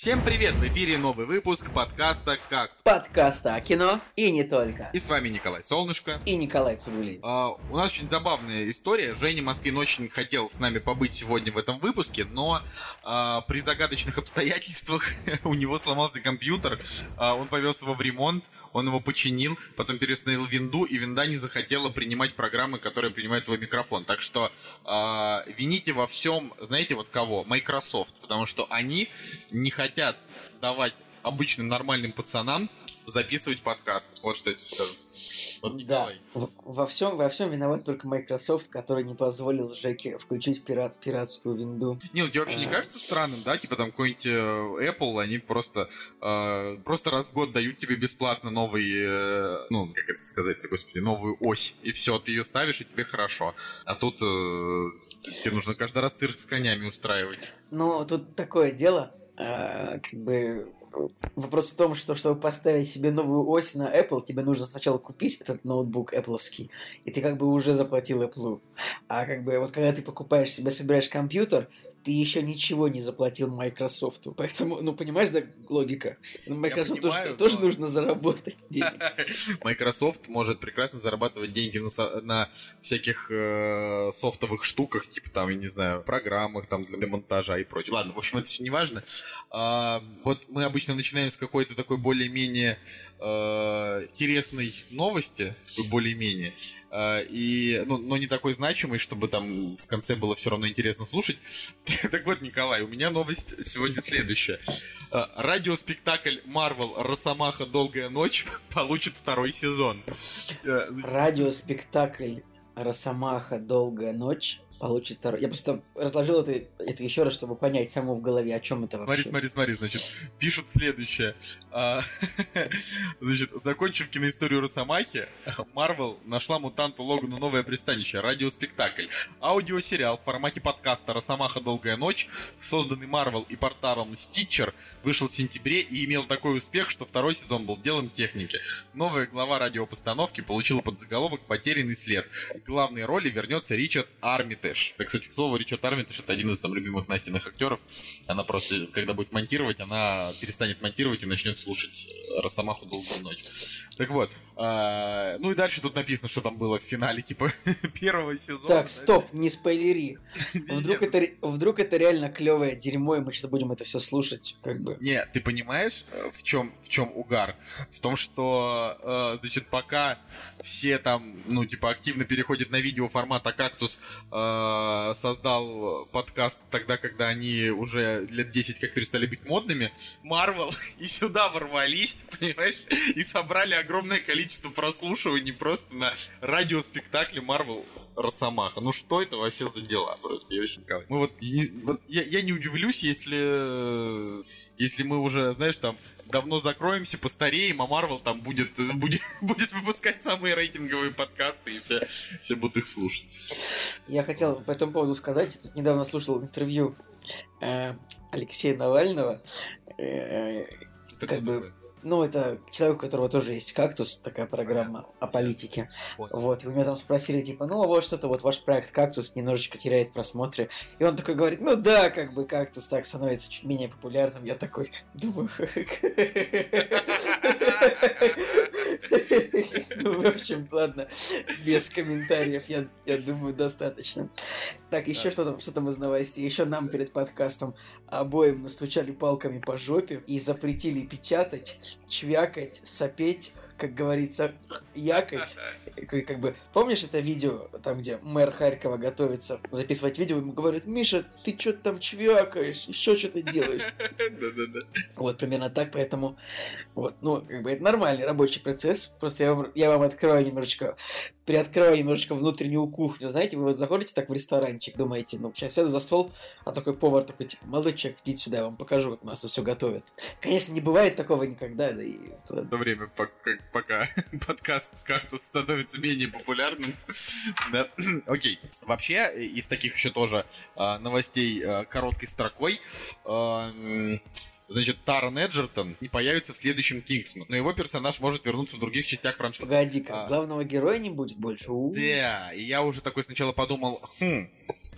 Всем привет! В эфире новый выпуск подкаста «Как?». Подкаста о кино и не только. И с вами Николай Солнышко. И Николай Цугулин. А, у нас очень забавная история. Женя Москвин очень хотел с нами побыть сегодня в этом выпуске, но а, при загадочных обстоятельствах у него сломался компьютер, а, он повез его в ремонт, он его починил, потом переустановил винду, и винда не захотела принимать программы, которые принимают твой микрофон. Так что а, вините во всем, знаете, вот кого? Microsoft, потому что они не хотят давать обычным нормальным пацанам записывать подкаст. Вот что я тебе скажу. Вот Да, в- во всем, во всем виноват только Microsoft, который не позволил Жеке включить пират, пиратскую винду. Не, ну тебе вообще не А. кажется странным, да? Типа там какой-нибудь э, Apple, они просто, э, просто раз в год дают тебе бесплатно новый, э, ну, как это сказать-то, господи, новую ось. И все, ты ее ставишь, и тебе хорошо. А тут э, тебе нужно каждый раз цирк с конями устраивать. Но тут такое дело, э, как бы вопрос в том, что чтобы поставить себе новую ось на Apple, тебе нужно сначала купить этот ноутбук Apple'овский, и ты как бы уже заплатил Apple. А как бы вот когда ты покупаешь себе, собираешь компьютер, ты еще ничего не заплатил Microsoft. Поэтому, ну, понимаешь, да, логика? Microsoft тоже, понимаю, тоже но- нужно заработать денег. Microsoft может прекрасно зарабатывать деньги на, на всяких э, софтовых штуках, типа там, я не знаю, программах там для монтажа и прочее. Ладно, в общем, это все не важно. А, вот мы обычно начинаем с какой-то такой более-менее э, интересной новости, более-менее, э, и, ну, но не такой значимой, чтобы там в конце было все равно интересно слушать. Так вот, Николай, у меня новость сегодня следующая. Э, Радиоспектакль Marvel Росомаха Долгая ночь получит второй сезон. Э, Радиоспектакль Росомаха Долгая ночь получит второй. Я просто разложил это, это еще раз, чтобы понять саму в голове, о чем это Смотри, вообще. смотри, смотри, значит, пишут следующее. А, Значит, закончив киноисторию Росомахи, Марвел нашла мутанту Логану новое пристанище, радиоспектакль. Аудиосериал в формате подкаста «Росомаха. Долгая ночь», созданный Марвел и порталом Stitcher, вышел в сентябре и имел такой успех, что второй сезон был делом техники. Новая глава радиопостановки получила подзаголовок «Потерянный след». В главной роли вернется Ричард Армитеж. Да, кстати, к слову, Ричард Армитеж это один из там любимых Настиных актеров. Она просто, когда будет монтировать, она перестанет монтировать и начнет слушать э, Росомаху долгую ночь. Так вот, а, ну и дальше тут написано, что там было в финале, типа, первого сезона. Так, стоп, не спойлери. Вдруг это, вдруг это реально клевое дерьмо, и мы сейчас будем это все слушать, как бы. Не, ты понимаешь, э, в чем в чем угар? В том, что, э, значит, пока все там, ну, типа, активно переходят на видео формата кактус э, создал подкаст тогда, когда они уже лет 10 как перестали быть модными, Марвел и сюда ворвались, понимаешь, и собрали огромное количество прослушиваний просто на радиоспектакле Марвел Росомаха. Ну что это вообще за дела? Просто я очень. Мы вот, и не- вот я, я не удивлюсь, если если мы уже, знаешь, там давно закроемся, постареем, а Марвел там будет, будет, будет выпускать самые рейтинговые подкасты, и все, все будут их слушать. Я хотел по этому поводу сказать, тут недавно слушал интервью э, Алексея Навального. Э, Как бы-? Ну, это человек, у которого тоже есть «Кактус», такая программа о политике. Понял. Вот, и у меня там спросили, типа, ну, вот что-то, вот ваш проект «Кактус» немножечко теряет просмотры. И он такой говорит, ну да, как бы «Кактус» так становится чуть менее популярным. Я такой думаю... Ну, в общем, ладно, без комментариев, я, я думаю, достаточно. Так, еще Да. что там, что там из новостей? Еще нам перед подкастом обоим настучали палками по жопе и запретили печатать, чвякать, сопеть, как говорится, якать. Как, как бы, помнишь это видео, там, где мэр Харькова готовится записывать видео, ему говорят, Миша, ты что там чвякаешь, еще что-то делаешь. Да-да-да. Вот примерно так, поэтому вот, ну, как бы это нормальный рабочий процесс. Просто я вам, я вам открою немножечко, приоткрою немножечко внутреннюю кухню. Знаете, вы вот заходите так в ресторанчик, думаете, ну, сейчас сяду за стол, а такой повар такой, типа, молодой человек, идите сюда, я вам покажу, как у нас тут все готовят. Конечно, не бывает такого никогда, да и... В то время, пока, пока подкаст «Кактус» становится менее популярным. Да. Окей. Вообще, э, из таких еще тоже а, новостей а, короткой строкой, м, Значит, Таран Эджертон не появится в следующем Кингсман, но его персонаж может вернуться в других частях франшизы. Погоди-ка, А. главного героя не будет больше? У. Да, и я уже такой сначала подумал, хм,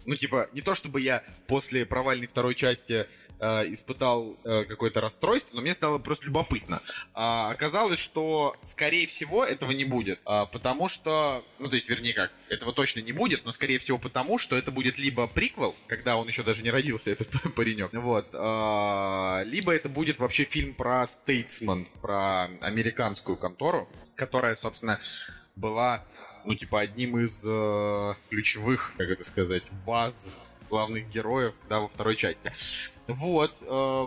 Ну, типа, не то чтобы я после провальной второй части э, испытал э, какое-то расстройство, но мне стало просто любопытно. А, оказалось, что, скорее всего, этого не будет. А, потому что, ну, то есть, вернее как, этого точно не будет, но, скорее всего, потому что это будет либо приквел, когда он еще даже не родился, этот паренек, вот, а, либо это будет вообще фильм про Стейтсман, про американскую контору, которая, собственно, была ну, типа, одним из э, ключевых, как это сказать, баз главных героев, да, во второй части. Вот. Э,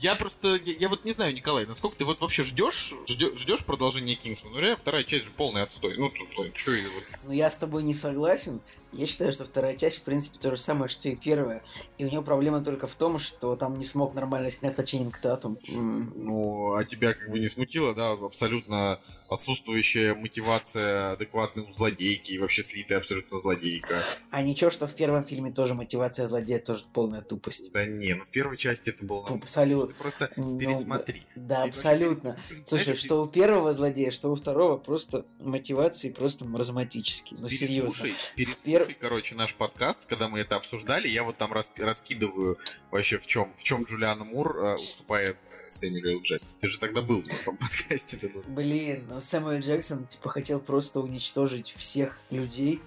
я просто, я, я вот не знаю, Николай, насколько ты вот вообще ждешь, ждешь, продолжения Кингсмана? Ну, реально, вторая часть же полный отстой. Ну, тут, ну, что вот. Ну, я с тобой не согласен. Я считаю, что вторая часть, в принципе, то же самое, что и первая. И у него проблема только в том, что там не смог нормально сняться Ченнинг Татум. Ну, а тебя как бы не смутило, да, абсолютно отсутствующая мотивация адекватной у злодейки и вообще слитая абсолютно злодейка. А ничего, что в первом фильме тоже мотивация злодея тоже полная тупость. Да не, ну в первой части это было... Абсолютно. Просто ну, пересмотри. Да, абсолютно. Слушай, что у первого злодея, что у второго просто мотивации просто маразматические. Ну, серьезно. Переслушай, короче, наш подкаст, когда мы это обсуждали, я вот там раскидываю вообще в чем, в чем Джулиана Мур э, уступает Сэмюэл Джексон. Ты же тогда был в том подкасте. Блин, ну Сэмюэл Джексон типа хотел просто уничтожить всех людей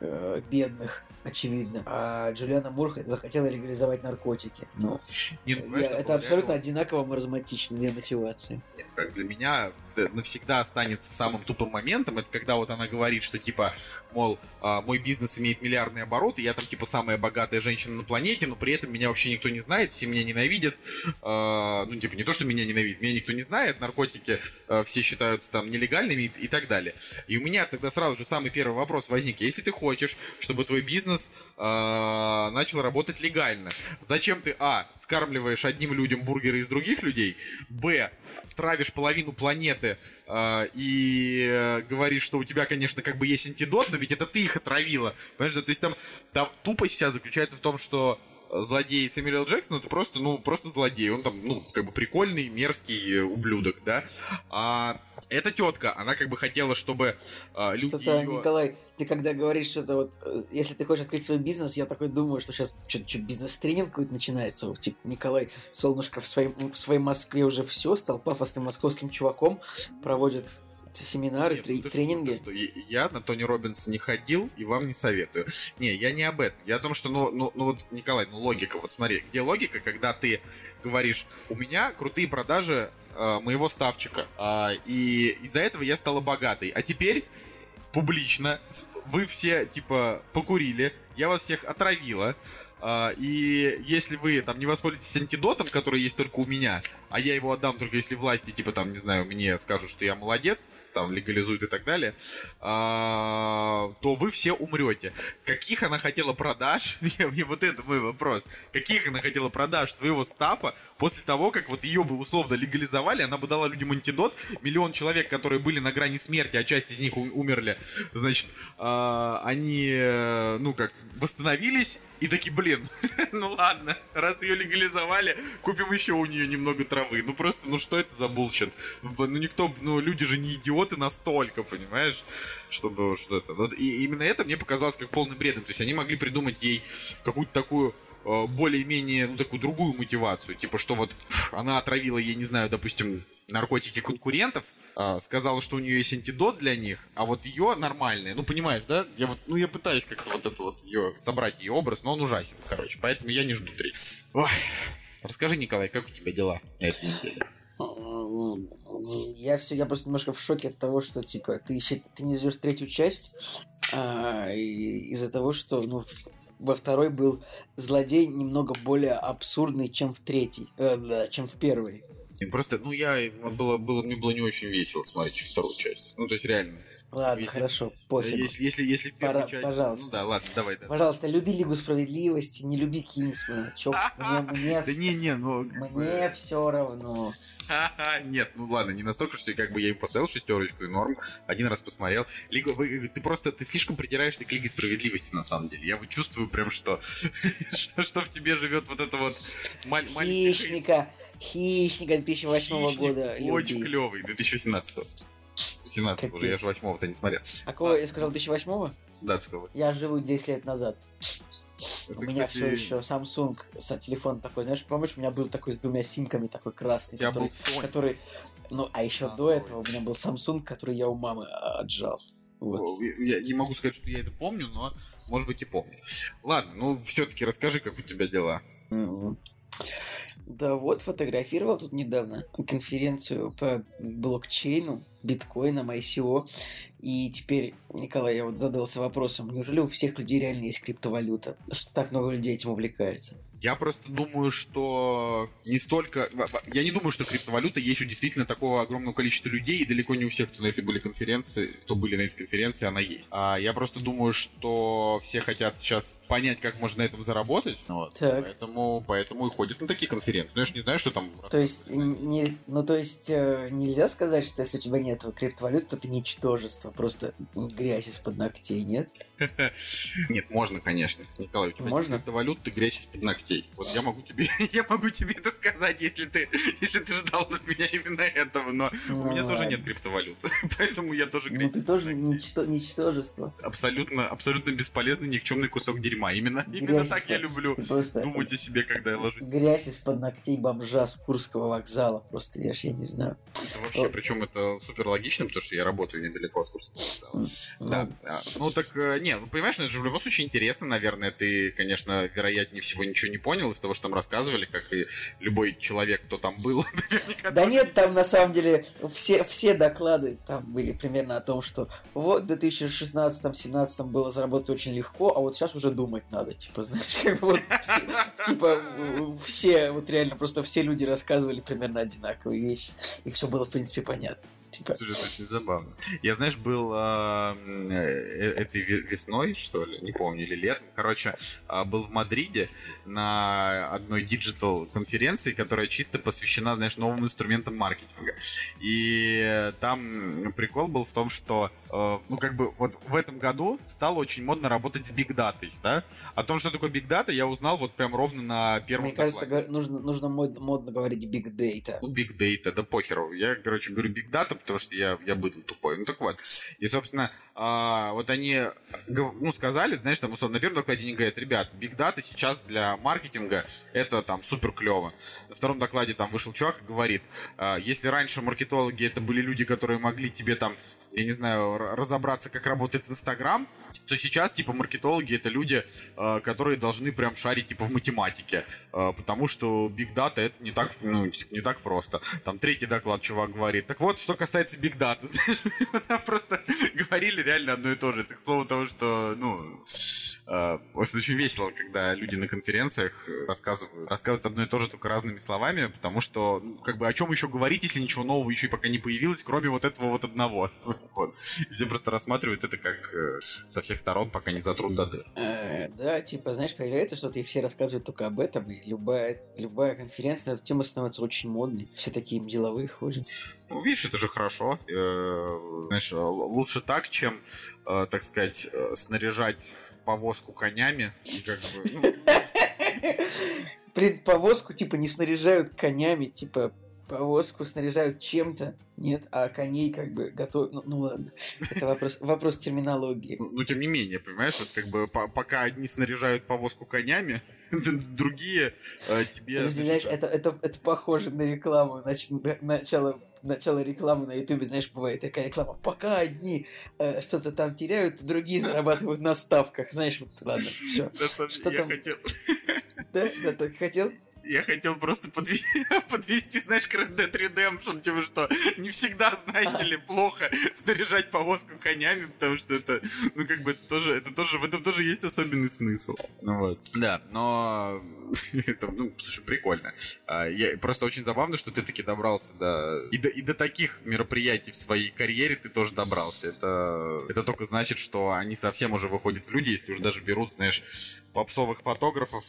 э, бедных очевидно. А Джулиана Мур захотела легализовать наркотики. Ну, не, ну я, это абсолютно одинаково маразматичные мотивации. Как для меня навсегда останется самым тупым моментом, это когда вот она говорит, что типа, мол, а, мой бизнес имеет миллиардные обороты, я там типа самая богатая женщина на планете, но при этом меня вообще никто не знает, все меня ненавидят. А, ну, типа, не то, что меня ненавидят, меня никто не знает, наркотики а, все считаются там нелегальными и так далее. И у меня тогда сразу же самый первый вопрос возник. Если ты хочешь, чтобы твой бизнес начал работать легально, зачем ты, а, скармливаешь одним людям бургеры из других людей, б, травишь половину планеты э, и э, говоришь, что у тебя, конечно, как бы есть антидот, но ведь это ты их отравила. Понимаешь, то есть там, там тупость вся заключается в том, что злодей Сэмюэл Джексон это просто, ну, просто злодей. Он там, ну, как бы прикольный, мерзкий ублюдок, да. А эта тетка, она как бы хотела, чтобы э, люди Что-то, ее... Николай, ты когда говоришь что-то вот, э, если ты хочешь открыть свой бизнес, я такой думаю, что сейчас что-то бизнес-тренинг какой-то начинается. Вот, типа, Николай Солнышко в, своей, в своей Москве уже все, стал пафосным московским чуваком, проводит семинары, Нет, ну, тренинги. Что, что, я на Тони Робинс не ходил и вам не советую. Не, я не об этом. Я о том, что, ну, ну, ну вот, Николай, ну логика, вот смотри, где логика, когда ты говоришь, у меня крутые продажи э, моего ставчика, э, и из-за этого я стала богатой, а теперь публично вы все, типа, покурили, я вас всех отравила, Uh, и если вы там не воспользуетесь антидотом, который есть только у меня, а я его отдам только если власти, типа там, не знаю, мне скажут, что я молодец, там легализуют и так далее, а, то вы все умрете. Каких она хотела продаж? Мне вот это мой вопрос. Каких она хотела продаж своего stuff а после того, как вот ее бы условно легализовали, она бы дала людям антидот, миллион человек, которые были на грани смерти, а часть из них умерли, значит, а, они, э, ну как, восстановились и такие, блин, ну ладно, раз ее легализовали, купим еще у нее немного травы. Ну просто, ну что это за bullshit? Ну никто, ну люди же не идиоты настолько, понимаешь, чтобы что-то. Вот, и именно это мне показалось как полным бредом. То есть они могли придумать ей какую-то такую Э, более-менее, ну, такую другую мотивацию. Типа, что вот она отравила, я не знаю, допустим, наркотики конкурентов, э, сказала, что у нее есть антидот для них, а вот ее нормальная. Ну, понимаешь, да? Я вот, ну, я пытаюсь как-то вот это вот ее собрать ее образ, но он ужасен, короче. Поэтому я не жду три. Расскажи, Николай, как у тебя дела на этой неделе? Я все, я просто немножко в шоке от того, что типа ты, ты не ждешь третью часть а, из-за того, что ну во второй был злодей немного более абсурдный, чем в третий, э, чем в первый. Просто, ну, я, было, было, мне было не очень весело смотреть вторую часть. Ну, то есть, реально. Ладно, если, хорошо, пофиг. Если, если, если в Пора, часть... Пожалуйста. Ну да, ладно, давай. Да. Пожалуйста, люби Лигу Справедливости, не люби Кингсмана. Чё, мне, мне, да не, не, ну... Мне все равно. Нет, ну ладно, не настолько, что как бы я ему поставил шестерочку и норм, один раз посмотрел. Лига, вы, ты просто, ты слишком придираешься к Лиге Справедливости, на самом деле. Я вот чувствую прям, что, что, что в тебе живет вот это вот маль, Хищника, хищника 2008 Хищник года. Очень клевый, 2017 17 уже, я же 8 то не смотрел. А кого, а, я сказал 2008 Да, ты сказал. Я живу 10 лет назад. у меня все еще Samsung с телефон такой, знаешь, помнишь, у меня был такой с двумя симками, такой красный, который, который, ну, а еще а, до ой. этого у меня был Samsung, который я у мамы отжал. Вот. Я не могу сказать, что я это помню, но, может быть, и помню. Ладно, ну, все-таки расскажи, как у тебя дела. Mm-hmm. Да вот, фотографировал тут недавно конференцию по блокчейну, биткоинам, ICO. И теперь, Николай, я вот задался вопросом, неужели у всех людей реально есть криптовалюта? Что так много людей этим увлекается? Я просто думаю, что не столько... Я не думаю, что криптовалюта есть у действительно такого огромного количества людей, и далеко не у всех, кто на этой были конференции, кто были на этой конференции, она есть. А я просто думаю, что все хотят сейчас понять, как можно на этом заработать. Вот. Так. Поэтому, поэтому и ходят на такие конференции. Ну, я же не знаю, что там... То есть, не, ну, то есть, э, нельзя сказать, что если у тебя нет криптовалюты, то ты ничтожество просто грязь из-под ногтей, нет? Нет, можно, конечно. Николай, у тебя можно? валют, ты грязь из-под ногтей. Вот я могу тебе, я могу тебе это сказать, если ты, если ты ждал от меня именно этого, но ну, у меня ладно. тоже нет криптовалюты, поэтому я тоже грязь. Ну ты тоже ничто, ничтожество. Абсолютно, абсолютно бесполезный, никчемный кусок дерьма. Именно, грязь именно так я люблю думать о себе, когда я ложусь. Грязь из-под ногтей бомжа с Курского вокзала. Просто я ж я не знаю. Это вообще, причем это супер логично, потому что я работаю недалеко от Курского вокзала. Да. А, ну так э, не, ну понимаешь, ну, это же в любом случае интересно, наверное. Ты, конечно, вероятнее всего ничего не понял из того, что там рассказывали, как и любой человек, кто там был. Да нет, там на самом деле все, все доклады там были примерно о том, что вот в 2016-2017 было заработать очень легко, а вот сейчас уже думать надо, типа, знаешь, как бы вот все, типа все, вот реально просто все люди рассказывали примерно одинаковые вещи, и все было, в принципе, понятно. Типа... Слушай, это очень забавно. Я, знаешь, был а, э, этой весной, что ли, не помню, или летом, короче, а, был в Мадриде на одной digital конференции, которая чисто посвящена, знаешь, новым инструментам маркетинга. И там прикол был в том, что, э, ну, как бы, вот в этом году стало очень модно работать с бигдатой, да? О том, что такое бигдата, я узнал вот прям ровно на первом Мне кажется, нужно, нужно модно говорить big data. Ну, big data, да похеру. Я, короче, говорю big data, потому что я, я быдл тупой. Ну так вот. И, собственно, а, вот они ну, сказали, знаешь, там, условно, на первом докладе они говорят, ребят, биг дата сейчас для маркетинга это там супер клево. На втором докладе там вышел чувак и говорит, а, если раньше маркетологи это были люди, которые могли тебе там я не знаю, разобраться, как работает Инстаграм, то сейчас, типа, маркетологи — это люди, э, которые должны прям шарить, типа, в математике, э, потому что Big Data — это не так, ну, не так просто. Там третий доклад чувак говорит. Так вот, что касается Big Data, знаешь, просто говорили реально одно и то же. Это к слову того, что, ну, э, очень весело, когда люди на конференциях рассказывают, рассказывают одно и то же, только разными словами, потому что, ну, как бы, о чем еще говорить, если ничего нового еще и пока не появилось, кроме вот этого вот одного. Вот. все просто рассматривают это как э, со всех сторон, пока не затрут до дыр. Э, да, типа, знаешь, появляется что-то, и все рассказывают только об этом, и любая, любая конференция на эту тему становится очень модной. Все такие деловые ходят. Ну, видишь, это же хорошо. Э, знаешь, лучше так, чем, э, так сказать, э, снаряжать повозку конями. Как бы, ну... Блин, повозку, типа, не снаряжают конями, типа, повозку снаряжают чем-то, нет, а коней как бы готовят. Ну, ну ладно, это вопрос, вопрос терминологии. Ну, ну, тем не менее, понимаешь, вот как бы по пока одни снаряжают повозку конями, другие э, тебе... Ты знаешь, это, это, это похоже на рекламу, нач, начало начало рекламы на Ютубе, знаешь, бывает такая реклама. Пока одни э, что-то там теряют, другие зарабатывают на ставках. Знаешь, вот ладно, все. Что там? Да, да, так хотел? Я хотел просто подвести, подвести знаешь, к Red Dead Redemption, типа что, не всегда, знаете ли, плохо снаряжать повозку конями, потому что это, ну, как бы, это тоже, это тоже, в этом тоже есть особенный смысл. Ну вот. Да, но это, ну, слушай, прикольно. А, я, просто очень забавно, что ты таки добрался до... И, до... и до таких мероприятий в своей карьере ты тоже добрался. Это, это только значит, что они совсем уже выходят в люди, если уже даже берут, знаешь, попсовых фотографов,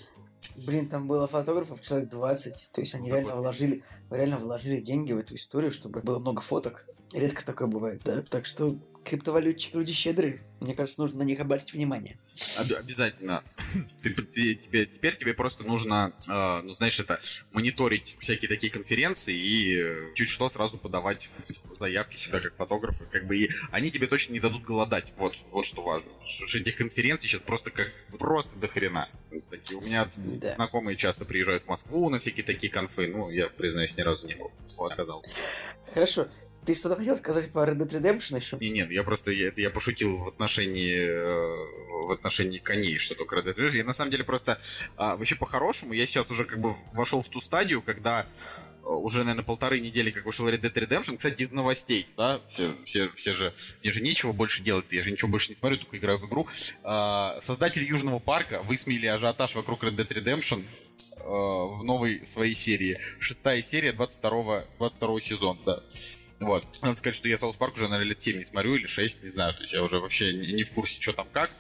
Блин, там было фотографов человек 20. То есть они ну, реально вложили, реально вложили деньги в эту историю, чтобы было много фоток. Редко такое бывает, да? Так что криптовалютчики люди щедрые. Мне кажется, нужно на них обратить внимание. Об- обязательно. Ты, ты- тебе, теперь тебе просто нужно, э, ну, знаешь, это мониторить всякие такие конференции и э, чуть что сразу подавать заявки себя как фотографы. Как бы и они тебе точно не дадут голодать. Вот, вот что важно. Потому что этих конференций сейчас просто как просто до хрена. Вот такие. У меня Да. знакомые часто приезжают в Москву на всякие такие конфы. Ну, я, признаюсь, ни разу не был. Вот, сказал. Хорошо. Ты что-то хотел сказать по Red Dead Redemption еще? Не, нет, я просто я, это я пошутил в отношении э, в отношении коней, что только Red Dead Redemption. Я на самом деле просто а, вообще по-хорошему, я сейчас уже как бы вошел в ту стадию, когда э, уже, наверное, полторы недели, как вышел Red Dead Redemption, кстати, из новостей, да, все, все, все же, мне же нечего больше делать, я же ничего больше не смотрю, только играю в игру. А, создатели Южного парка высмеяли ажиотаж вокруг Red Dead Redemption э, в новой своей серии. Шестая серия 22, 22 сезона, да. Вот. Надо сказать, что я South Park уже, наверное, лет 7 не смотрю, или 6, не знаю. То есть я уже вообще не, в курсе, что там как.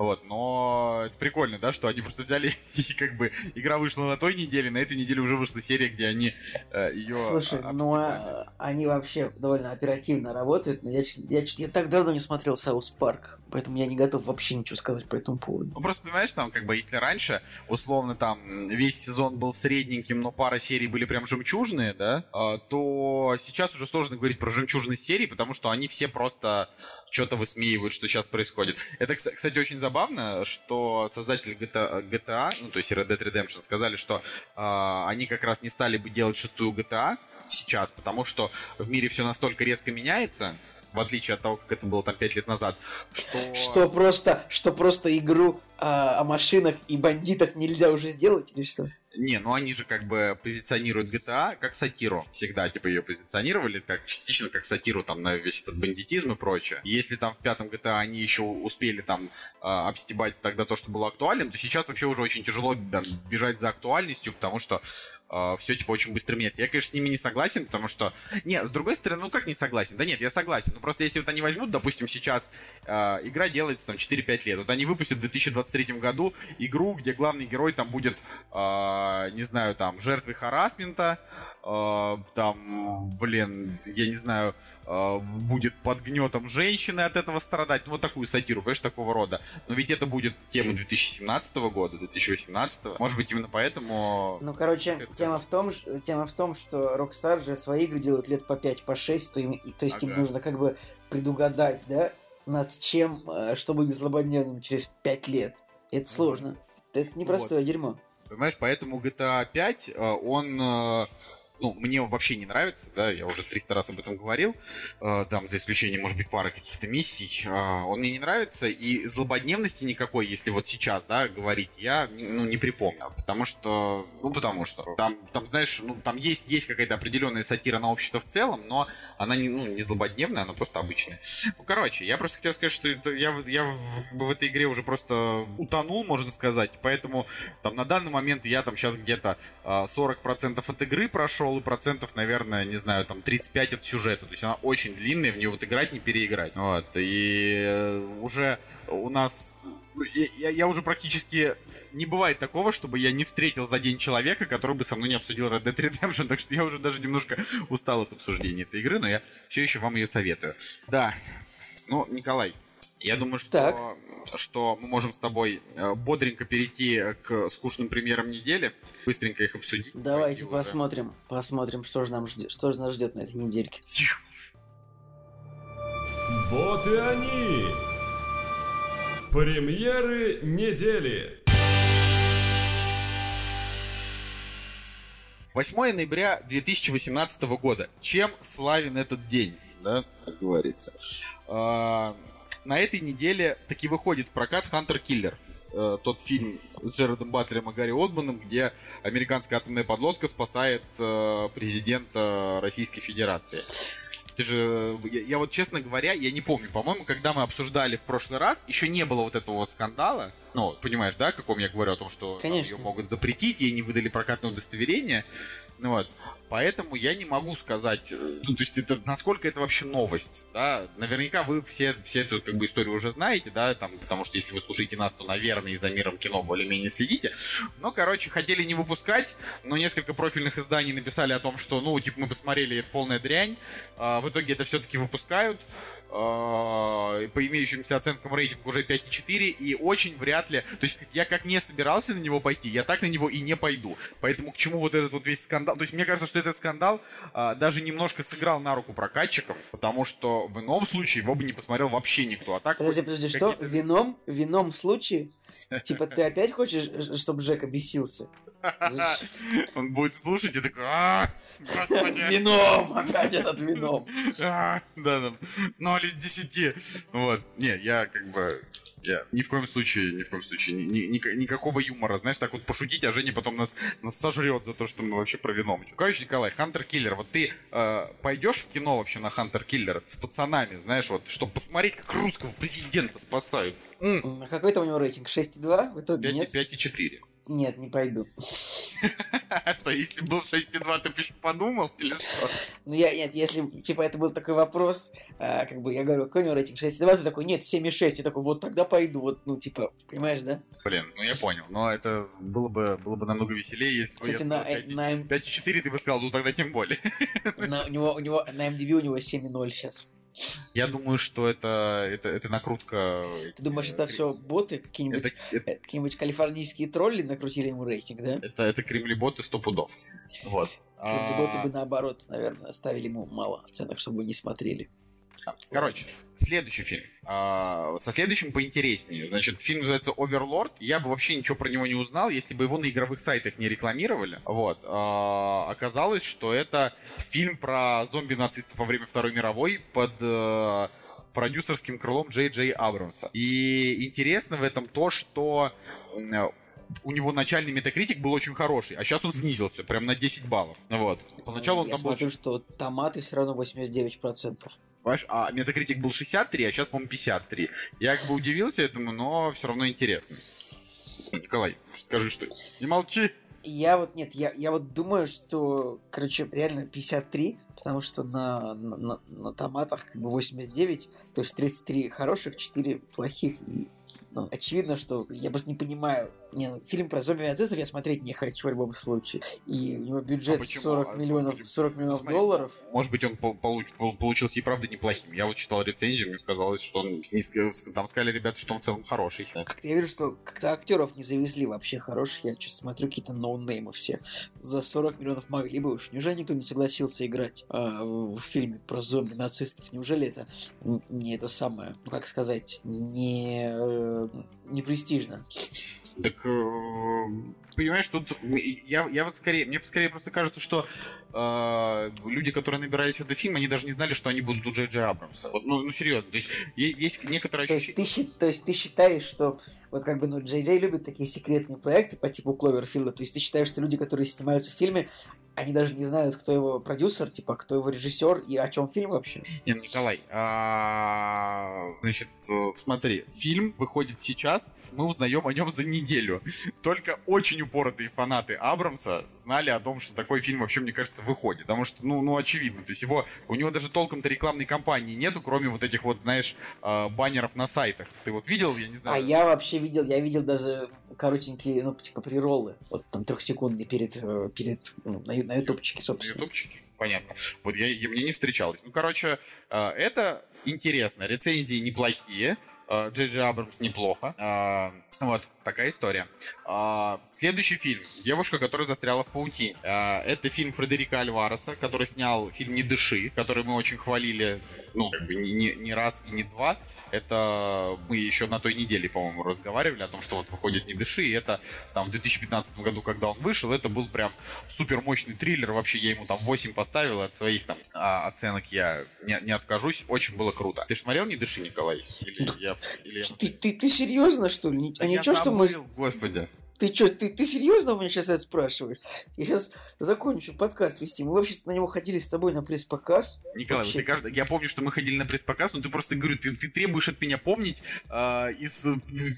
Вот, но это прикольно, да, что они просто взяли и как бы игра вышла на той неделе, на этой неделе уже вышла серия, где они э, ее... Слушай, ну а, они вообще довольно оперативно работают, но я, я, чё- я так давно не смотрел South Park, поэтому я не готов вообще ничего сказать по этому поводу. Ну, просто понимаешь, там, как бы, если раньше, условно, там, весь сезон был средненьким, но пара серий были прям жемчужные, да, а, то сейчас уже сложно говорить про жемчужные серии, потому что они все просто что-то высмеивают, что сейчас происходит. Это, кс- кстати, очень забавно, что создатели GTA, GTA, ну, то есть Red Dead Redemption, сказали, что а, они как раз не стали бы делать шестую GTA сейчас, потому что в мире все настолько резко меняется, в отличие от того, как это было там 5 лет назад, что... Что просто, что просто игру а, о машинах и бандитах нельзя уже сделать или что? Не, ну они же как бы позиционируют GTA как сатиру. Всегда, типа, ее позиционировали, как частично как сатиру там на весь этот бандитизм и прочее. Если там в пятом GTA они еще успели там а, обстебать тогда то, что было актуальным, то сейчас вообще уже очень тяжело да, бежать за актуальностью, потому что все типа очень быстро меняется. Я, конечно, с ними не согласен, потому что... Не, с другой стороны, ну как не согласен? Да нет, я согласен. Ну просто если вот они возьмут, допустим, сейчас э, игра делается там 4-5 лет. Вот они выпустят в 2023 году игру, где главный герой там будет, э, не знаю, там, жертвой харасмента, э, там, блин, я не знаю, э, будет под гнетом женщины от этого страдать. Ну вот такую сатиру, конечно, такого рода. Но ведь это будет тема 2017 года, 2018. Может быть, именно поэтому... Ну, короче, тема в, том, тема в том, что Rockstar же свои игры делают лет по 5, по 6, то, им, то есть им Ага. нужно как бы предугадать, да, над чем, э, что будет злободневным через 5 лет. Это сложно. Это непростое дерьмо. Понимаешь, поэтому GTA 5, э, он, э, ну, мне вообще не нравится, да, я уже 300 раз об этом говорил, э, там, за исключением, может быть, пары каких-то миссий, э, он мне не нравится, и злободневности никакой, если вот сейчас, да, говорить, я, ну, не припомню, потому что, ну, потому что, там, там, знаешь, ну, там есть, есть какая-то определенная сатира на общество в целом, но она не, ну, не злободневная, она просто обычная. Ну, короче, я просто хотел сказать, что это, я, я в, как бы в этой игре уже просто утонул, можно сказать, поэтому там на данный момент я там сейчас где-то а, 40% от игры прошел, и процентов, наверное, не знаю, там 35 от сюжета. То есть она очень длинная, в нее вот играть не переиграть. Вот. И э, уже у нас... ну, я- я уже практически... Не бывает такого, чтобы я не встретил за день человека, который бы со мной не обсудил Red Dead Redemption, так что я уже даже немножко устал от обсуждения этой игры, но я все еще вам ее советую. Да, ну, Николай, я думаю, что, Так. что мы можем с тобой э, бодренько перейти к скучным примерам недели, быстренько их обсудить. Давайте Пойти уже. посмотрим, посмотрим, что же нам ждет, что же нас ждет на этой недельке. Вот и они! Премьеры недели! 8 ноября 2018 года. Чем славен этот день, да, как говорится. На этой неделе таки выходит в прокат Хантер Киллер. Э, Тот фильм с Джерардом Батлером и Гарри Отманом, где американская атомная подлодка спасает э, президента Российской Федерации. Ты же, я, я вот честно говоря, я не помню, по-моему, когда мы обсуждали в прошлый раз, еще не было вот этого вот скандала. Ну, понимаешь, да, о каком я говорю, о том, что Конечно. ее могут запретить, ей не выдали прокатное удостоверение. Ну вот. Поэтому я не могу сказать, э, ну, то есть это, насколько это вообще новость, да, наверняка вы все, все эту как бы историю уже знаете, да, там, потому что если вы слушаете нас, то, наверное, и за миром кино более-менее следите, но, короче, хотели не выпускать, но несколько профильных изданий написали о том, что, ну, типа, мы посмотрели, это полная дрянь, а, в итоге это все-таки выпускают, по имеющимся оценкам рейтинг уже 5,4, и очень вряд ли... То есть я как не собирался на него пойти, я так на него и не пойду. Поэтому к чему вот этот вот весь скандал? То есть мне кажется, что этот скандал э, даже немножко сыграл на руку прокатчикам, потому что в ином случае его бы не посмотрел вообще никто. А так Подожди, подожди, что? Вином? Вином в случае? Типа ты опять хочешь, чтобы Джек обесился? Он будет слушать и такой, «А, Вином! Опять этот вином. а, да, да, 0 из 10. Вот, не, я как бы, я ни в коем случае, ни в коем случае, ни- ни- ника- никакого юмора, знаешь, так вот пошутить, а Женя потом нас, нас сожрет за то, что мы вообще про вино. Короче, Николай, Хантер Киллер, вот ты э, пойдешь в кино вообще на Хантер Киллера с пацанами, знаешь, вот, чтобы посмотреть, как русского президента спасают? М, Какой там у него рейтинг? 6,2? В итоге 5 нет? 5 и 4. Нет, не пойду. Что, если был 6,2, ты бы ещё подумал или что? Ну, я, нет, если, типа, это был такой вопрос, а, как бы, я говорю, какой у него рейтинг 6,2, ты такой, нет, 7,6, я такой, вот тогда пойду, вот, ну, типа, понимаешь, да? Блин, ну я понял, но это было бы, было бы намного веселее, если бы я Кстати, на, сказал э, 5,4. на, М- 5,4 ты бы сказал, ну тогда тем более. на- у него, у него, на MDB у него 7,0 сейчас. Я думаю, что это, это, это накрутка... Ты думаешь, э, это все боты, какие-нибудь, Это, э, какие-нибудь калифорнийские тролли накрутили ему рейтинг, да? это, это кремлеботы сто пудов. Вот. Боты А, бы наоборот, наверное, ставили ему мало оценок, чтобы не смотрели. Короче, следующий фильм. А, со следующим поинтереснее. Значит, фильм называется Overlord. Я бы вообще ничего про него не узнал, если бы его на игровых сайтах не рекламировали. Вот. А, оказалось, что это фильм про зомби-нацистов во время Второй мировой под э, продюсерским крылом Джей Джей Абрамса. И интересно в этом то, что м, у него начальный метакритик был очень хороший, а сейчас он снизился, прям на 10 баллов. Вот. Поначалу он Я там был смотрю, что томаты все равно 89%. А метакритик был 63, а сейчас, по-моему, 53. Я как бы удивился этому, но все равно интересно. Николай, скажи что Не молчи. Я вот, нет, я, я вот думаю, что, короче, реально 53, потому что на, на, на- на томатах как бы 89, то есть 33 хороших, 4 плохих, и ну, очевидно, что я просто не понимаю. Не, ну, фильм про зомби нацистов я смотреть не хочу в любом случае. И у него бюджет А почему? 40 А, миллионов, смотри, 40 миллионов смотри. долларов. Может быть, он пол- получ- пол- получился и правда неплохим. Я вот читал рецензию, мне сказалось, что он там сказали ребята, что он в целом хороший. Как-то я вижу, что как-то актеров не завезли вообще хороших. Я что смотрю, какие-то ноунеймы все. За 40 миллионов могли бы уж. Неужели никто не согласился играть а, в фильме про зомби-нацистов? Неужели это не это самое, ну как сказать, не, э, не престижно? Так, э, понимаешь, тут я, я вот скорее, мне скорее просто кажется, что э, люди, которые набирались в этот фильм, они даже не знали, что они будут у Джей Джей Абрамса. Вот, ну, ну, серьезно, то есть есть некоторое То есть, ты, то есть ты считаешь, что вот как бы, ну, Джей Джей любит такие секретные проекты по типу Кловерфилда. То есть ты считаешь, что люди, которые снимаются в фильме, они даже не знают, кто его продюсер, типа, кто его режиссер и о чем фильм вообще. Не, ну, Николай, а, значит, э, смотри, фильм выходит сейчас, мы узнаем о нем за неделю. Только очень упоротые фанаты Абрамса знали о том, что такой фильм вообще, мне кажется, выходит. Потому что, ну, ну очевидно, то есть его, у него даже толком-то рекламной кампании нету, кроме вот этих вот, знаешь, э, баннеров на сайтах. Ты вот видел, я не знаю. А я вообще видел, я видел даже коротенькие, ну, типа, прироллы. Вот там трехсекундные перед, э, перед ну, на, на ютубчике, На собственно. ютубчике? Понятно. Вот я, я- мне не встречалось. Ну, короче, э, это интересно. Рецензии неплохие. Э, Джей Джей Абрамс неплохо. Э, Вот, такая история. А, Следующий фильм. Девушка, которая застряла в паутине. А, Это фильм Фредерика Альвареса, который снял фильм «Не дыши», который мы очень хвалили, ну, как бы не, не- раз и не два. Это мы еще на той неделе, по-моему, разговаривали о том, что вот выходит «Не дыши», и это там в 2015 году, когда он вышел, это был прям супер мощный триллер. Вообще я ему там 8 поставил, от своих там а, оценок я не, не откажусь. Очень было круто. Ты же смотрел «Не дыши», Николай? Или я... Или я... Ты, ты, ты серьезно, что ли? А Я ничего, что мы... Господи. Ты что, ты, ты серьезно у меня сейчас это спрашиваешь? Я сейчас закончу подкаст вести. Мы вообще на него ходили с тобой на пресс-показ. Николай, вот Вообще. ты каждый- я помню, что мы ходили на пресс-показ, но ты просто, говорю, ты, ты требуешь от меня помнить э, из э,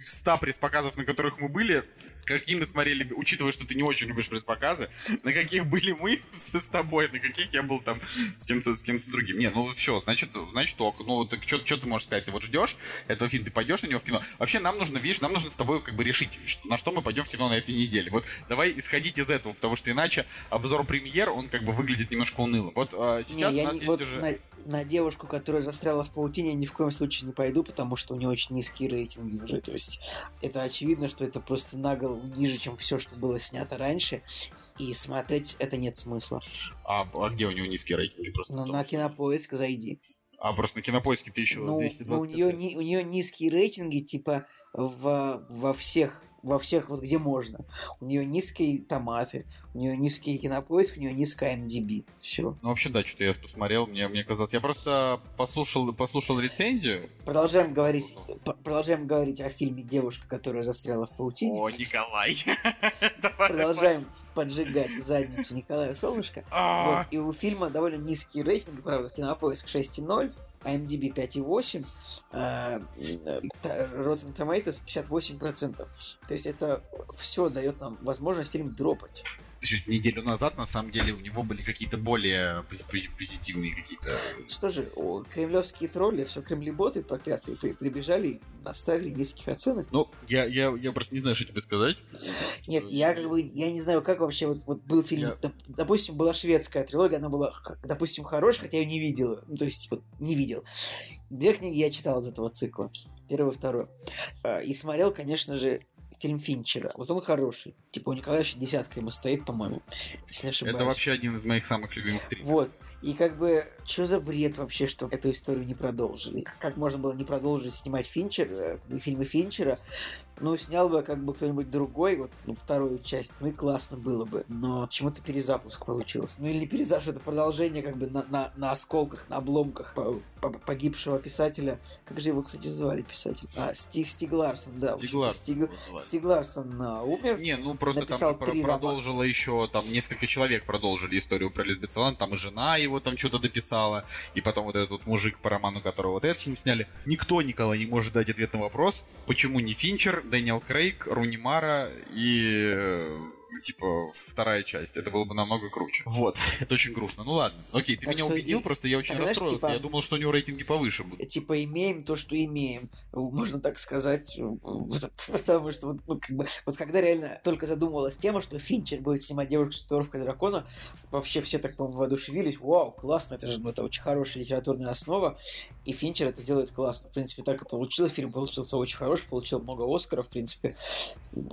100 пресс-показов, на которых мы были, какие мы смотрели, учитывая, что ты не очень любишь пресс-показы, на каких были мы с тобой, на каких я был там с кем-то с кем-то другим. Не, ну все, значит, значит ок. Ну, так что ты можешь сказать? Ты вот ждешь этого фильма, ты пойдешь на него в кино. Вообще, нам нужно, видишь, нам нужно с тобой как бы решить, на что мы пойдем в кино на этой неделе. Вот давай исходить из этого, потому что иначе обзор премьер, он как бы выглядит немножко унылым. Вот а, сейчас не, у нас не, есть вот уже... на, на девушку, которая застряла в паутине, я ни в коем случае не пойду, потому что у нее очень низкие рейтинги уже. То есть это очевидно, что это просто на голову ниже, чем все, что было снято раньше, и смотреть это нет смысла. А, а где у него низкие рейтинги? Просто потому на кинопоиск зайди. А, просто на кинопоиске ты еще Ну, 220. ну, у нее ни- у нее низкие рейтинги, типа в, во всех во всех вот где можно. У нее низкие томаты, у нее низкий кинопоиск, у нее низкая MDB. Все. Ну, вообще, да, что-то я посмотрел, мне, мне казалось... Я просто послушал, послушал рецензию. Продолжаем говорить, продолжаем говорить о фильме «Девушка, которая застряла в паутине». О, Николай. Продолжаем поджигать задницу Николая Солнышко. А, Вот, и у фильма довольно низкий рейтинг, правда, кинопоиск 6,0, IMDb 5,8, э, э, Rotten Tomatoes 58%. То есть это все дает нам возможность фильм дропать. Чуть неделю назад, на самом деле, у него были какие-то более пози- пози- позитивные какие-то... Что же, о, кремлевские тролли, все кремлеботы проклятые при- прибежали и наставили низких оценок. Ну, я, я, я просто не знаю, что тебе сказать. Нет, я как бы, я не знаю, как вообще вот, вот был фильм, Я- доп- допустим, была шведская трилогия, она была, допустим, хорошая, хотя я ее не видел, ну, то есть, вот, не видел. Две книги я читал из этого цикла, первый и. А, И смотрел, конечно же, фильм Финчера. Вот он хороший. Типа у Николая еще десятка ему стоит, по-моему, если ошибаюсь. Это вообще один из моих самых любимых триллеров. Вот. И как бы, что за бред вообще, что эту историю не продолжили? Как можно было не продолжить снимать Финчер, э, как бы фильмы Финчера? Ну, снял бы как бы кто-нибудь другой, вот, ну, вторую часть, ну и классно было бы. Но почему-то перезапуск получился. Ну или не перезапуск, это продолжение как бы на, на, на осколках, на обломках по- по- погибшего писателя. Как же его, кстати, звали писатель? А, Стиг, Стиг Ларсон, да. Стиг Ларсон Стиг. Стиг Ларсон а, умер. Не, ну просто там про- три романа. продолжило еще, там несколько человек продолжили историю про Лизбет Салан, там и жена его там что-то дописала, и потом вот этот вот мужик, по роману которого вот этот фильм сняли. Никто, Николай, не может дать ответ на вопрос, почему не Финчер, Дэниел Крейг, Руни Мара и э, типа вторая часть. Это было бы намного круче. Вот, это очень грустно. Ну ладно, окей, ты Так меня убедил, и- просто я очень так, знаешь, расстроился. типа- Я думал, что у него рейтинги повыше будут. типа имеем то, что имеем, можно так сказать, потому что ну, как бы, вот когда реально только задумывалась тема, что Финчер будет снимать девушку с татуировкой дракона, вообще все так, по-моему, воодушевились, вау, классно, это же ну, это очень хорошая литературная основа, и Финчер это делает классно. В принципе, так и получилось, фильм получился очень хороший, получил много Оскаров, в принципе,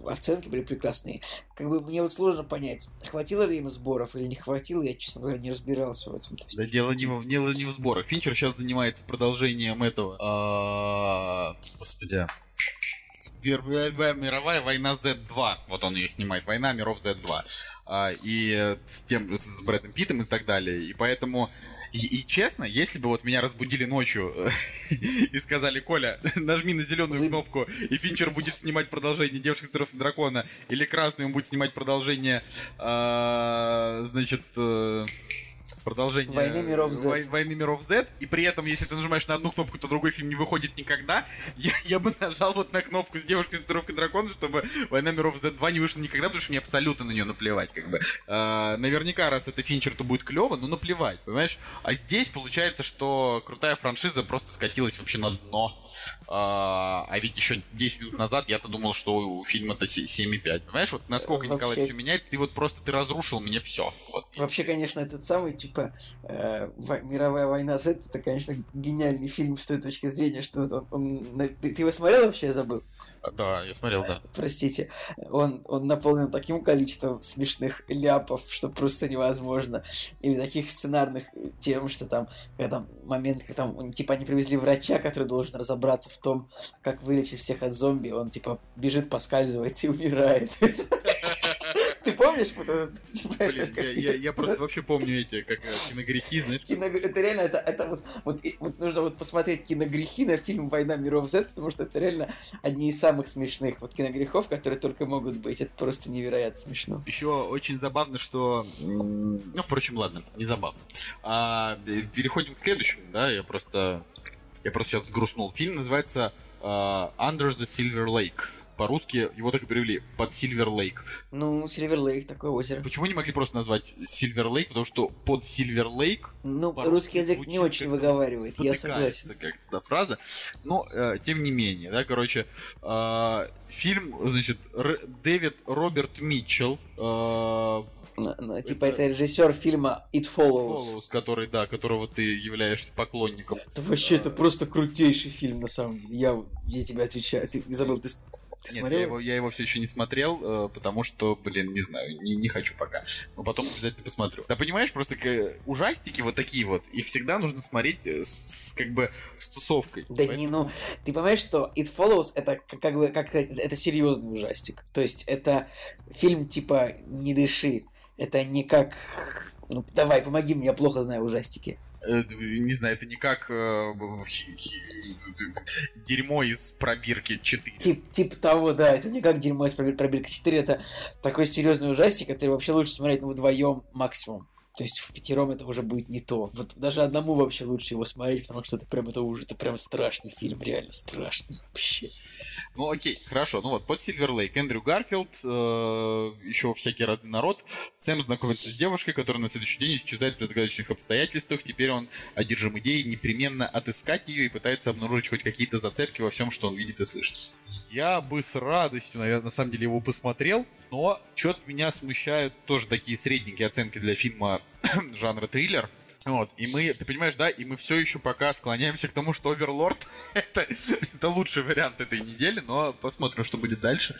оценки были прекрасные. Как бы мне вот сложно понять, хватило ли им сборов или не хватило, я, честно говоря, не разбирался в этом. То есть, Да дело не, в, дело не в сборах. Финчер сейчас занимается продолжением этого. а, Господи. Мировая война Z2. Вот он ее снимает. Война миров Z2. А, И с тем, с Брэдом Питтом и так далее. И поэтому и, и честно, если бы вот меня разбудили ночью и сказали, Коля, нажми на зеленую Вы- кнопку, и Финчер будет снимать продолжение Девушки с Трёх дракона, или красную он будет снимать продолжение, а, значит, э, продолжение Войны миров Z. Вой- Войны миров Z, и при этом, если ты нажимаешь на одну кнопку, то другой фильм не выходит никогда, я, я бы нажал вот на кнопку с девушкой с татуировкой дракона, чтобы Война миров Z2 не вышла никогда, потому что мне абсолютно на нее наплевать, как бы. А, наверняка, раз это Финчер, то будет клево, но наплевать, понимаешь? А здесь получается, что крутая франшиза просто скатилась вообще на дно. А, а ведь еще 10 минут назад я-то думал, что у фильма-то се- 7,5. Понимаешь, вот насколько, Вообще- Николай, все меняется, ты вот просто ты разрушил мне все. Вот. Вообще, конечно, этот самый, типа, э, во- «Мировая война Z» это, конечно, гениальный фильм с той точки зрения, что он... он- ты, ты его смотрел вообще, я забыл? А, Да, я смотрел, да. Простите. Он, он наполнен таким количеством смешных ляпов, что просто невозможно. Или таких сценарных тем, что там, когда там момент, когда там, типа, они привезли врача, который должен разобраться в том, как вылечить всех от зомби, он, типа, бежит, поскальзывается и умирает. Ты помнишь? типа, это Блин, я, как- я- я просто вообще помню эти, как э, киногрехи, знаешь. Кино... Это реально, это, это вот, вот, вот нужно вот посмотреть киногрехи на фильм «Война миров Z», потому что это реально одни из самых смешных вот киногрехов, которые только могут быть. Это просто невероятно смешно. Еще очень забавно, что... Ну, впрочем, ладно, не забавно. А, э, переходим к следующему, да, я просто... Я просто сейчас грустнул. Фильм называется а, Under the Silver Lake. По-русски его так и перевели под Сильвер Лейк. Ну, Сильвер Лейк, такое озеро. Почему не могли просто назвать Сильвер Лейк? Потому что под Сильвер Лейк Ну, русский язык не очень выговаривает, я согласен. как-то эта фраза. Но, э, тем не менее, да, короче, э, фильм, значит, Р- Дэвид Роберт Митчелл, э, Ну, ну, Типа Это- это режиссер фильма It Follows. Follows, который, да, которого ты являешься поклонником. Это вообще, это просто крутейший фильм, на самом деле. Я, я тебе отвечаю. Ты забыл, ты, ты Нет, смотрел? я его, я его все еще не смотрел, э, потому что, блин, не знаю, не, не хочу пока. Но потом обязательно посмотрю. Да понимаешь, просто ужастики вот такие вот, их всегда нужно смотреть э, с, с, как бы с тусовкой. Да не, ну, ты понимаешь, что It Follows это как, как бы как это серьезный ужастик. То есть это фильм типа Не дыши. Это не как. Ну, давай, помоги мне, я плохо знаю ужастики. Э, не знаю, это не как э, дерьмо из пробирки 4. Тип, тип того, да, это не как дерьмо из пробир- пробирка 4, это такой серьезный ужастик, который вообще лучше смотреть ну, вдвоем максимум. То есть в пятером это уже будет не то. Вот даже одному вообще лучше его смотреть, потому что это прям это уже это прям страшный фильм, реально страшный вообще. Ну окей, хорошо. Ну вот, под Сильвер Лейк Эндрю Гарфилд, э, еще всякий разный народ. Сэм знакомится с девушкой, которая на следующий день исчезает при загадочных обстоятельствах. Теперь он одержим идеей непременно отыскать ее и пытается обнаружить хоть какие-то зацепки во всем, что он видит и слышит. Я бы с радостью, наверное, на самом деле его посмотрел, но что-то меня смущают тоже такие средненькие оценки для фильма жанра триллер. Вот, и мы, ты понимаешь, да, и мы все еще пока склоняемся к тому, что Оверлорд это, это лучший вариант этой недели, но посмотрим, что будет дальше.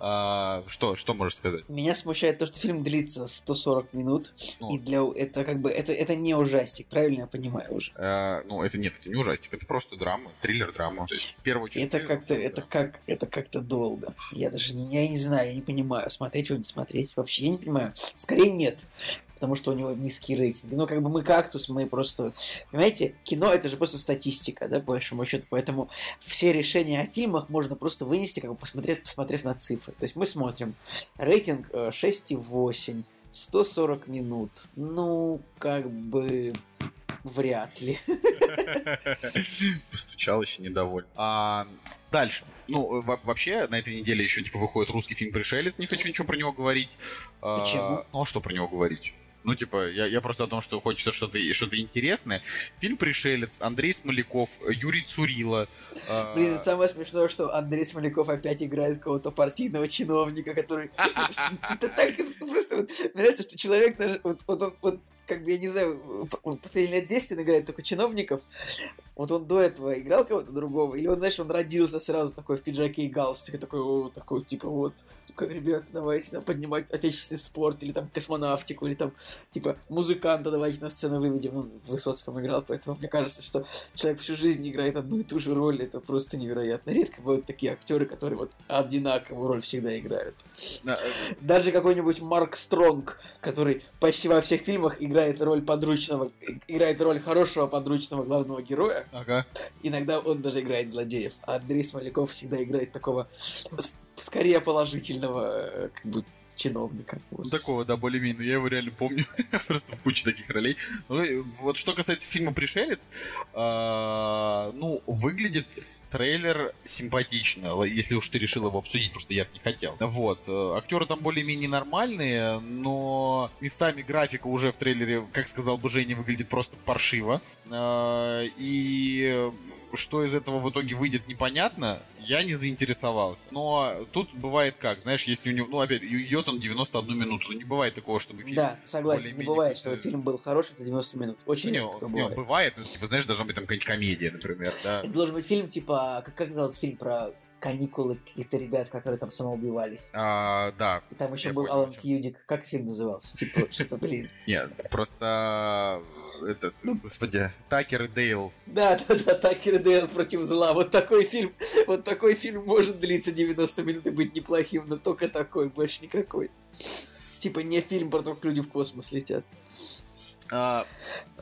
А, что, что можешь сказать? Меня смущает то, что фильм длится 140 минут, Ну. и для это как бы это, это не ужастик, правильно я понимаю уже. А, ну, это нет, это не ужастик, это просто драма, триллер-драма. То есть, в первую И очередь... это как-то, да. это как, это как-то долго. Я даже, я не знаю, я не понимаю, смотреть его, не смотреть. Вообще я не понимаю. Скорее нет, потому что у него низкие рейтинги. Ну, как бы мы кактус, мы просто... Понимаете, кино это же просто статистика, да, по большому счету. Поэтому все решения о фильмах можно просто вынести, как бы посмотреть, посмотрев на цифры. То есть мы смотрим рейтинг э, 6,8, 140 минут. Ну, как бы... Вряд ли. Постучал еще недоволен. А, дальше. Ну, во- вообще, на этой неделе еще типа выходит русский фильм «Пришелец», не хочу ничего про него говорить. А, Почему? Ну, а что про него говорить? Ну, типа, я, я просто о том, что хочется что-то что интересное. Фильм «Пришелец», Андрей Смоляков, Юрий Цурила. а, Блин, это самое смешное, что Андрей Смоляков опять играет какого-то партийного чиновника, который... Это так просто... нравится, что человек даже... Вот он... Как бы, я не знаю, последние лет 10 он играет только чиновников. Вот он до этого играл кого-то другого, или он, знаешь, он родился сразу такой в пиджаке и галстуке, такой, о, такой, типа, вот, как, ребята, давайте там, поднимать отечественный спорт, или там космонавтику, или там, типа, музыканта давайте на сцену выведем. Он в Высоцком играл, поэтому мне кажется, что человек всю жизнь играет одну и ту же роль, это просто невероятно. Редко бывают такие актеры, которые вот одинаковую роль всегда играют. да, Даже какой-нибудь Марк Стронг, который почти во всех фильмах играет роль подручного, играет роль хорошего подручного главного героя, Ага. иногда он даже играет злодеев. А Андрей Смоляков всегда играет такого скорее положительного э, как бы чиновника. Вот. Ну, такого, да, более-менее. Я его реально помню. Просто в куче таких ролей. Ну, вот что касается фильма «Пришелец», а, ну, выглядит трейлер симпатично, л- если уж ты решил его обсудить, просто я не хотел. Вот. э, Актеры там более-менее нормальные, но местами графика уже в трейлере, как сказал бы Женя, выглядит просто паршиво. А, И что из этого в итоге выйдет, непонятно. Я не заинтересовался. Но тут бывает как, знаешь, если у него, ну, опять, идет он 91 минуту, ну, не бывает такого, чтобы фильм... Да, согласен, не бывает, что какой-то- фильм был хороший, это 90 минут. Очень Не, редко не, бывает. бывает, ну, типа, знаешь, должна быть там какая-нибудь комедия, например, да. Это должен быть фильм типа, как, как назывался фильм про каникулы каких-то ребят, которые там самоубивались. А, да, И там еще был понял, Алан. Тьюдик. Как фильм назывался? Типа, что-то, блин. нет, просто этот, Ну, господи, Такер и Дейл. Да, да, да, Такер и Дейл против зла. Вот такой фильм, вот такой фильм может длиться 90 минут и быть неплохим, но только такой, больше никакой. Типа не фильм про то, как люди в космос летят. А,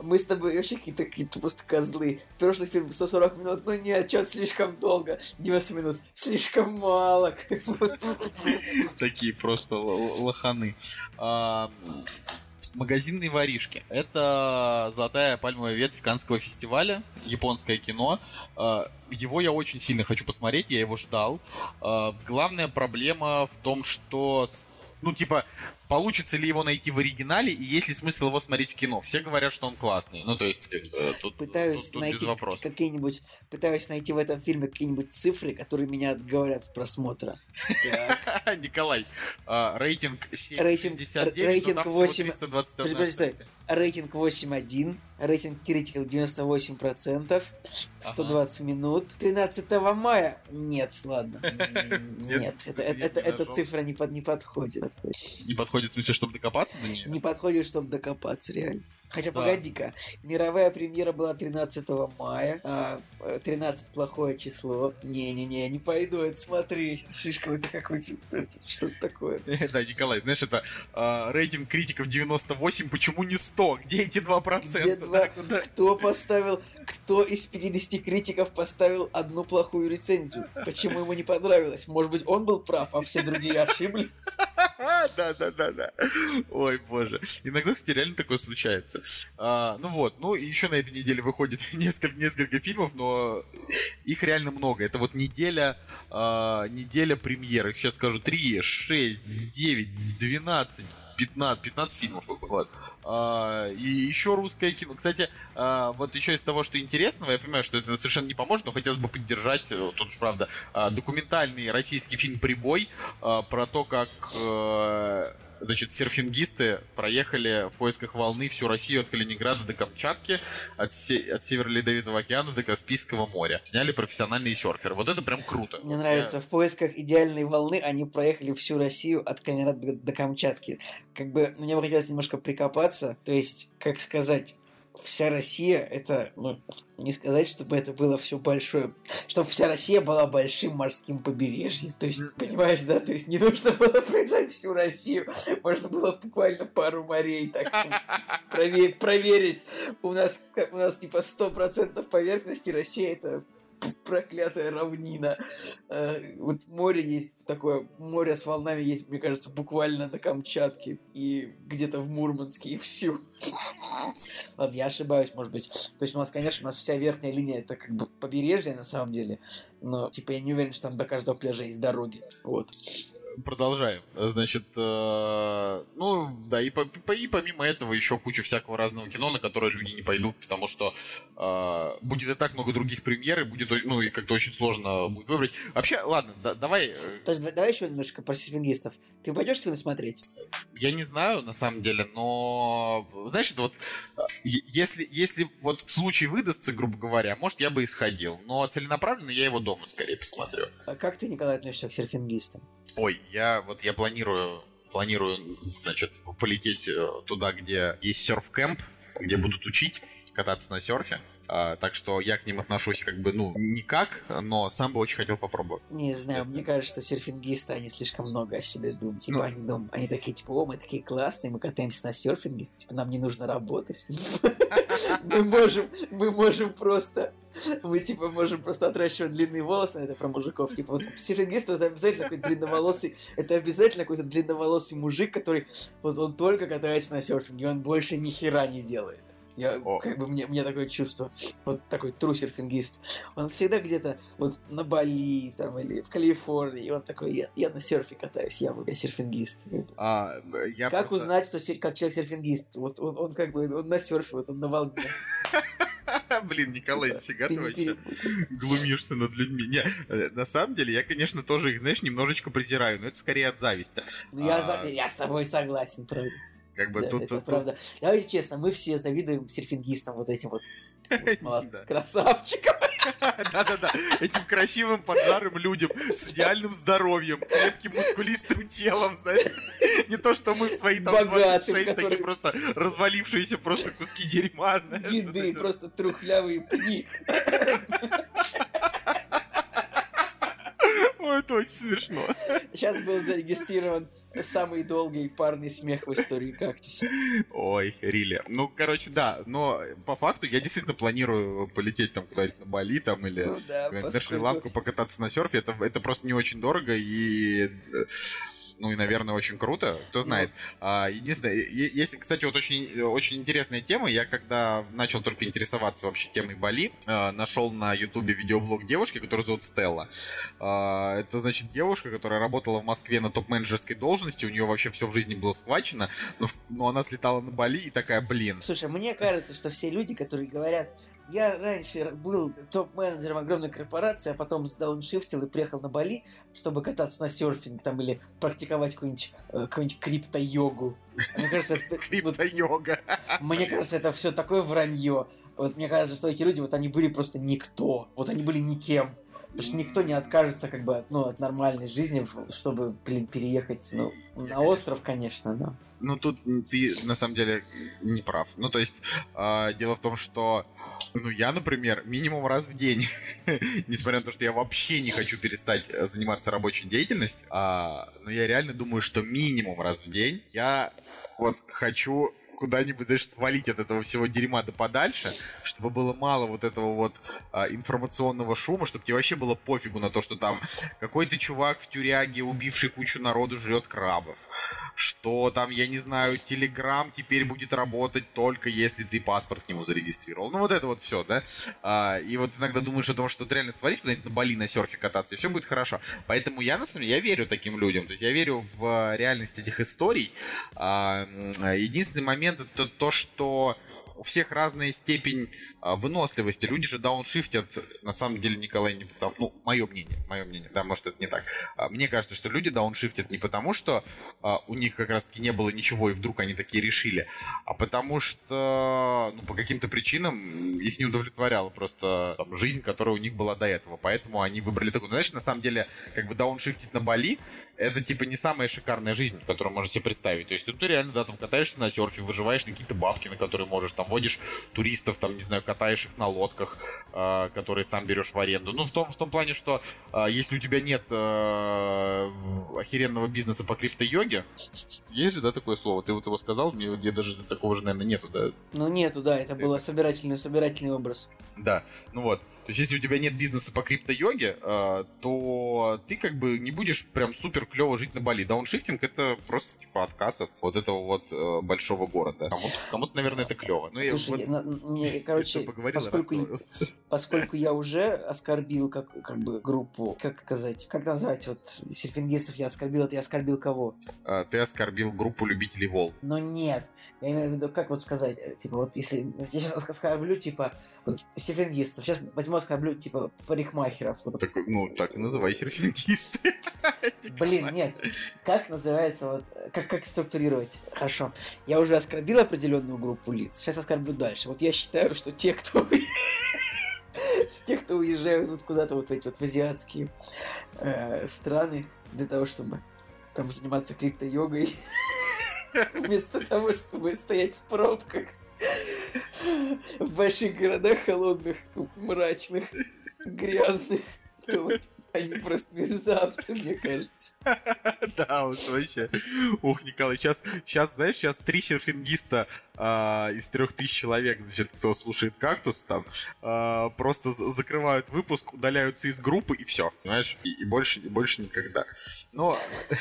Мы с тобой вообще какие-то какие просто козлы. Прошлый фильм 140 минут, ну нет, что слишком долго. 90 минут слишком мало. такие просто лоханы. А, Магазинные воришки. Это золотая пальмовая ветвь Канского фестиваля, японское кино. А, Его я очень сильно хочу посмотреть, я его ждал. А, Главная проблема в том, что ну, типа, получится ли его найти в оригинале, и есть ли смысл его смотреть в кино. Все говорят, что он классный. Ну, то есть, как бы, тут, Пытаюсь тут- тут найти какие-нибудь, пытаюсь найти в этом фильме какие-нибудь цифры, которые меня отговорят от просмотра. Николай, а, рейтинг 7,69, Рейтинг- но рейтинг там всего 8. 321 Подожди, подожди, Рейтинг 8.1, рейтинг критиков 98%, 120 минут. 13 мая? Нет, ладно. Нет, эта цифра не подходит. Не подходит в смысле, чтобы докопаться до нее? Не подходит, чтобы докопаться, реально. Хотя, Да. погоди-ка, мировая премьера была 13 мая, а э, 13 плохое число. Не-не-не, не пойду это смотреть. Это слишком, это какое-то, это что-то такое. Да, Николай, знаешь, это а, рейтинг критиков 98, почему не 100? Где эти 2%? Где Да, два- куда- Кто поставил, кто из 50 критиков поставил одну плохую рецензию? Почему ему не понравилось? Может быть, он был прав, а все другие ошиблись? Да, да, да, да. Ой, боже. Иногда, кстати, реально такое случается. А, ну вот, ну и еще на этой неделе выходит несколько, несколько фильмов, но их реально много. Это вот неделя, а, неделя премьер. Их сейчас скажу 3, 6, 9, 12, 15, 15 фильмов выходит. А, и еще русское кино. Кстати, а, вот еще из того, что интересного, я понимаю, что это совершенно не поможет, но хотелось бы поддержать, э, тут уж правда, а, документальный российский фильм «Прибой» а, про то, как э, значит, серфингисты проехали в поисках волны всю Россию от Калининграда до Камчатки, от, се- от Северо Ледовитого океана до Каспийского моря. Сняли профессиональные серферы. Вот это прям круто. Мне нравится, в поисках идеальной волны они проехали всю Россию от Калининграда до Камчатки. Как бы мне бы хотелось немножко прикопаться, то есть, как сказать, вся Россия, это, ну, не сказать, чтобы это было все большое, чтобы вся Россия была большим морским побережьем. То есть, понимаешь, да, то есть не нужно было проезжать всю Россию, можно было буквально пару морей так прове- проверить. У нас, у нас типа 100% поверхности Россия это проклятая равнина. Э, Вот море есть такое, море с волнами есть, мне кажется, буквально на Камчатке и где-то в Мурманске, и все. Ладно, я ошибаюсь, может быть. То есть у нас, конечно, у нас вся верхняя линия это как бы побережье на самом деле, но типа я не уверен, что там до каждого пляжа есть дороги. Вот. Продолжаем. Значит, э, ну, да, и, по- по- и помимо этого еще куча всякого разного кино, на которое люди не пойдут, потому что э, будет и так много других премьер, и будет, ну, и как-то очень сложно будет выбрать. Вообще, ладно, да- давай, э, То есть, давай еще немножко про серфингистов. Ты пойдешь фильм смотреть? Я не знаю, на самом деле, но, это вот, если, если вот случай выдастся, грубо говоря, может, я бы и сходил, но целенаправленно я его дома скорее посмотрю. А как ты, Николай, относишься к серфингистам? Ой, я вот я планирую, планирую, значит, полететь э, туда, где есть серф-кэмп, где будут учить кататься на серфе. А, так что я к ним отношусь как бы, ну, никак, но сам бы очень хотел попробовать. Не знаю, мне кажется, что серфингисты, они слишком много о себе думают. Типа, Ну. они думают, они такие, типа, о, мы такие классные, мы катаемся на серфинге, типа, нам не нужно работать. Мы можем, мы можем просто, мы, типа, можем просто отращивать длинные волосы, это про мужиков. Типа, вот серфингист, это обязательно какой-то длинноволосый, это обязательно какой-то длинноволосый мужик, который, вот он только катается на серфинге, он больше ни хера не делает. Я, О. как бы, мне, мне такое чувство. Вот такой тру серфингист. Он всегда где-то вот на Бали там, или в Калифорнии. И он такой, я, я на серфе катаюсь, я, я серфингист. А, я как просто- узнать, что как человек серфингист? Вот он, он как бы он на серфе, вот он на волне. Блин, Николай, нифига Ты вообще глумишься над людьми. Не, э, на самом деле, я, конечно, тоже их, знаешь, немножечко презираю, но это скорее от зависти. Ну, я, А. за- я с тобой согласен, правда. Как бы Да, тут... это тут- правда. Давайте честно, мы все завидуем серфингистам вот этим вот, красавчикам. Да-да-да, этим красивым поджарым людям с идеальным здоровьем, крепким мускулистым телом, знаешь. Не то, что мы в свои там Богатым, 26 который- такие просто развалившиеся просто куски дерьма, знаешь. это. просто трухлявые пни. Это очень смешно. Сейчас был зарегистрирован самый долгий парный смех в истории кактуса. Ой, Рили. Ну, короче, да, но по факту я действительно планирую полететь там куда-нибудь на Бали там или Ну да, на поскольку... Шри-Ланку покататься на серфе. Это, это просто не очень дорого и... э, ну и, наверное, очень круто, кто Ну. знает. А, единственное, есть, кстати, вот очень, очень интересная тема. Я когда начал только интересоваться вообще темой Бали, а, нашел на Ютубе видеоблог девушки, которую зовут Стелла. А, это, значит, девушка, которая работала в Москве на топ-менеджерской должности, у нее вообще все в жизни было схвачено, но, в- но она слетала на Бали и такая, блин, Слушай, мне кажется, что все люди, которые говорят, я раньше был топ-менеджером огромной корпорации, а потом сдауншифтил и приехал на Бали, чтобы кататься на серфинг там или практиковать какую-нибудь, э, какую-нибудь крипто-йогу. Мне кажется, это, крипто-йога. Мне кажется, это все такое вранье. Вот мне кажется, что эти люди, вот они были просто никто. Вот они были никем. Потому что никто не откажется как бы от, ну, от нормальной жизни, чтобы, блин, переехать ну, на остров, конечно, да. Ну, тут ты, на самом деле, не прав. Ну, то есть, а, дело в том, что, ну, я, например, минимум раз в день, несмотря на то, что я вообще не хочу перестать э, заниматься рабочей деятельностью, а, но я реально думаю, что минимум раз в день я вот хочу куда-нибудь, знаешь, свалить от этого всего дерьма да подальше, чтобы было мало вот этого вот а, информационного шума, чтобы тебе вообще было пофигу на то, что там какой-то чувак в тюряге, убивший кучу народу, жрет крабов. Что там, я не знаю, Телеграм теперь будет работать только если ты паспорт к нему зарегистрировал. Ну вот это вот все, да? А, и вот иногда думаешь о том, что реально свалить куда-нибудь на Бали на серфе кататься, и все будет хорошо. Поэтому я, на самом деле, я верю таким людям. То есть я верю в а, реальность этих историй. А, м, единственный момент это то, что у всех разная степень а, выносливости. Люди же дауншифтят, на самом деле, Николай, не потому... Ну, мое мнение, мое мнение, да, может, это не так. А, Мне кажется, что люди дауншифтят не потому, что а, у них как раз-таки не было ничего, и вдруг они такие решили, а потому что, ну, по каким-то причинам их не удовлетворяла просто там, жизнь, которая у них была до этого. Поэтому они выбрали такую. Ну, знаешь, на самом деле, как бы дауншифтить на Бали, это типа не самая шикарная жизнь, которую можно себе представить. То есть ну, ты реально, да, там катаешься на серфе, выживаешь на какие-то бабки, на которые можешь, там водишь туристов, там, не знаю, катаешь их на лодках, э, которые сам берешь в аренду. Ну, в том, в том плане, что э, если у тебя нет э, охеренного бизнеса по крипто-йоге, есть же, да, такое слово? Ты вот его сказал, мне где даже такого же, наверное, нету, да? Ну нету, да, это было собирательный, собирательный образ. Да, ну вот. То есть, если у тебя нет бизнеса по крипто-йоге, э, то ты как бы не будешь прям супер клево жить на Бали. Дауншифтинг это просто типа отказ от вот этого вот э, большого города. Кому-то, кому-то, наверное, это клево. Ну, я Слушай, вот- я- мне, короче, что поговорил, поскольку, расстроился. поскольку я уже оскорбил как, как бы группу, как сказать, как назвать, вот серфингистов я оскорбил, это я оскорбил кого? А, ты оскорбил группу любителей волн. Но нет, я имею в виду, как вот сказать, э, типа, вот если я сейчас оскорблю, типа, вот серфингистов, сейчас возьму оскорблю, типа, парикмахеров. Вот. Так, ну, так и называй серфингисты. Блин, нет, как называется, вот, как, как структурировать? Хорошо, я уже оскорбил определенную группу лиц, сейчас оскорблю дальше. Вот я считаю, что те, кто те, кто уезжают вот куда-то вот в эти вот в азиатские э, страны для того, чтобы там заниматься крипто-йогой, вместо того, чтобы стоять в пробках в больших городах холодных, мрачных, грязных, то они просто мерзавцы, мне кажется. Да, вот вообще. Ух, Николай, сейчас, сейчас, знаешь, сейчас три серфингиста а, из трех тысяч человек, значит, кто слушает кактус, там, а, просто за- закрывают выпуск, удаляются из группы и все, понимаешь? И, больше, и больше никогда. Но,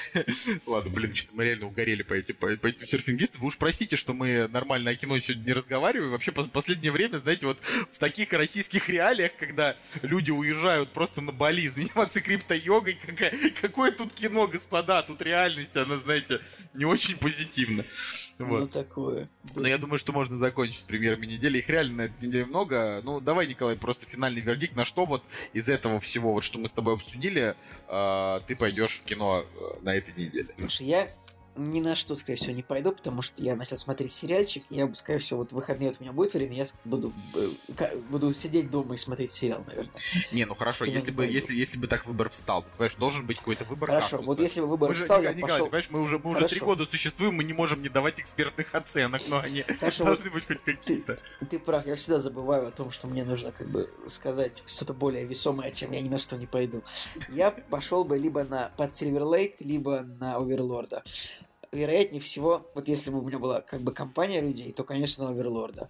ладно, блин, что-то мы реально угорели по, эти, по, этим серфингистам. Вы уж простите, что мы нормально о кино сегодня не разговариваем. Вообще, по- последнее время, знаете, вот в таких российских реалиях, когда люди уезжают просто на Бали заниматься крипто-йогой, какая, какое тут кино, господа, тут реальность, она, знаете, не очень позитивна. Вот. Ну такое. Но я думаю, что можно закончить с премьерами недели. Их реально на этой неделе много. Ну, давай, Николай, просто финальный вердикт. На что вот из этого всего, вот что мы с тобой обсудили, э, ты пойдешь в кино э, на этой неделе? Слушай, я ни на что, скорее всего, не пойду, потому что я начал смотреть сериальчик. Я, скорее всего, вот в выходные вот у меня будет время, я буду, э, буду сидеть дома и смотреть сериал, наверное. Не, ну хорошо, если бы, пойду. если, если бы так выбор встал, понимаешь, должен быть какой-то выбор. Хорошо, кактуса. вот если бы выбор Мы встал, я Николай, пошел... ты понимаешь, мы уже, мы уже три года существуем, мы не можем не давать экспертных оценок, но они Хорошо, вот должны быть хоть какие-то. ты прав, я всегда забываю о том, что мне нужно как бы сказать что-то более весомое, чем я ни на что не пойду. Я пошел бы либо на под Silver Lake, либо на Оверлорда. Вероятнее всего, вот если бы у меня была как бы компания людей, то, конечно, на Оверлорда.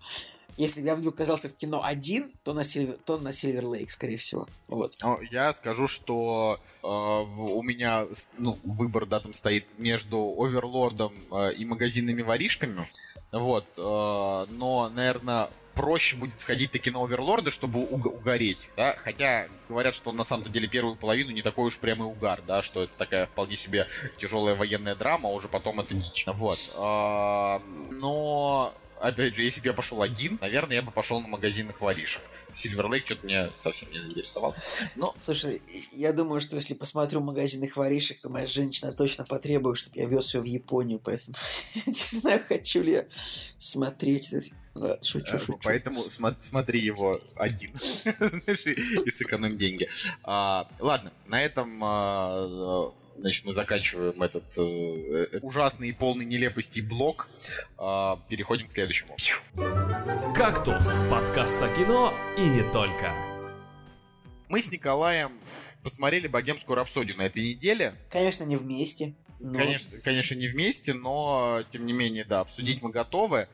если я вдруг оказался в кино один, то на Сильвер, то на Сильвер Лейк, скорее всего. Вот. Я скажу, что э, у меня ну, выбор да, там стоит между Оверлордом э, и магазинными воришками. Вот, э, но, наверное, проще будет сходить таки на Оверлорда, чтобы уг- угореть, да, хотя говорят, что он на самом деле первую половину не такой уж прямой угар, да, что это такая вполне себе тяжелая военная драма, а уже потом это дичь. Вот, а, но опять же, если бы я пошел один, наверное, я бы пошел на магазинных воришек. Silver Lake что-то меня совсем не заинтересовал. Но... Слушай, я думаю, что если посмотрю магазинных воришек, то моя женщина точно потребует, чтобы я вез ее в Японию, поэтому не знаю, хочу ли я смотреть этот Ладно, шучу, шучу. Поэтому см- смотри его один. и сэкономим деньги. А, ладно, на этом а, значит, мы заканчиваем этот э, ужасный и полный нелепости блок. Э, переходим к следующему. «Кактус» — подкаст о кино и не только. Мы с Николаем посмотрели «Богемскую рапсодию» на этой неделе. Конечно, не вместе. Но... Конечно, конечно, не вместе, но тем не менее, да, обсудить мы готовы.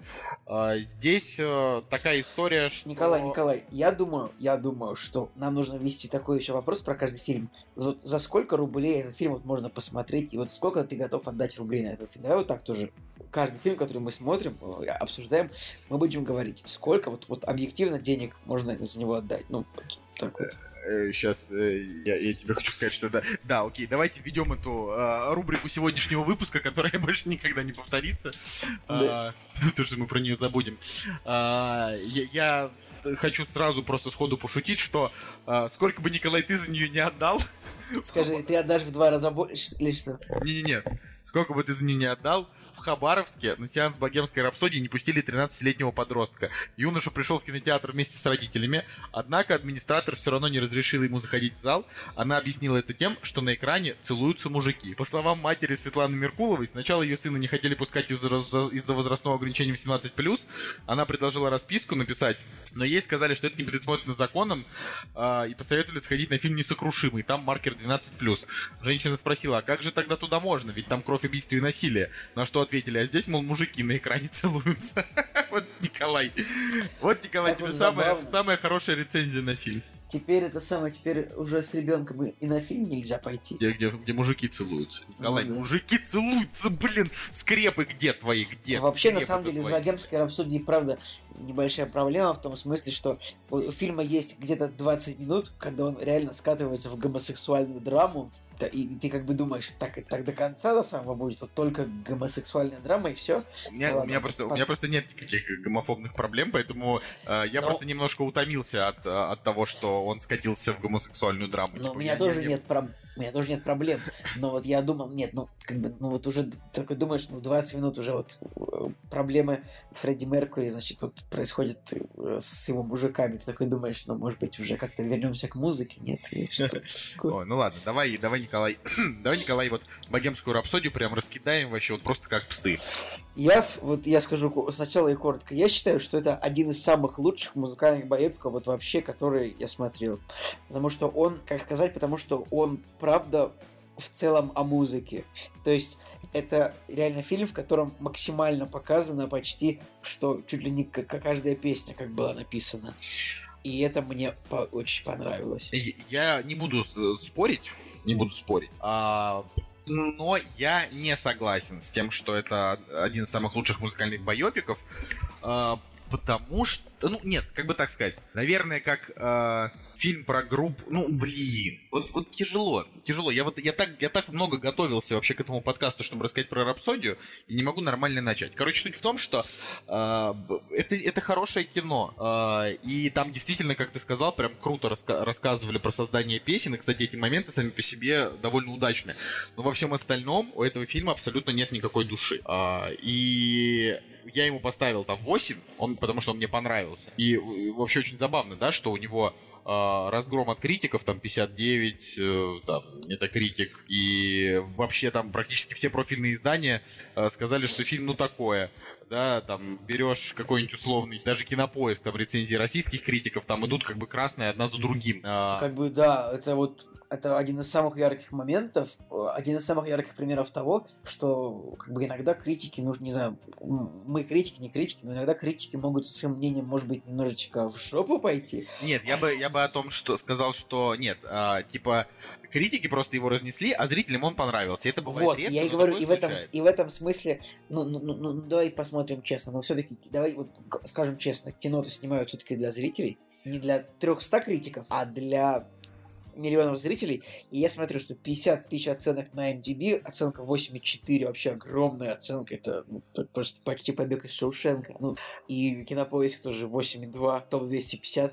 А, здесь э, такая история, что... Николай, Николай, я думаю, я думаю, что нам нужно ввести такой еще вопрос про каждый фильм. За, за сколько рублей этот фильм вот можно посмотреть, и вот сколько ты готов отдать рублей на этот фильм? Давай вот так тоже. Каждый фильм, который мы смотрим, э, обсуждаем, мы будем говорить, сколько вот, вот объективно денег можно за него отдать. Ну, так вот сейчас э, я, я тебе хочу сказать, что да, да, окей, давайте введем эту э, рубрику сегодняшнего выпуска, которая больше никогда не повторится, да. а, потому что мы про нее забудем. А, я, я хочу сразу просто сходу пошутить, что а, сколько бы Николай ты за нее не отдал. Скажи, ты отдашь в два раза больше или что? Не-не-не, сколько бы ты за нее не отдал, Хабаровске на сеанс богемской рапсодии не пустили 13-летнего подростка. Юноша пришел в кинотеатр вместе с родителями, однако администратор все равно не разрешил ему заходить в зал. Она объяснила это тем, что на экране целуются мужики. По словам матери Светланы Меркуловой, сначала ее сына не хотели пускать из-за возрастного ограничения 18+, она предложила расписку написать, но ей сказали, что это не предусмотрено законом, э, и посоветовали сходить на фильм «Несокрушимый», там маркер 12+. Женщина спросила, а как же тогда туда можно, ведь там кровь, убийство и насилие? На что ответили, а здесь, мол, мужики на экране целуются. Вот Николай. Вот, Николай, тебе самая, самая хорошая рецензия на фильм. Теперь это самое, теперь уже с ребенком и на фильм нельзя пойти. Где, где, где мужики целуются. Николай, ну, да. мужики целуются, блин, скрепы где твои, где? Вообще, на самом деле, из богемской рапсодии, правда, небольшая проблема в том смысле, что у фильма есть где-то 20 минут, когда он реально скатывается в гомосексуальную драму, и ты как бы думаешь, так, так до конца до самого будет вот только гомосексуальная драма и все. У меня, ну, у меня, просто, у меня просто нет никаких гомофобных проблем, поэтому э, я Но... просто немножко утомился от, от того, что он скатился в гомосексуальную драму. Но у меня тоже нет проблем у меня тоже нет проблем. Но вот я думал, нет, ну, как бы, ну вот уже такой думаешь, ну 20 минут уже вот э, проблемы Фредди Меркури, значит, вот происходят э, с его мужиками. Ты такой думаешь, ну, может быть, уже как-то вернемся к музыке, нет? Ой, ну ладно, давай, давай, Николай, давай, Николай, вот богемскую рапсодию прям раскидаем вообще вот просто как псы. Я, вот я скажу сначала и коротко, я считаю, что это один из самых лучших музыкальных боепиков вот вообще, которые я смотрел. Потому что он, как сказать, потому что он правда в целом о музыке. То есть это реально фильм, в котором максимально показано почти, что чуть ли не каждая песня, как была написана. И это мне по очень понравилось. Я не буду спорить, не буду спорить. А, но я не согласен с тем, что это один из самых лучших музыкальных байопиков. А, потому что, ну нет, как бы так сказать, наверное, как э, фильм про группу, ну блин, вот, вот тяжело, тяжело. Я вот я так я так много готовился вообще к этому подкасту, чтобы рассказать про рапсодию, и не могу нормально начать. Короче, суть в том, что э, это это хорошее кино, э, и там действительно, как ты сказал, прям круто раска- рассказывали про создание песен. И, кстати, эти моменты сами по себе довольно удачные. Но во всем остальном у этого фильма абсолютно нет никакой души. Э, и я ему поставил там 8, он, потому что он мне понравился. И вообще очень забавно, да, что у него э, разгром от критиков, там 59, э, там, метакритик, и вообще там практически все профильные издания э, сказали, что фильм ну такое да, там берешь какой-нибудь условный, даже кинопоезд, там рецензии российских критиков, там идут как бы красные одна за другим. Как бы, да, это вот это один из самых ярких моментов, э, один из самых ярких примеров того, что как бы иногда критики, ну, не знаю, мы критики, не критики, но иногда критики могут со своим мнением, может быть, немножечко в шопу пойти. Нет, я бы, я бы о том, что сказал, что нет, а, типа, критики просто его разнесли, а зрителям он понравился. Это бывает Вот, редко, я и говорю, и в, этом, и в этом смысле, ну, ну, ну, ну, давай посмотрим честно, но все-таки, давай вот скажем честно, кино-то снимают все-таки для зрителей, не для 300 критиков, а для миллионов зрителей, и я смотрю, что 50 тысяч оценок на MDB, оценка 8,4, вообще огромная оценка, это ну, просто почти побег из Шоушенка, ну, и Кинопоиск тоже 8,2, топ-250.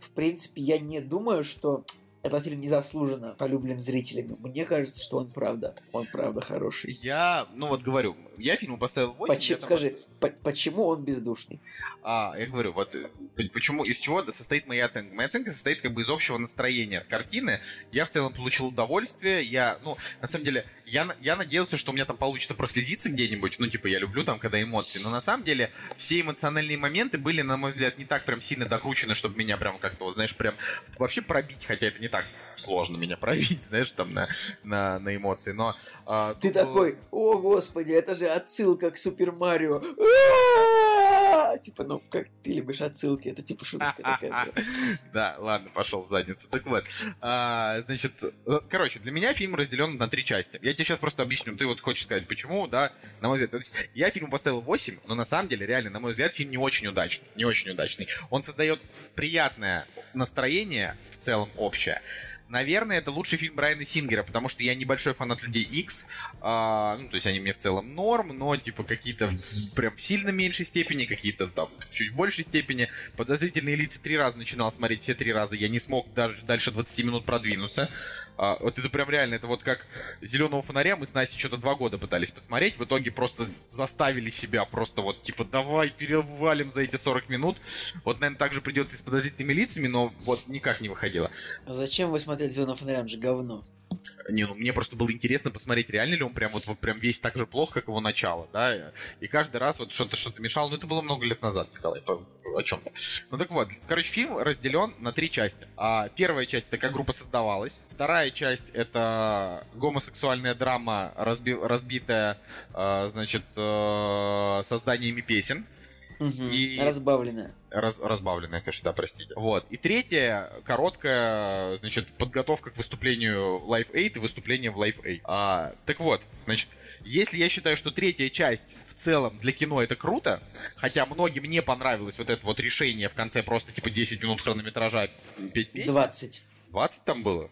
В принципе, я не думаю, что этот фильм незаслуженно полюблен зрителями. Мне кажется, что он правда, он правда хороший. Я, ну вот говорю, я фильму поставил 8. Почему, скажи, вот- по- почему он бездушный? А, я говорю, вот почему, из чего состоит моя оценка? Моя оценка состоит как бы из общего настроения от картины. Я в целом получил удовольствие. Я, ну, на самом деле, я, я надеялся, что у меня там получится проследиться где-нибудь. Ну, типа, я люблю там, когда эмоции. Но на самом деле, все эмоциональные моменты были, на мой взгляд, не так прям сильно докручены, чтобы меня прям как-то, вот, знаешь, прям вообще пробить. Хотя это не так сложно меня пробить, знаешь, там на, на, на эмоции. Но а, Ты тут такой, о господи, это же отсылка к Супер Марио. Типа, ну, как ты любишь отсылки, это типа шуточка такая. Да, ладно, пошел в задницу. Так вот, а, значит, короче, для меня фильм разделен на три части. Я тебе сейчас просто объясню. Ты вот хочешь сказать, почему, да, на мой взгляд. Я фильму поставил 8, но на самом деле, реально, на мой взгляд, фильм не очень удачный. Не очень удачный. Он создает приятное настроение в целом общее. Наверное, это лучший фильм Брайана Сингера, потому что я небольшой фанат Людей X. а, ну, то есть они мне в целом норм, но типа какие-то прям в сильно меньшей степени, какие-то там в чуть большей степени. Подозрительные лица три раза начинал смотреть, все три раза. Я не смог даже дальше 20 минут продвинуться. А, вот это прям реально, это вот как зеленого фонаря мы с Настей что-то два года пытались посмотреть. В итоге просто заставили себя просто вот типа давай перевалим за эти 40 минут. Вот, наверное, так же придется и с подозрительными лицами, но вот никак не выходило. А Зачем вы смотрели «Зеленого фонаря», он же говно. Не, ну мне просто было интересно посмотреть, реально ли он прям вот, вот прям весь так же плохо, как его начало, да, и каждый раз вот что-то что-то мешало, ну это было много лет назад, Николай, по- о чем то Ну так вот, короче, фильм разделен на три части. А первая часть это как группа создавалась, вторая часть это гомосексуальная драма, разби- разбитая, э, значит, э, созданиями песен, Мгм. И- Разбавленная. Раз, разбавленная, конечно, да, простите. Вот. И третье, короткая, значит, подготовка к выступлению Live 8 и выступление в Live 8. А, так вот, значит, если я считаю, что третья часть в целом для кино это круто, хотя многим не понравилось вот это вот решение в конце просто типа 10 минут хронометража петь песни. 20. 20 там было?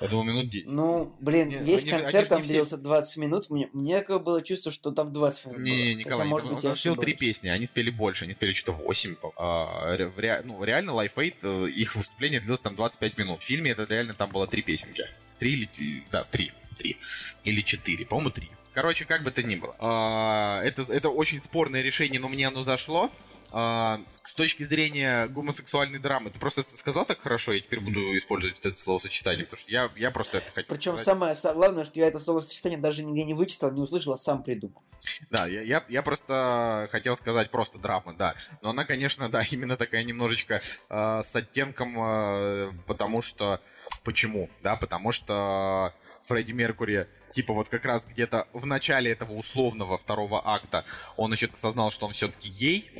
Я думал, минут 10. Ну, блин, Не, весь они концерт они там не все- длился 20 минут. Мне, мне как было чувство, что там 20 минут Не, было. не, Хотя, Николай, может он, быть, я он спел три песни, они спели больше, они спели что-то 8. А, ре- в ре- ну, реально, Life 8, э, их выступление длилось там 25 минут. В фильме это реально там было три песенки. Три или... э, Да, три. Три. Или четыре. По-моему, три. Короче, как бы то ни было. А, это, это очень спорное решение, но мне оно зашло. А, с точки зрения гомосексуальной драмы, ты просто сказал так хорошо, я теперь буду использовать это словосочетание, потому что я, я просто это хотел Причем сказать. самое са- главное, что я это словосочетание даже нигде не вычитал, не услышал, а сам придумал. Да, я, я, я просто хотел сказать просто драма, да. Но она, конечно, да, именно такая немножечко э, с оттенком, э, потому что... Почему? Да, потому что Фредди Меркури, типа вот как раз где-то в начале этого условного второго акта он, значит, осознал, что он все-таки гей,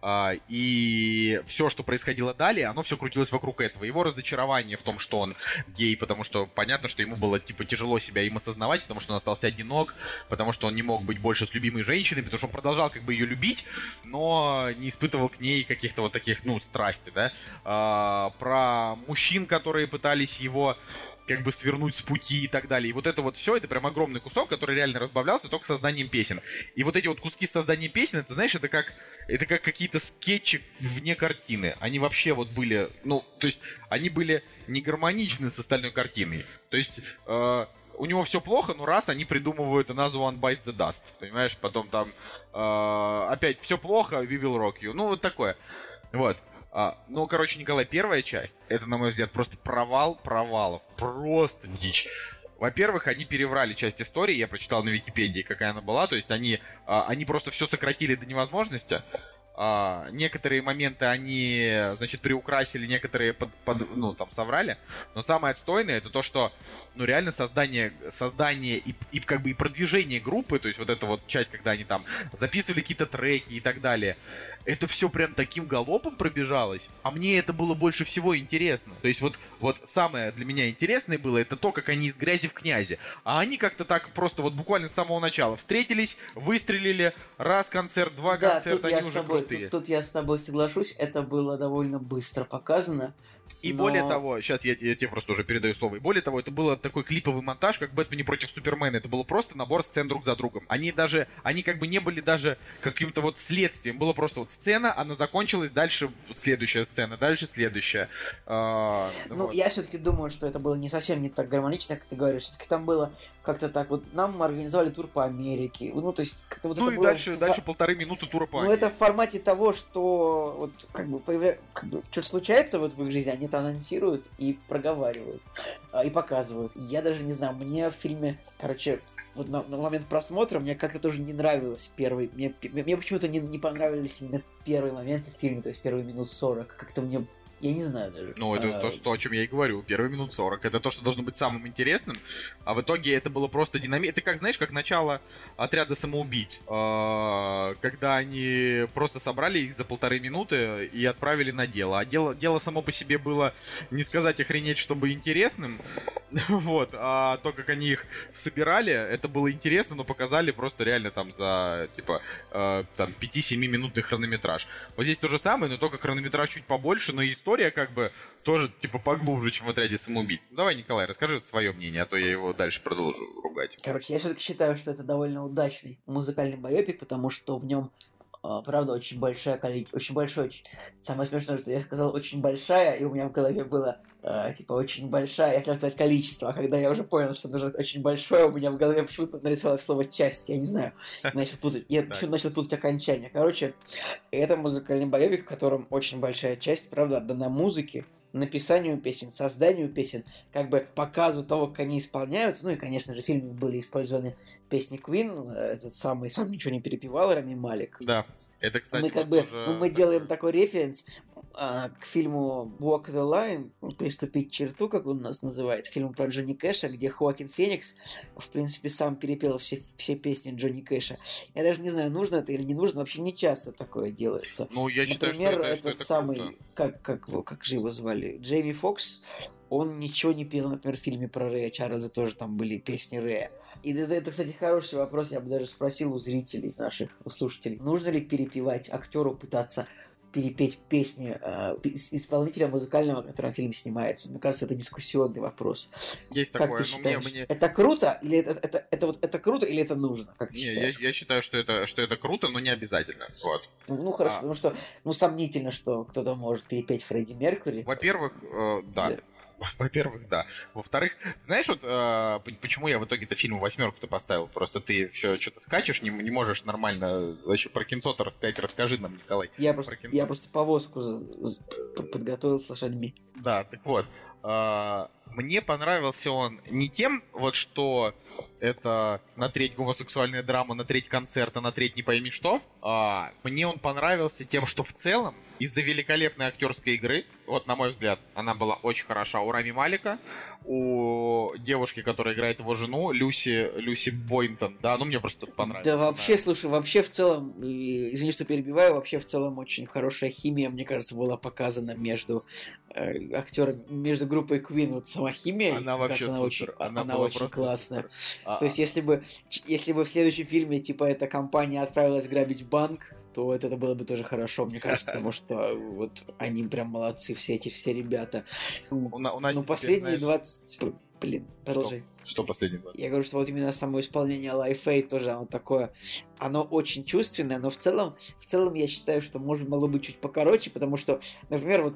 а, и все, что происходило далее, оно все крутилось вокруг этого. Его разочарование в том, что он гей, потому что понятно, что ему было типа тяжело себя им осознавать, потому что он остался одинок, потому что он не мог быть больше с любимой женщиной, потому что он продолжал как бы ее любить, но не испытывал к ней каких-то вот таких, ну, страсти, да. А, про мужчин, которые пытались его как бы свернуть с пути и так далее. И вот это вот все, это прям огромный кусок, который реально разбавлялся только созданием песен. И вот эти вот куски создания песен, это, знаешь, это как, это как какие-то скетчи вне картины. Они вообще вот были, ну, то есть, они были не гармоничны с остальной картиной. То есть, э, у него все плохо, но раз они придумывают another one bites the dust, понимаешь? Потом там э, опять все плохо, we will rock you. Ну, вот такое. Вот. А, ну, короче, Николай, первая часть, это, на мой взгляд, просто провал провалов. Просто дичь. Во-первых, они переврали часть истории, я прочитал на Википедии, какая она была, то есть они, а, они просто все сократили до невозможности. а, некоторые моменты они, значит, приукрасили, некоторые под, под, ну, там, соврали. Но самое отстойное это то, что, ну, реально создание, создание и, и как бы и продвижение группы, то есть вот эта вот часть, когда они там записывали какие-то треки и так далее, это все прям таким галопом пробежалось, а мне это было больше всего интересно. То есть вот, вот самое для меня интересное было, это то, как они из грязи в князи. А они как-то так просто вот буквально с самого начала встретились, выстрелили, раз концерт, два Да, концерта, они уже тобой, крутые. тут, тут я с тобой соглашусь, это было довольно быстро показано. И Но- более того, сейчас я, я тебе просто уже передаю слово. И более того, это было такой клиповый монтаж, как Бэтмен против Супермена. Это было просто набор сцен друг за другом. Они даже, они как бы не были даже каким-то вот следствием. Было просто вот сцена, она закончилась, дальше следующая сцена, дальше следующая. А, Ну, вот. я все-таки думаю, что это было не совсем не так гармонично, как ты говоришь. Все-таки там было как-то так вот. Нам организовали тур по Америке. Ну, то есть, как-то вот Ну это и было дальше, в- дальше полторы минуты тура по Ну, это в формате того, что вот как бы, появля... как бы что-то случается вот в их жизни, они это анонсируют и проговаривают, а, и показывают. Я даже не знаю, мне в фильме, короче, вот на, на момент просмотра мне как-то тоже не нравилось первый, мне, мне, почему-то не, не понравились именно первые моменты в фильме, то есть первые минут 40. Как-то мне, я не знаю даже. Ну, это А, то, что, о чем я и говорю. Первые минут 40. Это то, что должно быть самым интересным. А в итоге это было просто динамит. Это как, знаешь, как начало отряда самоубийц. А, Когда они просто собрали их за полторы минуты и отправили на дело. А дело, дело само по себе было, не сказать охренеть, чтобы интересным. Вот. А то, как они их собирали, это было интересно, но показали просто реально там за, типа, э, там, 5-7 минутный хронометраж. Вот здесь то же самое, но только хронометраж чуть побольше, но и история как бы тоже типа поглубже, чем в отряде самоубийц. Ну, Давай, Николай, расскажи свое мнение, а то я его дальше продолжу ругать. Короче, я все-таки считаю, что это довольно удачный музыкальный боепик, потому что в нем, правда, очень большая количество, очень большое, самое смешное, что я сказал очень большая, и у меня в голове было, э, типа, очень большая, я хотел сказать количество, а когда я уже понял, что нужно очень большое, у меня в голове почему-то нарисовалось слово часть, я не знаю, начал путать, я Так. почему-то начал путать окончание. Короче, это музыкальный боевик, в котором очень большая часть, правда, отдана музыке, написанию песен, созданию песен, как бы показу того, как они исполняются. Ну и, конечно же, в фильме были использованы песни Queen, э, этот самый сам ничего не перепевал, Рами Малик. Да, это, кстати, мы как бы тоже- ну, мы делаем такой референс а, к фильму Walk the Line, ну, приступить черту, как он у нас называется, фильм про Джонни Кэша, где Хоакин Феникс, в принципе, сам перепел все, все песни Джонни Кэша. Я даже не знаю, нужно это или не нужно, вообще не часто такое делается. Ну, я считаю, что Например, это, что этот это самый, круто. как, как, как же его звали, Джейми Фокс, он ничего не пел, например, в фильме про Рэя Чарльза тоже там были песни Рэя. И это, это, кстати, хороший вопрос, я бы даже спросил у зрителей наших, у слушателей, нужно ли перепевать актеру, пытаться перепеть песни э, исполнителя музыкального, который в фильме снимается. Мне кажется, это дискуссионный вопрос. Есть Как такое, ты ну, мне, считаешь? мне... Это круто или это, это, это вот это круто или это нужно? Как Не, я, считаешь? я считаю, что это, что это круто, но не обязательно. Вот. Ну хорошо, А. потому что ну сомнительно, что кто-то может перепеть Фредди Меркьюри. Во-первых, э, да. Да. Во-первых, да. Во-вторых, знаешь, вот э, почему я в итоге-то фильму восьмерку-то поставил? Просто ты все что-то скачешь, не, не можешь нормально вообще про кинцо-то рассказать. Расскажи нам, Николай. Я просто, Про кинцо. я просто повозку подготовил с лошадьми. Да, так вот. а, мне понравился он не тем, вот что это на треть гомосексуальная драма, на треть концерт, а на треть не пойми что. А, мне он понравился тем, что в целом из-за великолепной актерской игры, вот на мой взгляд, она была очень хороша у Рами Малика, у девушки, которая играет его жену, Люси, Люси Бойнтон, да, ну мне просто понравилось. Да вообще, слушай, вообще в целом, извини, что перебиваю, вообще в целом очень хорошая химия, мне кажется, была показана между э, актерами, между группой Queen, вот сама химия, Она вообще она супер, очень, она она очень классная. А- То есть, если бы, если бы в следующем фильме, типа, эта компания отправилась грабить банк, то вот это было бы тоже хорошо, мне кажется, потому что вот они прям молодцы, все эти все ребята. у, на- у нас Ну, последние знаешь, 20... Блин, продолжай. Что последние 20? Я говорю, что вот именно само исполнение Life Aid тоже оно такое, оно очень чувственное, но в целом, в целом я считаю, что может могло быть чуть покороче, потому что, например, вот,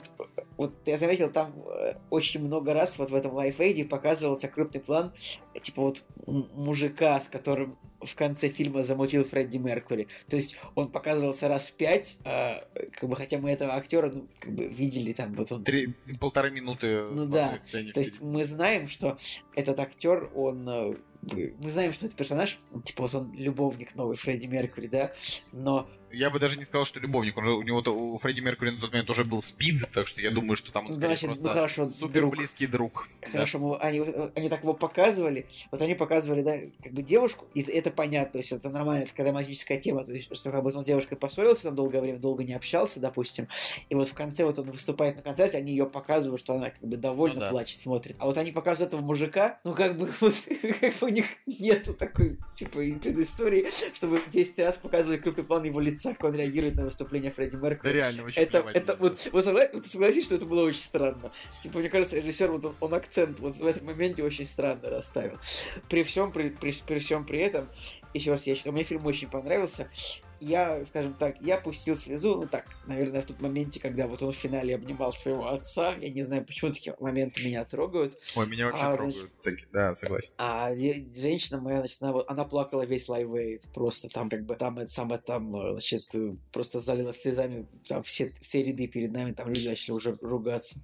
вот я заметил, там э, очень много раз вот в этом Aid показывался крупный план, э, типа вот мужика, с которым в конце фильма замутил Фредди Меркури. То есть он показывался раз в пять, а, как бы, хотя мы этого актера, ну, как бы видели там, вот он Три, полторы минуты. Ну да, то есть мы знаем, что этот актер, он... Мы знаем, что этот персонаж, типа вот он любовник новый Фредди Меркьюри, да, но я бы даже не сказал, что любовник. Он же, у него у Фредди Меркьюри на тот момент уже был спид, так что я думаю, что там он скорее Значит, просто ну хорошо, супер друг. близкий друг. Хорошо, мы- они, они так его показывали. Вот они показывали, да, как бы девушку, и это понятно, то есть это нормально, это такая драматическая тема, то есть, что как бы он с девушкой поссорился, там долгое время, долго не общался, допустим, и вот в конце вот он выступает на концерте, они ее показывают, что она как бы довольно Ну да. плачет, смотрит. А вот они показывают этого мужика, ну как бы вот, как бы у них нету такой, типа, предыстории, чтобы 10 раз показывали крупный план его лица, как он реагирует на выступление Фредди Да Меркьюри. реально, очень Это, это вот, вы согла- вот согласитесь, что это было очень странно. Типа, мне кажется, режиссер, вот он, он акцент вот в этом моменте очень странно расставил. При всем при, при, при всем при этом, еще раз я считаю, мне фильм очень понравился. Я, скажем так, я пустил слезу, ну так, наверное, в тот моменте, когда вот он в финале обнимал своего отца. Я не знаю, почему такие моменты меня трогают. Ой, меня вообще А, трогают. значит- таки- Да, согласен. А женщина моя, значит, она, она плакала весь Live Aid. Просто там как бы, там это самое, там, э, значит, э, просто залила слезами, там все, все ряды перед нами, там люди начали уже ругаться.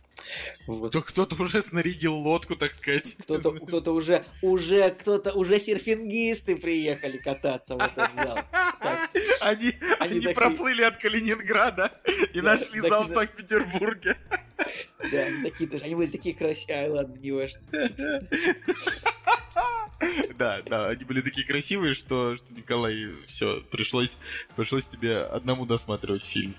Вот. Кто- Кто-то уже снарядил лодку, так сказать. Кто-то, кто-то уже, уже, кто-то, уже серфингисты приехали кататься в этот зал. Так, Они, Они они проплыли от Калининграда и нашли зал в Санкт-Петербурге. да, они такие тоже, они были такие красивые, ай, ладно, не важно. Да, да, они были такие красивые, что, что Николай, все, пришлось, пришлось тебе одному досматривать фильм.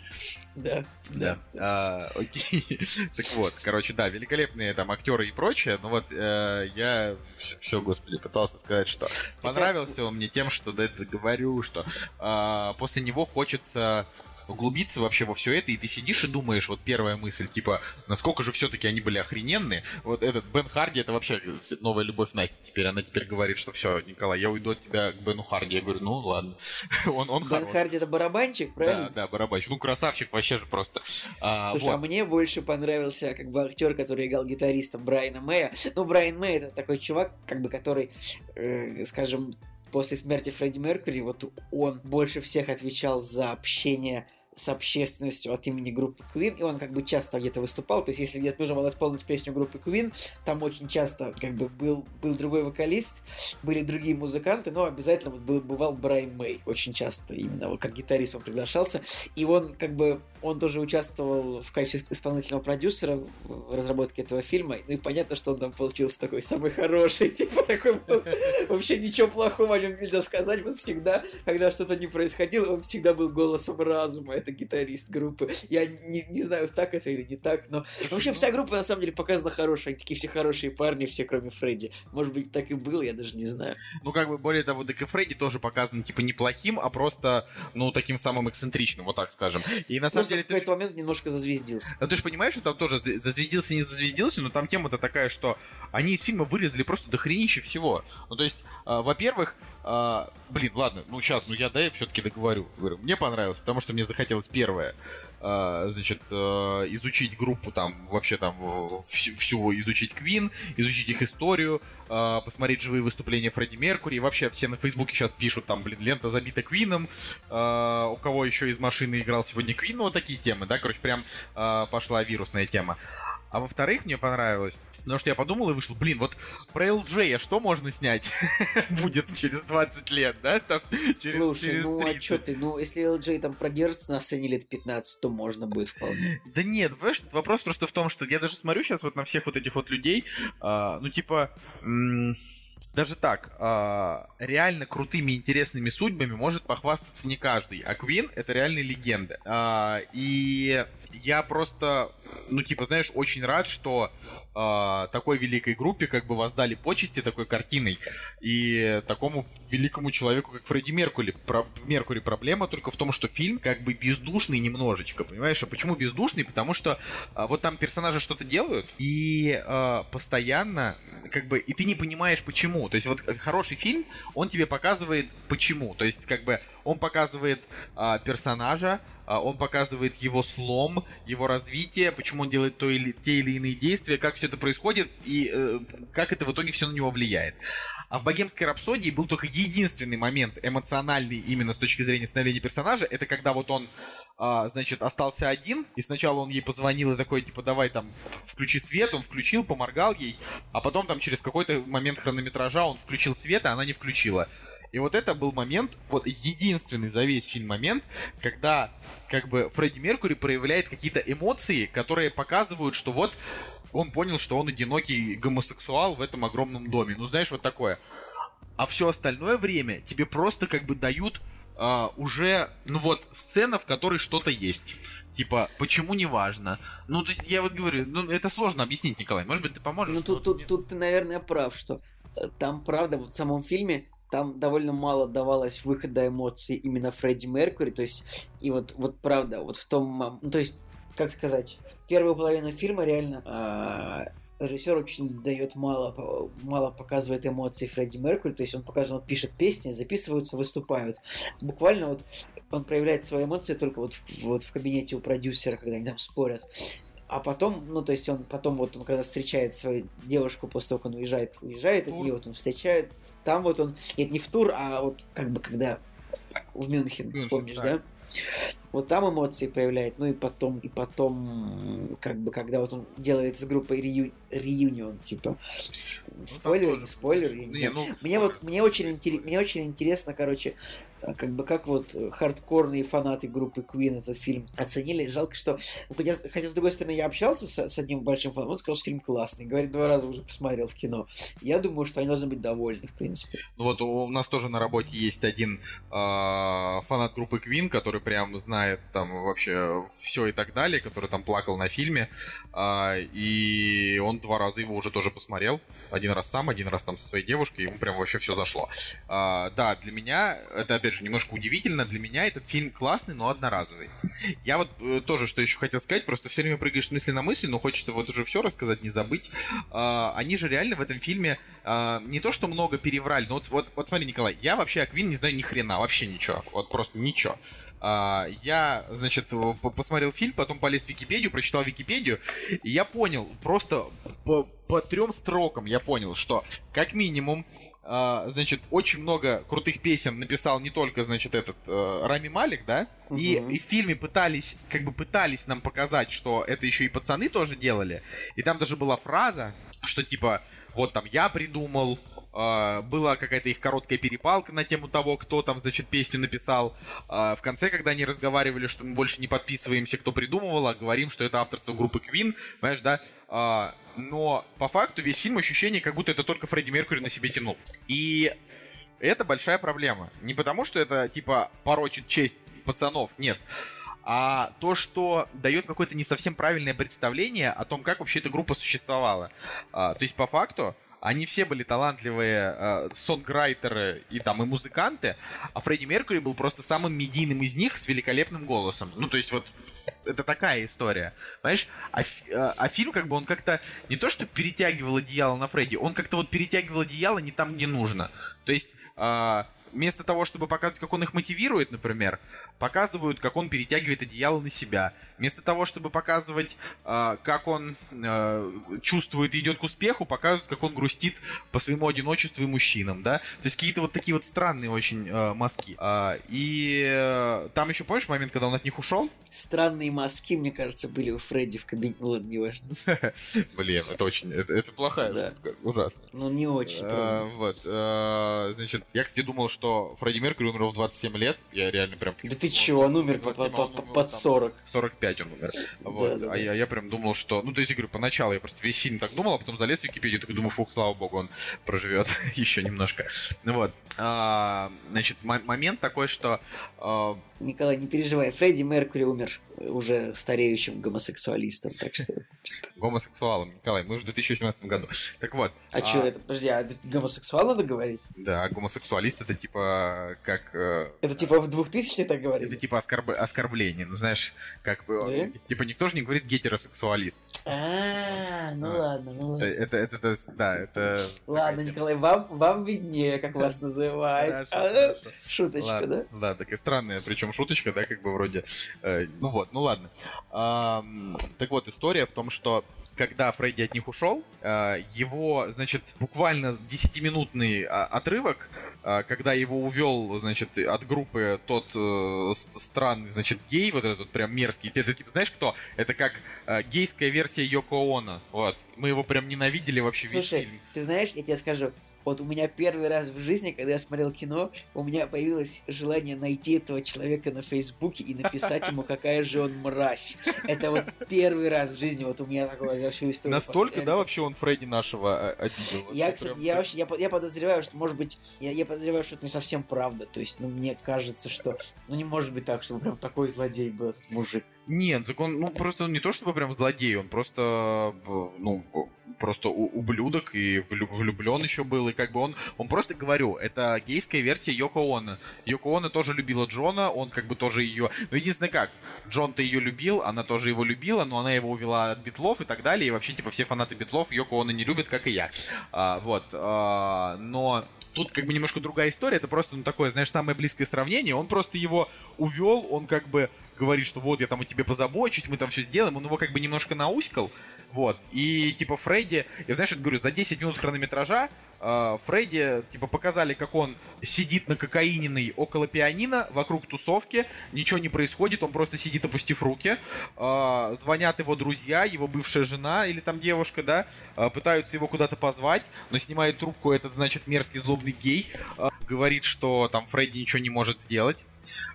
Да, Да. А, окей. Так вот, короче, да, великолепные там актеры и прочее. Но вот э, я все, господи, пытался сказать, что понравился он мне тем, что да, это говорю, что а, после него хочется углубиться вообще во все это, и ты сидишь и думаешь, вот первая мысль, типа, насколько же все-таки они были охрененные. Вот этот Бен Харди, это вообще новая любовь Насти теперь. Она теперь говорит, что все, Николай, я уйду от тебя к Бену Харди. Я говорю, ну ладно. Он, он Бен хорош. Харди это барабанщик, правильно? Да, да, барабанщик. Ну, красавчик вообще же просто. А, Слушай, а вот. мне больше понравился как бы актер, который играл гитариста Брайана Мэя. Ну, Брайан Мэй это такой чувак, как бы который, э, скажем, после смерти Фредди Меркьюри, вот он больше всех отвечал за общение с общественностью от имени группы Queen, и он как бы часто где-то выступал, то есть если где-то нужно было исполнить песню группы Queen, там очень часто как бы был, был другой вокалист, были другие музыканты, но обязательно вот был, бывал Брайан Мэй, очень часто именно вот как гитарист он приглашался, и он как бы, он тоже участвовал в качестве исполнительного продюсера в разработке этого фильма, ну и понятно, что он там получился такой самый хороший, типа такой, вообще ничего плохого о нем нельзя сказать, он всегда, когда что-то не происходило, он всегда был голосом разума, это гитарист группы, я не, не знаю, так это или не так, но вообще вся группа на самом деле показана хорошая, они такие все хорошие парни, все кроме Фредди, может быть так и было, я даже не знаю. Ну, как бы, более того, Дек и Фредди тоже показан, типа, неплохим, а просто, ну, таким самым эксцентричным, вот так скажем. И на самом деле, в ты, какой-то момент немножко зазвездился. ну, ты же понимаешь, что там тоже за- зазвездился, не зазвездился, но там тема-то такая, что они из фильма вырезали просто дохренище всего. Ну, то есть, а, во-первых, а, блин, ладно, ну, сейчас, ну, я, да, я все-таки договорю. Говорю, мне понравилось, потому что мне захотелось первое, значит, а, изучить группу там, вообще там, э, всю, всю изучить Квин, изучить их историю, а, посмотреть живые выступления Фредди Меркури. Вообще все на Фейсбуке сейчас пишут, там, блин, лента забита Квином, у кого еще из машины играл сегодня Квин, вот такие темы, да, короче, прям пошла вирусная тема. А во-вторых, мне понравилось, потому что я подумал и вышел, блин, вот про LJ а что можно снять будет через 20 лет, да? Там, через, Слушай, через ну а 30. чё ты, ну если LJ там продержится на сцене лет 15, то можно будет вполне. Да нет, понимаешь, вопрос просто в том, что я даже смотрю сейчас вот на всех вот этих вот людей, а, ну типа, м, даже так, а, реально крутыми интересными судьбами может похвастаться не каждый, а Квин это реальные легенды. А, и я просто, ну типа, знаешь, очень рад, что а, такой великой группе как бы воздали почести такой картиной и такому великому человеку, как Фредди Меркури. Про- Меркури проблема только в том, что фильм как бы бездушный немножечко, понимаешь? А почему бездушный? Потому что а, вот там персонажи что-то делают, и а, постоянно как бы, и ты не понимаешь почему. То есть вот хороший фильм, он тебе показывает почему. То есть как бы он показывает а, персонажа, а, он показывает его слом, его развитие, почему он делает то или, те или иные действия, как все это происходит и э, как это в итоге все на него влияет. А в «Богемской рапсодии» был только единственный момент эмоциональный именно с точки зрения становления персонажа, это когда вот он, а, значит, остался один, и сначала он ей позвонил и такой, типа, давай там, включи свет, он включил, поморгал ей, а потом там через какой-то момент хронометража он включил свет, а она не включила. И вот это был момент, вот единственный за весь фильм момент, когда как бы Фредди Меркури проявляет какие-то эмоции, которые показывают, что вот он понял, что он одинокий гомосексуал в этом огромном доме. Ну, знаешь, вот такое. А все остальное время тебе просто как бы дают а, уже, ну вот, сцена, в которой что-то есть. Типа, почему не важно? Ну, то есть, я вот говорю, ну, это сложно объяснить, Николай. Может быть, ты поможешь? Ну, тут, тут, тут ты, наверное, прав, что э, там, правда, вот в самом фильме там довольно мало давалось выхода эмоций именно Фредди Меркури, то есть, и вот, вот правда, вот в том, ну, то есть, как сказать, первую половину фильма реально э, режиссер очень дает мало, мало показывает эмоций Фредди Меркури, то есть он показывает, он пишет песни, записываются, выступают. Буквально вот он проявляет свои эмоции только вот в, вот в кабинете у продюсера, когда они там спорят. А потом, ну, то есть он потом вот он когда встречает свою девушку после того, как он уезжает, уезжает от нее, вот он встречает, там вот он, это не в тур, а вот как бы когда в Мюнхен, Мюнхен помнишь, да? да? Вот там эмоции проявляет, ну и потом, и потом, как бы, когда вот он делает с группой рею... реюнион, типа. Ну, спойлер, не спойлер, я не, не знаю. Ну, мне вот, мне очень, интерес, мне очень интересно, короче, как бы как вот хардкорные фанаты группы Queen этот фильм оценили. Жалко, что... Хотя, хотя с другой стороны, я общался с, с одним большим фаном, он сказал, что фильм классный. Говорит, два раза уже посмотрел в кино. Я думаю, что они должны быть довольны, в принципе. Ну вот у нас тоже на работе есть один э, фанат группы Queen, который прям знает там вообще все и так далее, который там плакал на фильме. Э, и он два раза его уже тоже посмотрел. Один раз сам, один раз там со своей девушкой, ему прям вообще все зашло. Э, да, для меня это опять опять же, немножко удивительно, для меня этот фильм классный, но одноразовый. Я вот э, тоже, что еще хотел сказать, просто все время прыгаешь с мысли на мысль, но хочется вот уже все рассказать, не забыть. Э, они же реально в этом фильме э, не то, что много переврали, но вот, вот, вот смотри, Николай, я вообще Аквин не знаю ни хрена, вообще ничего, вот просто ничего. Uh, я, значит, посмотрел фильм, потом полез в Википедию, прочитал Википедию, и я понял, просто по, по трем строкам я понял, что как минимум значит, очень много крутых песен написал не только, значит, этот uh, Рами Малик, да, угу. и, и в фильме пытались, как бы пытались нам показать, что это еще и пацаны тоже делали, и там даже была фраза, что типа, вот там я придумал, Uh, была какая-то их короткая перепалка на тему того, кто там, значит, песню написал. Uh, в конце, когда они разговаривали, что мы больше не подписываемся, кто придумывал, а говорим, что это авторство группы Queen, понимаешь, да? Uh, но по факту весь фильм ощущение, как будто это только Фредди Меркьюри на себе тянул. И это большая проблема. Не потому, что это, типа, порочит честь пацанов, нет а то, что дает какое-то не совсем правильное представление о том, как вообще эта группа существовала. А, то есть, по факту, они все были талантливые э, сонграйтеры и там и музыканты, а Фредди Меркьюри был просто самым медийным из них с великолепным голосом. Ну, то есть вот это такая история. Понимаешь? А, а, а фильм, как бы, он как-то не то, что перетягивал одеяло на Фредди, он как-то вот перетягивал одеяло не там, где нужно. То есть, а, вместо того, чтобы показывать, как он их мотивирует, например, показывают, как он перетягивает одеяло на себя. Вместо того, чтобы показывать, э, как он э, чувствует и идет к успеху, показывают, как он грустит по своему одиночеству и мужчинам, да? То есть какие-то вот такие вот странные очень э, мазки. Э, и э, там еще, помнишь момент, когда он от них ушел? Странные мазки, мне кажется, были у Фредди в кабинете. Ладно, неважно. Блин, это очень... Это плохая ужасно. Ну не очень. Вот. Значит, я, кстати, думал, что Фредди Меркьюри умер в 27 лет. Я реально прям... Да ты чего, он умер под, под, под 40. 45 он умер. Вот. Да, да, а Я, я прям думал, что... Ну, то есть, я говорю, поначалу я просто весь фильм так думал, а потом залез в Википедию, такой думаю, фух, слава богу, он проживет еще немножко. Ну вот. А, значит, момент такой, что... А... Николай, не переживай, Фредди Меркьюри умер уже стареющим гомосексуалистом, так что... Гомосексуалом, Николай, мы уже в 2017 году. Так вот. А, а... что это? Подожди, а гомосексуал надо говорить? Да, гомосексуалист это типа как... Э, это типа в 2000 так говорили? Это типа оскорб... оскорбление, ну знаешь, как бы... Да? Типа никто же не говорит гетеросексуалист. А, ну ладно, ну ладно. Это, это, это, да, это... Ладно, Николай, вам, вам виднее, как вас называют. А, шуточка, да? Да, такая странная, причем шуточка, да, как бы вроде... Э, ну вот, ну ладно. Так вот, история в том, что когда Фредди от них ушел, э, его, значит, буквально 10-минутный а, отрывок, э, когда его увел, значит, от группы тот странный, значит, гей, вот этот прям мерзкий. Это, типа, знаешь кто? Это как гейская версия Йоко Оно. Вот. Мы его прям ненавидели вообще Слушай, весь фильм. ты знаешь, я тебе скажу, вот у меня первый раз в жизни, когда я смотрел кино, у меня появилось желание найти этого человека на Фейсбуке и написать ему, какая же он мразь. Это вот первый раз в жизни вот у меня такое за всю историю. Настолько, да, вообще он Фредди нашего э, обидел? Я, кстати, я вообще, я, подозреваю, что, может быть, я, я подозреваю, что это не совсем правда. То есть, ну, мне кажется, что, ну, не может быть так, чтобы прям такой злодей был этот мужик. Нет, так он, ну, просто не то чтобы прям злодей, он просто, ну, просто ублюдок и влюблен еще был, и как бы он, он просто, говорю, это гейская версия Йоко Оно. Йоко Оно тоже любила Джона, он как бы тоже ее, ну, единственное как, Джон-то ее любил, она тоже его любила, но она его увела от битлов и так далее, и вообще, типа, все фанаты битлов Йоко Оно не любят, как и я. А, вот, а, но тут как бы немножко другая история, это просто, ну, такое, знаешь, самое близкое сравнение, он просто его увел, он как бы говорит, что вот я там о тебе позабочусь, мы там все сделаем, он его как бы немножко науськал, вот, и типа Фредди, я знаешь, говорю, за 10 минут хронометража э, Фредди, типа, показали, как он сидит на кокаиненной около пианино, вокруг тусовки, ничего не происходит, он просто сидит, опустив руки, э, звонят его друзья, его бывшая жена или там девушка, да, э, пытаются его куда-то позвать, но снимает трубку этот, значит, мерзкий злобный гей, говорит, что там Фредди ничего не может сделать, а,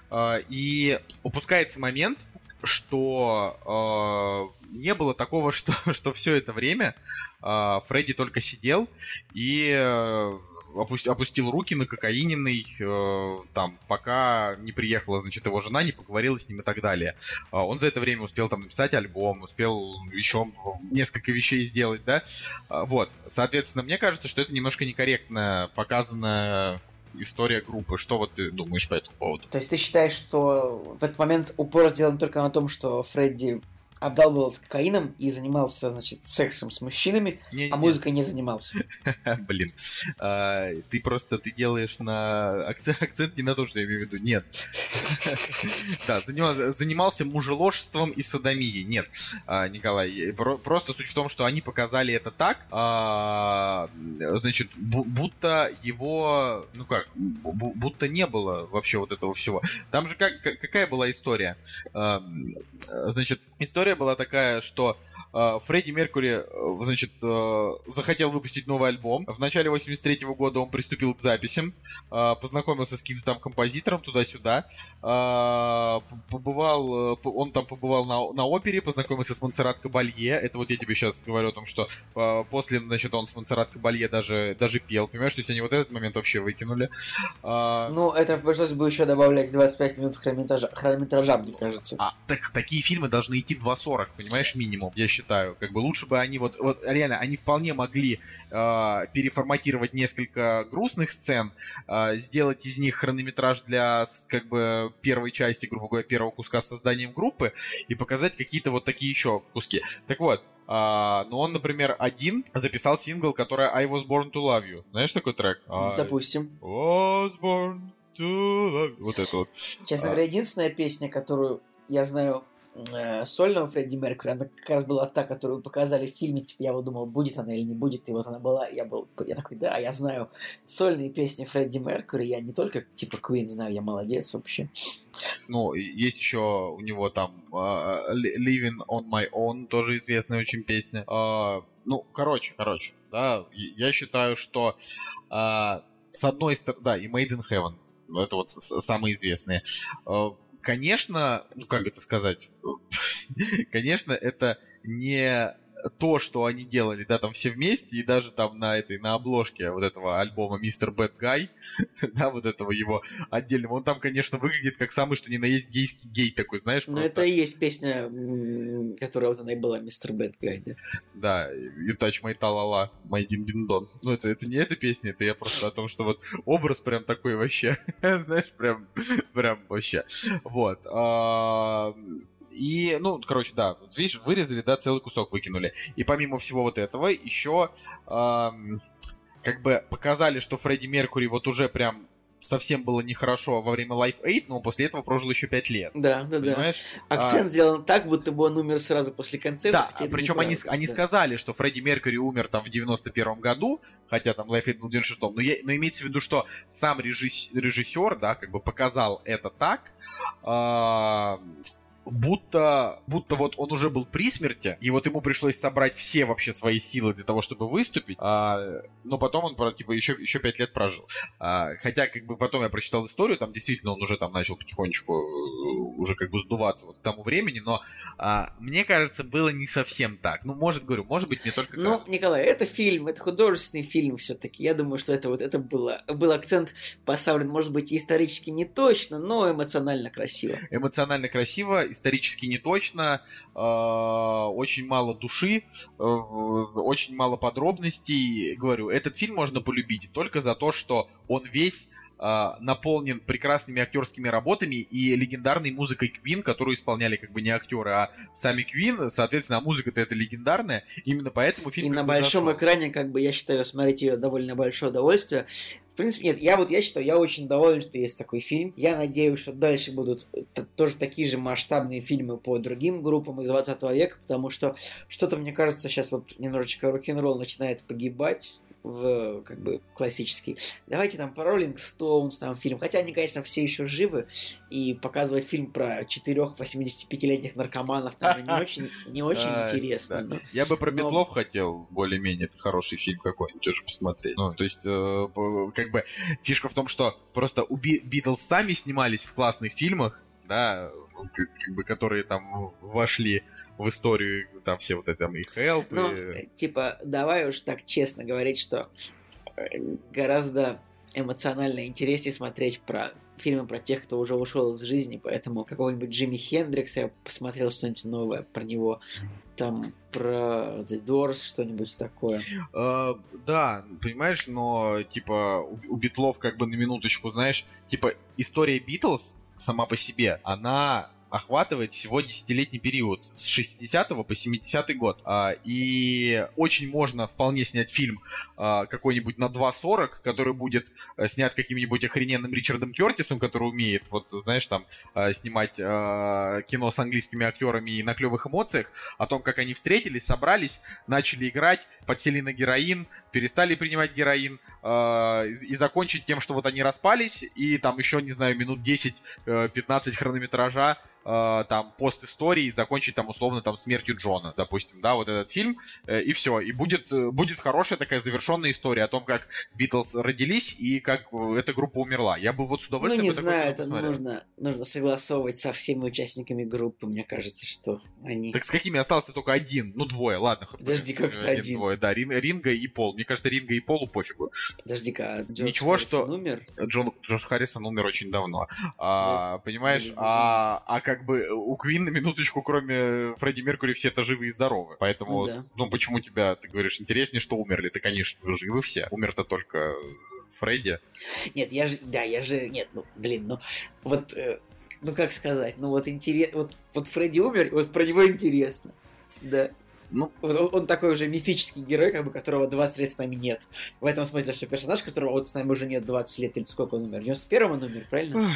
и упускается момент, что э, не было такого, что, что все это время э, Фредди только сидел и э, опусти, опустил руки на кокаиненный, э, там, пока не приехала, значит, его жена, не поговорила с ним и так далее. Э, он за это время успел там написать альбом, успел еще несколько вещей сделать, да. Э, вот, соответственно, мне кажется, что это немножко некорректно показано история группы. Что вот ты думаешь по этому поводу? То есть ты считаешь, что в этот момент упор сделан только на том, что Фредди обдалбывался кокаином и занимался, значит, сексом с мужчинами, не, а не, музыкой не занимался. Блин, а, ты просто ты делаешь на акцент, акцент не на то, что я имею в виду. Нет. Да, занимался мужеложеством и садомией. Нет, а, Николай, просто суть в том, что они показали это так, а, значит, будто его, ну как, будто не было вообще вот этого всего. Там же как, какая была история? Значит, история история была такая, что э, Фредди Меркури, э, значит, э, захотел выпустить новый альбом. В начале 83 -го года он приступил к записям, э, познакомился с каким-то там композитором туда-сюда, э, побывал, э, он там побывал на, на опере, познакомился с Монсеррат Кабалье. Это вот я тебе сейчас говорю о том, что э, после, значит, он с Монсеррат Кабалье даже, даже пел. Понимаешь, то есть они вот этот момент вообще выкинули. Э, ну, это пришлось бы еще добавлять 25 минут хронометража, хронометража мне кажется. А, так, такие фильмы должны идти 2 40, понимаешь, минимум, я считаю. Как бы лучше бы они вот, вот реально, они вполне могли э, переформатировать несколько грустных сцен, э, сделать из них хронометраж для, как бы, первой части, грубо говоря, первого куска с созданием группы и показать какие-то вот такие еще куски. Так вот, а, но он, например, один записал сингл, который I Was Born to Love You. Знаешь такой трек? Допустим. I was born to love you. Вот это вот. Честно а. говоря, единственная песня, которую я знаю э, сольного Фредди Меркьюри, она как раз была та, которую показали в фильме, типа, я вот думал, будет она или не будет, и вот она была, я был, я такой, да, я знаю сольные песни Фредди Меркьюри, я не только, типа, Квин знаю, я молодец вообще. Ну, есть еще у него там uh, Living on My Own, тоже известная очень песня. Uh, ну, короче, короче, да, я считаю, что uh, с одной стороны, да, и Made in Heaven, это вот самые известные. Uh, конечно, ну как это сказать, конечно, это не то, что они делали, да, там все вместе, и даже там на этой, на обложке вот этого альбома Mister Bad Guy, да, вот этого его отдельного, он там, конечно, выглядит как самый, что ни на есть гейский гей такой, знаешь, Ну, это и есть песня, которая вот она и была, Mister Bad Guy, да. Да, You Touch My Tralala, My Ding Ding Dong. Ну, это, это не эта песня, это я просто о том, что вот образ прям такой вообще, знаешь, прям, прям вообще. Вот. И, ну, короче, да, видишь, вырезали, да, целый кусок выкинули. И помимо всего вот этого, еще эм, как бы показали, что Фредди Меркури вот уже прям совсем было нехорошо во время Life 8, но после этого прожил еще 5 лет. Да, да, понимаешь? да. Акцент а... сделан так, будто бы он умер сразу после концерта. Да, причем они, они да. сказали, что Фредди Меркьюри умер там в 91 году, хотя там Life 8 был в 96 но, я, но имеется в виду, что сам режиссер, режиссер, да, как бы показал это так, а будто, будто вот он уже был при смерти, и вот ему пришлось собрать все вообще свои силы для того, чтобы выступить, а, но потом он, типа, еще, еще пять лет прожил. А, хотя, как бы, потом я прочитал историю, там действительно он уже там начал потихонечку э, уже как бы сдуваться вот к тому времени, но а, мне кажется, было не совсем так. Ну, может, говорю, может быть, не только Ну. Николай, это фильм, это художественный фильм все-таки. Я думаю, что это вот это было, был акцент поставлен, может быть, исторически не точно, но эмоционально красиво. Эмоционально красиво, исторически не точно, э, очень мало души, э, очень мало подробностей. Говорю, этот фильм можно полюбить только за то, что он весь э, наполнен прекрасными актерскими работами и легендарной музыкой Квин, которую исполняли как бы не актеры, а сами Квин. Соответственно, а музыка-то это легендарная. Именно поэтому фильм И на большом зашел. экране, как бы, я считаю, смотреть ее довольно большое удовольствие. В принципе, нет, я вот, я считаю, я очень доволен, что есть такой фильм. Я надеюсь, что дальше будут тоже такие же масштабные фильмы по другим группам из 20 века, потому что что-то, мне кажется, сейчас вот немножечко рок-н-ролл начинает погибать в как бы классический. Давайте там по Роллинг Стоунс там фильм. Хотя они, конечно, все еще живы. И показывать фильм про четырех 85-летних наркоманов, наверное, не очень, не очень интересно. Я бы про Петлов хотел более-менее хороший фильм какой-нибудь уже посмотреть. Ну, то есть, э, как бы фишка в том, что просто у Би- Битлз сами снимались в классных фильмах, да, как, как бы, которые там вошли в историю, там все вот это там и Help, Ну, и... типа, давай уж так честно говорить, что э, гораздо эмоционально интереснее смотреть про фильмы про тех, кто уже ушел из жизни, поэтому какого-нибудь Джимми Хендрикса я посмотрел что-нибудь новое про него, там про The Doors что-нибудь такое. Э, да, понимаешь, но, типа, у, у Битлов как бы на минуточку, знаешь, типа, история Битлз сама по себе, она охватывает всего десятилетний период с 60 по 70 год. А, и очень можно вполне снять фильм а, какой-нибудь на 2.40, который будет э, снят каким-нибудь охрененным Ричардом Кертисом, который умеет, вот, знаешь, там, э, снимать э, кино с английскими актерами и на клевых эмоциях, о том, как они встретились, собрались, начали играть, подсели на героин, перестали принимать героин, э, и, закончить тем, что вот они распались, и там еще, не знаю, минут 10-15 хронометража, э, там, пост истории, закончить там, условно, там, смертью Джона, допустим, да, вот этот фильм, э, и все, и будет, э, будет хорошая такая завершенная история о том, как Битлз родились и как эта группа умерла. Я бы вот с Ну, удовольствием не бы такой знаю, это посмотрел. нужно, нужно согласовывать со всеми участниками группы, мне кажется, что они... Так с какими остался только один? Ну, двое, ладно. Подожди, как-то один, один. Двое, да, Рин- Ринга и Пол. Мне кажется, Ринга и Полу пофигу. Подожди-ка, а Джордж Ничего, что- Харрисон умер? Джон, Джош Харрисон умер очень давно. А, понимаешь, Блин, а, а как бы у Квин на минуточку, кроме Фредди Меркури, все-то живы и здоровы. Поэтому, Ну да. ну, почему тебя, ты говоришь, интереснее, что умерли? Ты, конечно, живы все. Умер-то только Фредди. Нет, я же, да, я же, нет, ну, блин, ну, вот, э, ну, как сказать, ну, вот интересно, вот, вот Фредди умер, вот про него интересно, да. Ну, он, такой уже мифический герой, как бы, которого 20 лет с нами нет. В этом смысле, что персонаж, которого вот с нами уже нет 20 лет, или сколько он умер? В 91-м он умер, правильно?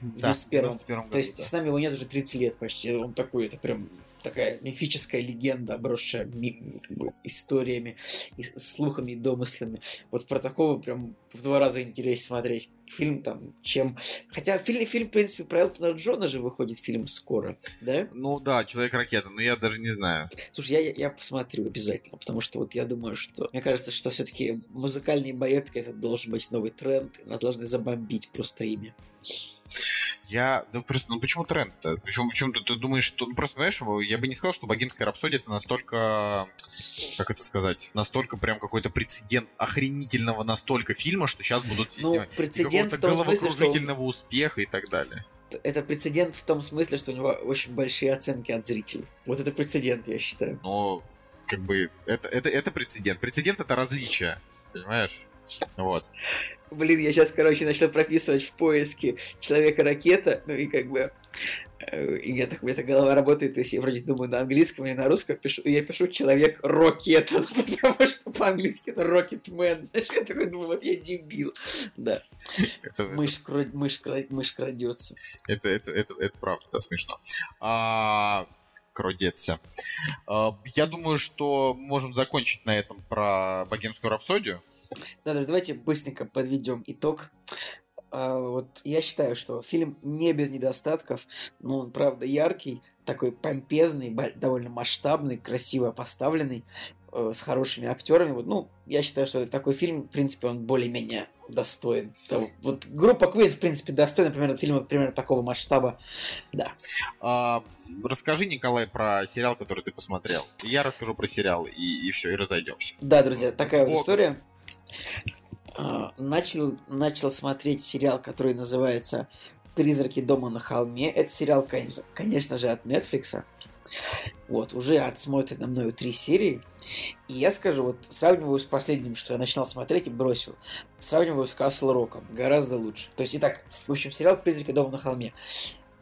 да, 91-м. в 91 То есть с нами его нет уже 30 лет почти. Он такой, это прям такая мифическая легенда, обросшая ми- как бы, историями, и слухами и домыслами. Вот про такого прям в два раза интереснее смотреть фильм там, чем... Хотя фильм, фильм в принципе, про Элтона Джона же выходит фильм скоро, да? Ну да, Человек-ракета, но я даже не знаю. Слушай, я, я, я посмотрю обязательно, потому что вот я думаю, что... Мне кажется, что все таки музыкальный байопик это должен быть новый тренд, нас должны забомбить просто ими. Я, да просто, ну почему тренд-то? Почему, почему ты, ты думаешь, что, ну просто, понимаешь, я бы не сказал, что Богемская рапсодия это настолько, как это сказать, настолько прям какой-то прецедент охренительного настолько фильма, что сейчас будут все Ну, снимать. Прецедент в том смысле, что... успеха и так далее. это прецедент в том смысле, что у него очень большие оценки от зрителей. Вот это прецедент, я считаю. Но, как бы, это, это, это прецедент. Прецедент это различие, понимаешь? Вот. Блин, я сейчас, короче, начал прописывать в поиске человека-ракета, ну и как бы... э, И я так, у меня так голова работает, то есть я вроде думаю на английском или на русском пишу, и я пишу человек-ракета, ну, потому что по-английски это Rocketman. Знаешь, я такой думаю, вот я дебил. Да, Это, мышь, кра- мышь, кра- мышь крадется. это, это, это, это правда, да, смешно. А, кродеться. А, я думаю, что можем закончить на этом про богемскую рапсодию. Да, давайте быстренько подведем итог. а, вот я считаю, что фильм не без недостатков, но он, правда, яркий, такой помпезный, довольно масштабный, красиво поставленный, э, с хорошими актерами. Вот, ну, я считаю, что такой фильм, в принципе, он более-менее достоин. того. Вот группа Queen, в принципе, достойна примерно фильма примерно такого масштаба. Да. А, расскажи, Николай, про сериал, который ты посмотрел. Я расскажу про сериал, и, и все, и разойдемся. Да, друзья, такая вот Ок. история. А, Начал, начал смотреть сериал, который называется «Призраки дома на холме». Это сериал, кон- конечно же, от Netflix. Вот, уже отсмотрено мною три серии. И я скажу, вот сравниваю с последним, что я начинал смотреть и бросил. Сравниваю с Касл Роком. Гораздо лучше. То есть, итак, в общем, сериал «Призраки дома на холме».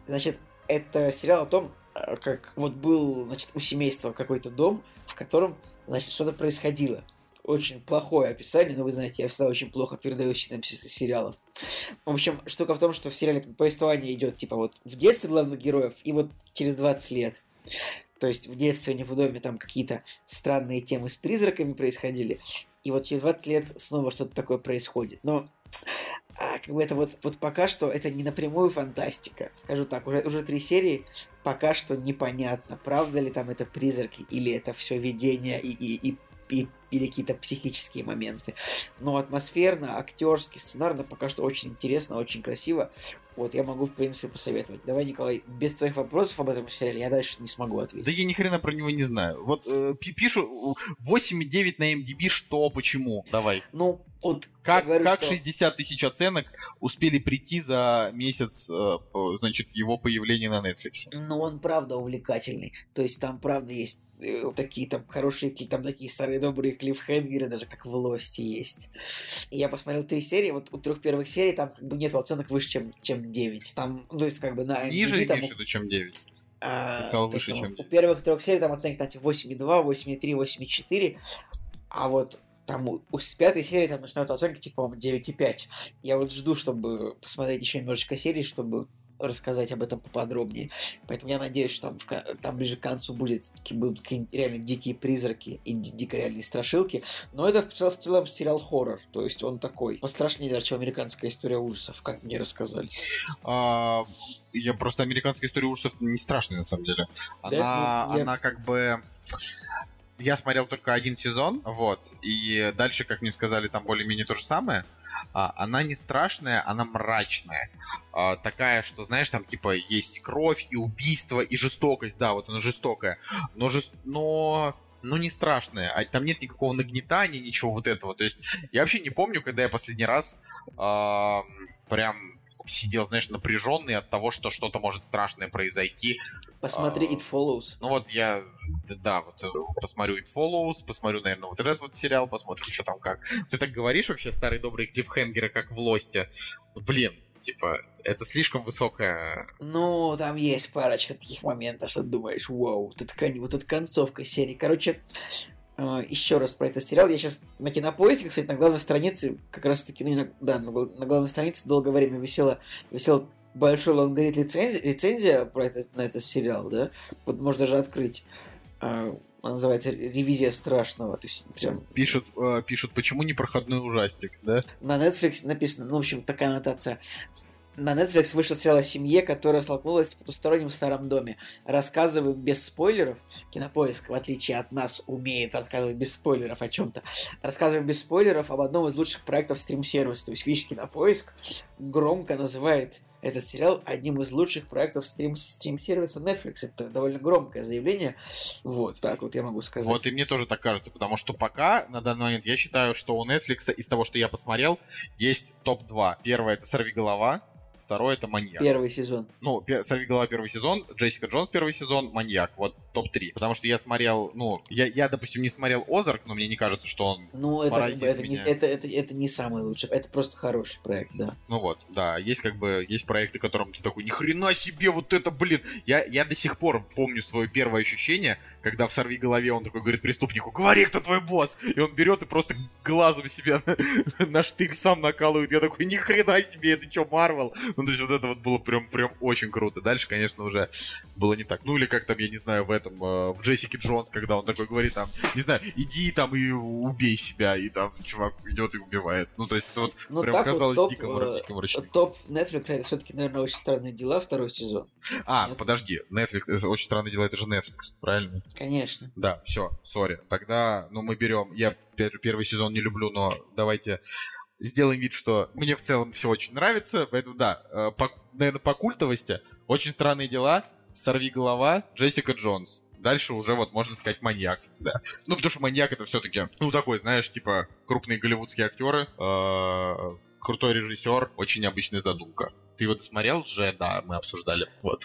Значит, это сериал о том, э, как вот был, значит, у семейства какой-то дом, в котором, значит, что-то происходило. Очень плохое описание, но вы знаете, я всегда очень плохо передаю синопсисы сериалов. В общем, штука в том, что в сериале повествование идет, типа, вот в детстве главных героев и вот через 20 лет. То есть в детстве они в доме там какие-то странные темы с призраками происходили, и вот через 20 лет снова что-то такое происходит. Но а, как бы это вот, вот пока что это не напрямую фантастика. Скажу так, уже, уже три серии, пока что непонятно, правда ли там это призраки, или это все видение и, и, и, и- или какие-то психические моменты. Но атмосферно, актерски, сценарно пока что очень интересно, очень красиво. Вот, я могу, в принципе, посоветовать. Давай, Николай, без твоих вопросов об этом сериале я дальше не смогу Да ответить. я ни хрена про него не знаю. Вот э, пи- пишут э, 8,9 на MDB, что, почему? Давай. Ну, вот, Как, говорю, как что- 60 тысяч оценок успели прийти за месяц, э, значит, его появления на Netflix? Но он правда увлекательный. То есть там правда есть э, такие там хорошие, там такие старые добрые клиффхенгеры, даже как в Лосте есть. И я посмотрел три серии, вот у трех первых серий там как бы нет оценок выше, чем, чем 9. Там, ну, то есть как бы на IMDb Ниже там, виду, чем 9? а, Ты сказал выше, что чем У первых трех серий там оценки там, типа 8,2, 8,3, 8,4, а вот там у, с пятой серии там начинают оценки типа по-моему, 9,5. Я вот жду, чтобы посмотреть еще немножечко серий, чтобы рассказать об этом поподробнее. Поэтому я надеюсь, что там, в там ближе к концу будет, будут какие-нибудь реально дикие призраки и ди- дико реальные страшилки. Но это в целом, в целом сериал хоррор. То есть он такой пострашнее даже, чем американская история ужасов, как мне рассказали. А, я просто американская история ужасов не страшная на самом деле. Она, Ну, я- она как бы. Я смотрел только один сезон, вот, и дальше, как мне сказали, там более-менее то же самое. А, она не страшная, она мрачная. А, такая, что, знаешь, там типа есть и кровь, и убийство, и жестокость. Да, вот она жестокая. Но, жест... но... но не страшная. А там нет никакого нагнетания, ничего вот этого. То есть я вообще не помню, когда я последний раз прям сидел, знаешь, напряженный от того, что что-то может страшное произойти. Посмотри А, It Follows. Ну вот я, да, вот э, посмотрю It Follows, посмотрю, наверное, вот этот вот сериал, посмотрим, что там как. Ты так говоришь вообще, старые добрые клиффхенгеры, как в Лосте. Блин, типа, это слишком высокая... Ну, там есть парочка таких моментов, что ты думаешь, вау, тут такая, вот эта концовка серии. Короче, еще раз про этот сериал. Я сейчас на кинопоиске, кстати, на главной странице, как раз таки, ну, не на, да, на, на главной странице долгое время висела, висел большой лонгрид лицензия, лицензия про этот, на этот сериал, да? Вот можно даже открыть. А, она называется «Ревизия страшного». То есть, прям Пишут, э, пишут, почему не проходной ужастик, да? на Netflix написано, ну, в общем, такая аннотация. На Netflix вышел сериал о семье, которая столкнулась с потусторонним в старом доме. Рассказываем без спойлеров. Кинопоиск, в отличие от нас, умеет рассказывать без спойлеров о чем-то. Рассказываем без спойлеров об одном из лучших проектов стрим-сервиса. То есть, видишь, Кинопоиск громко называет этот сериал одним из лучших проектов стрим- стрим-сервиса Netflix. Это довольно громкое заявление. Вот, так вот я могу сказать. Вот и мне тоже так кажется, потому что пока, на данный момент, я считаю, что у Netflix из того, что я посмотрел, есть топ-2. Первое это «Сорви голова», второе это «Маньяк». Первый сезон. Ну, «Сорви голова» первый сезон, «Джессика Джонс» первый сезон, «Маньяк». Вот топ-3. Потому что я смотрел, ну, я, я, допустим, не смотрел «Озарк», но мне не кажется, что он... Ну, это, как бы, это, не, меня. это, это, это не самый лучший, это просто хороший проект, да. Ну вот, да, есть как бы, есть проекты, которым ты такой, ни хрена себе, вот это, блин. Я, я до сих пор помню свое первое ощущение, когда в «Сорви голове» он такой говорит преступнику, говори, кто твой босс. И он берет и просто глазом себя на штык сам накалывает. Я такой, ни хрена себе, это что, Марвел? Ну, то есть вот это вот было прям, прям очень круто. Дальше, конечно, уже было не так. Ну, или как там, я не знаю, в этом, э, в Джессике Джонс, когда он такой говорит, там, не знаю, иди там и убей себя, и там чувак идет и убивает. Ну, то есть это вот Ну, прям так вот казалось топ, дико, э, мрачным. Топ Netflix это все-таки, наверное, очень странные дела второй сезон. А, нет. подожди, Netflix, это очень странные дела, это же Netflix, правильно? Конечно. Да, все, сори. Тогда, ну, мы берем. Я пер- первый сезон не люблю, но давайте сделаем вид, что мне в целом все очень нравится. Поэтому, да, э, по, наверное, по культовости очень странные дела. Сорви голова, Джессика Джонс. Дальше уже вот можно сказать маньяк, да. Ну, потому что маньяк это все-таки, ну, такой, знаешь, типа крупные голливудские актеры, э, крутой режиссер, очень необычная задумка. Ты его досмотрел же? Да, мы обсуждали. Вот.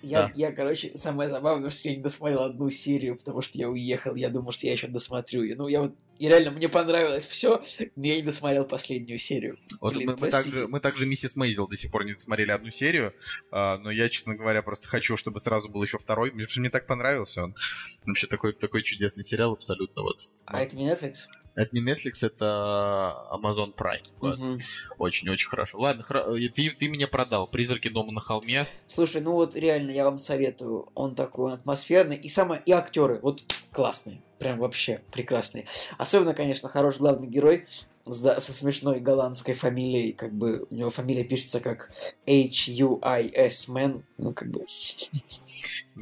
Я, Да. я, короче, самое забавное, что я не досмотрел одну серию, потому что я уехал. Я думал, что я еще досмотрю. Ну, я вот... И реально, мне понравилось все, но я не досмотрел последнюю серию. Вот Блин, мы, мы также, мы также миссис Мейзел до сих пор не смотрели одну серию, а, но я, честно говоря, просто хочу, чтобы сразу был еще второй. Мне, мне так понравился он. Вообще такой, такой чудесный сериал абсолютно вот. А это не Netflix? Это не Netflix, это Amazon Prime. Вот. Очень-очень хорошо. Ладно, хра- ты, ты меня продал. Призраки дома на холме. Слушай, ну вот реально я вам советую. Он такой атмосферный. И самое, и актеры. Вот классные. Прям вообще прекрасные. Особенно, конечно, хороший главный герой с- со смешной голландской фамилией. Как бы у него фамилия пишется как H-U-I-S Man. Ну, как бы...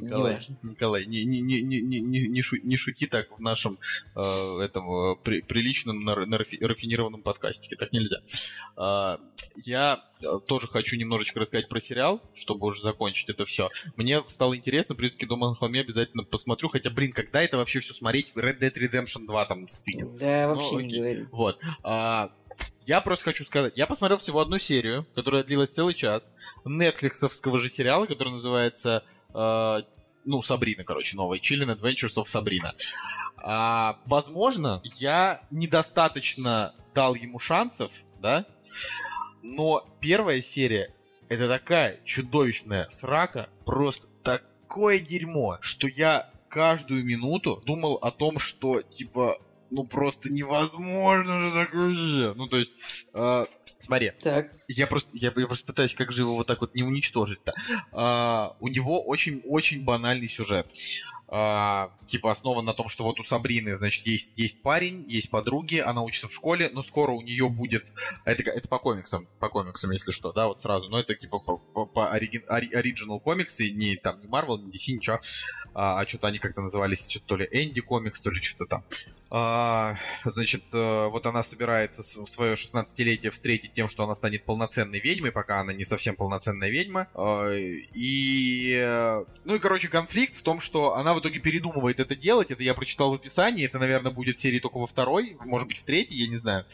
Николай, Неважно. Николай, не, не, не, не, не, не, шу- не шути так в нашем э, этом э, при- приличном на, на рафи- рафинированном подкастике. Так нельзя. А, я э, тоже хочу немножечко рассказать про сериал, чтобы уже закончить это все. Мне стало интересно, «Призраки дома на холме» обязательно посмотрю. Хотя, блин, когда это вообще все смотреть? Red Dead Redemption 2 там стынет. Да, вообще Ну, не говори. Вот. А, я просто хочу сказать, я посмотрел всего одну серию, которая длилась целый час, нетфликсовского же сериала, который называется, э, ну, Сабрина, короче, новый, Chilling Adventures of Sabrina. А, возможно, я недостаточно дал ему шансов, да, но первая серия это такая чудовищная срака, просто такое дерьмо, что я каждую минуту думал о том, что, типа, ну просто невозможно же такое. Ну, то есть, э, смотри, Так, я просто, я, я просто пытаюсь, как же его вот так вот не уничтожить-то. А, у него очень-очень банальный сюжет. А, типа основан на том, что вот у Сабрины, значит, есть, есть парень, есть подруги, она учится в школе, но скоро у нее будет... Это, ка- это по комиксам, по комиксам, если что, да, вот сразу. Но это типа по, по, по ориги- ори- оригинал комиксы, не там, не Marvel, не DC, ничего. А, что-то они как-то назывались, что-то то ли Энди комикс, то ли что-то там. А, значит, э, вот она собирается свое 16-летие встретить тем, что она станет полноценной ведьмой, пока она не совсем полноценная ведьма. А, И, ну и, короче, конфликт в том, что она в итоге передумывает это делать. Это я прочитал в описании. Это, наверное, будет в серии только во второй, может быть, в третьей, я не знаю.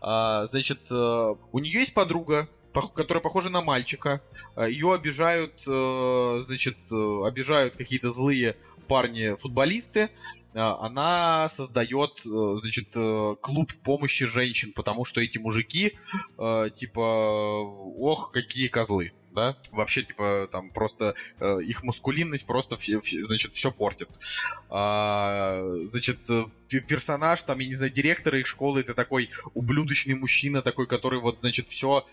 А, Значит, э, у нее есть подруга, которая похожа на мальчика. Ее обижают, э, значит, э, обижают какие-то злые парни-футболисты. Она создает, э, значит, э, клуб помощи женщин, потому что эти мужики, э, типа, ох, какие козлы. Да, вообще, типа, там просто э, их маскулинность просто, все, все- значит, все портит. А, значит, э, пе- персонаж, там, я не знаю, директора их школы, это такой ублюдочный мужчина, такой, который вот, значит, все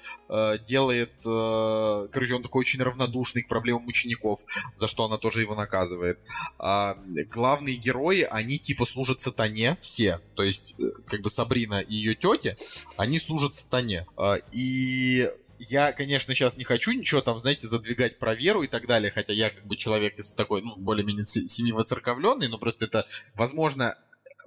делает, э, короче, он такой очень равнодушный к проблемам учеников, за что она тоже его наказывает. А, главные герои, они типа служат сатане все, то есть, э, как бы Сабрина и ее тети, они служат сатане. А, и я, конечно, сейчас не хочу ничего там, знаете, задвигать про веру и так далее, хотя я как бы человек из такой, ну, более-менее се- семьи воцерковленный, но просто это, возможно,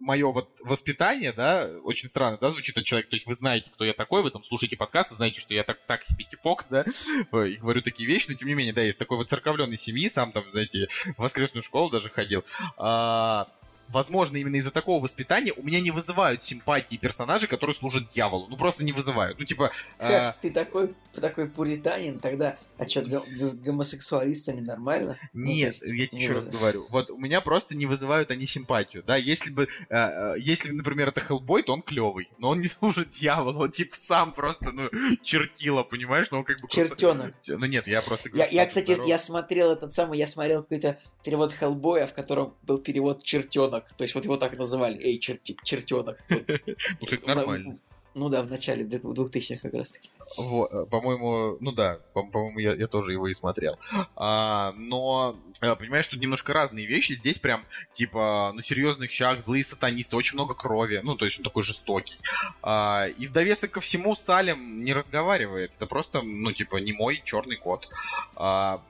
мое вот воспитание, да, очень странно, да, звучит от человека, то есть вы знаете, кто я такой, вы там слушаете подкасты, знаете, что я так, так себе типок, да, и говорю такие вещи, но тем не менее, да, из такой воцерковленной семьи, сам там, знаете, в воскресную школу даже ходил. А, Возможно, именно из-за такого воспитания у меня не вызывают симпатии персонажи, которые служат дьяволу. Ну, просто не вызывают. Ну, типа... Ха, ты такой, такой пуританин, тогда, а что, с гомосексуалистами нормально? Ну, Нет, есть, я тебе еще раз говорю. Вот у меня просто не вызывают они симпатию, да. Если бы, э, э, если, например, это Хеллбой, то он клевый, но он не служит дьяволу, он типа сам просто, ну, чертила, понимаешь, но он как бы... Чертенок. Ну нет, я просто... Я, я, кстати, здорово. я смотрел этот самый, я смотрел какой-то перевод Хеллбоя, в котором был перевод чертенок. То есть вот его так называли. Эй, черти, чертенок. Вот. Ну, нормально. Ну да, в начале 2000-х как раз таки. Вот, э, по-моему, ну да, по- по-моему, я, я тоже его и смотрел. А, но, э, понимаешь, тут немножко разные вещи. Здесь прям, типа, на серьезных щах злые сатанисты, очень много крови. Ну, то есть он такой жестокий. А, и в довесок ко всему Салем не разговаривает. Это просто, ну, типа, не мой черный кот. А,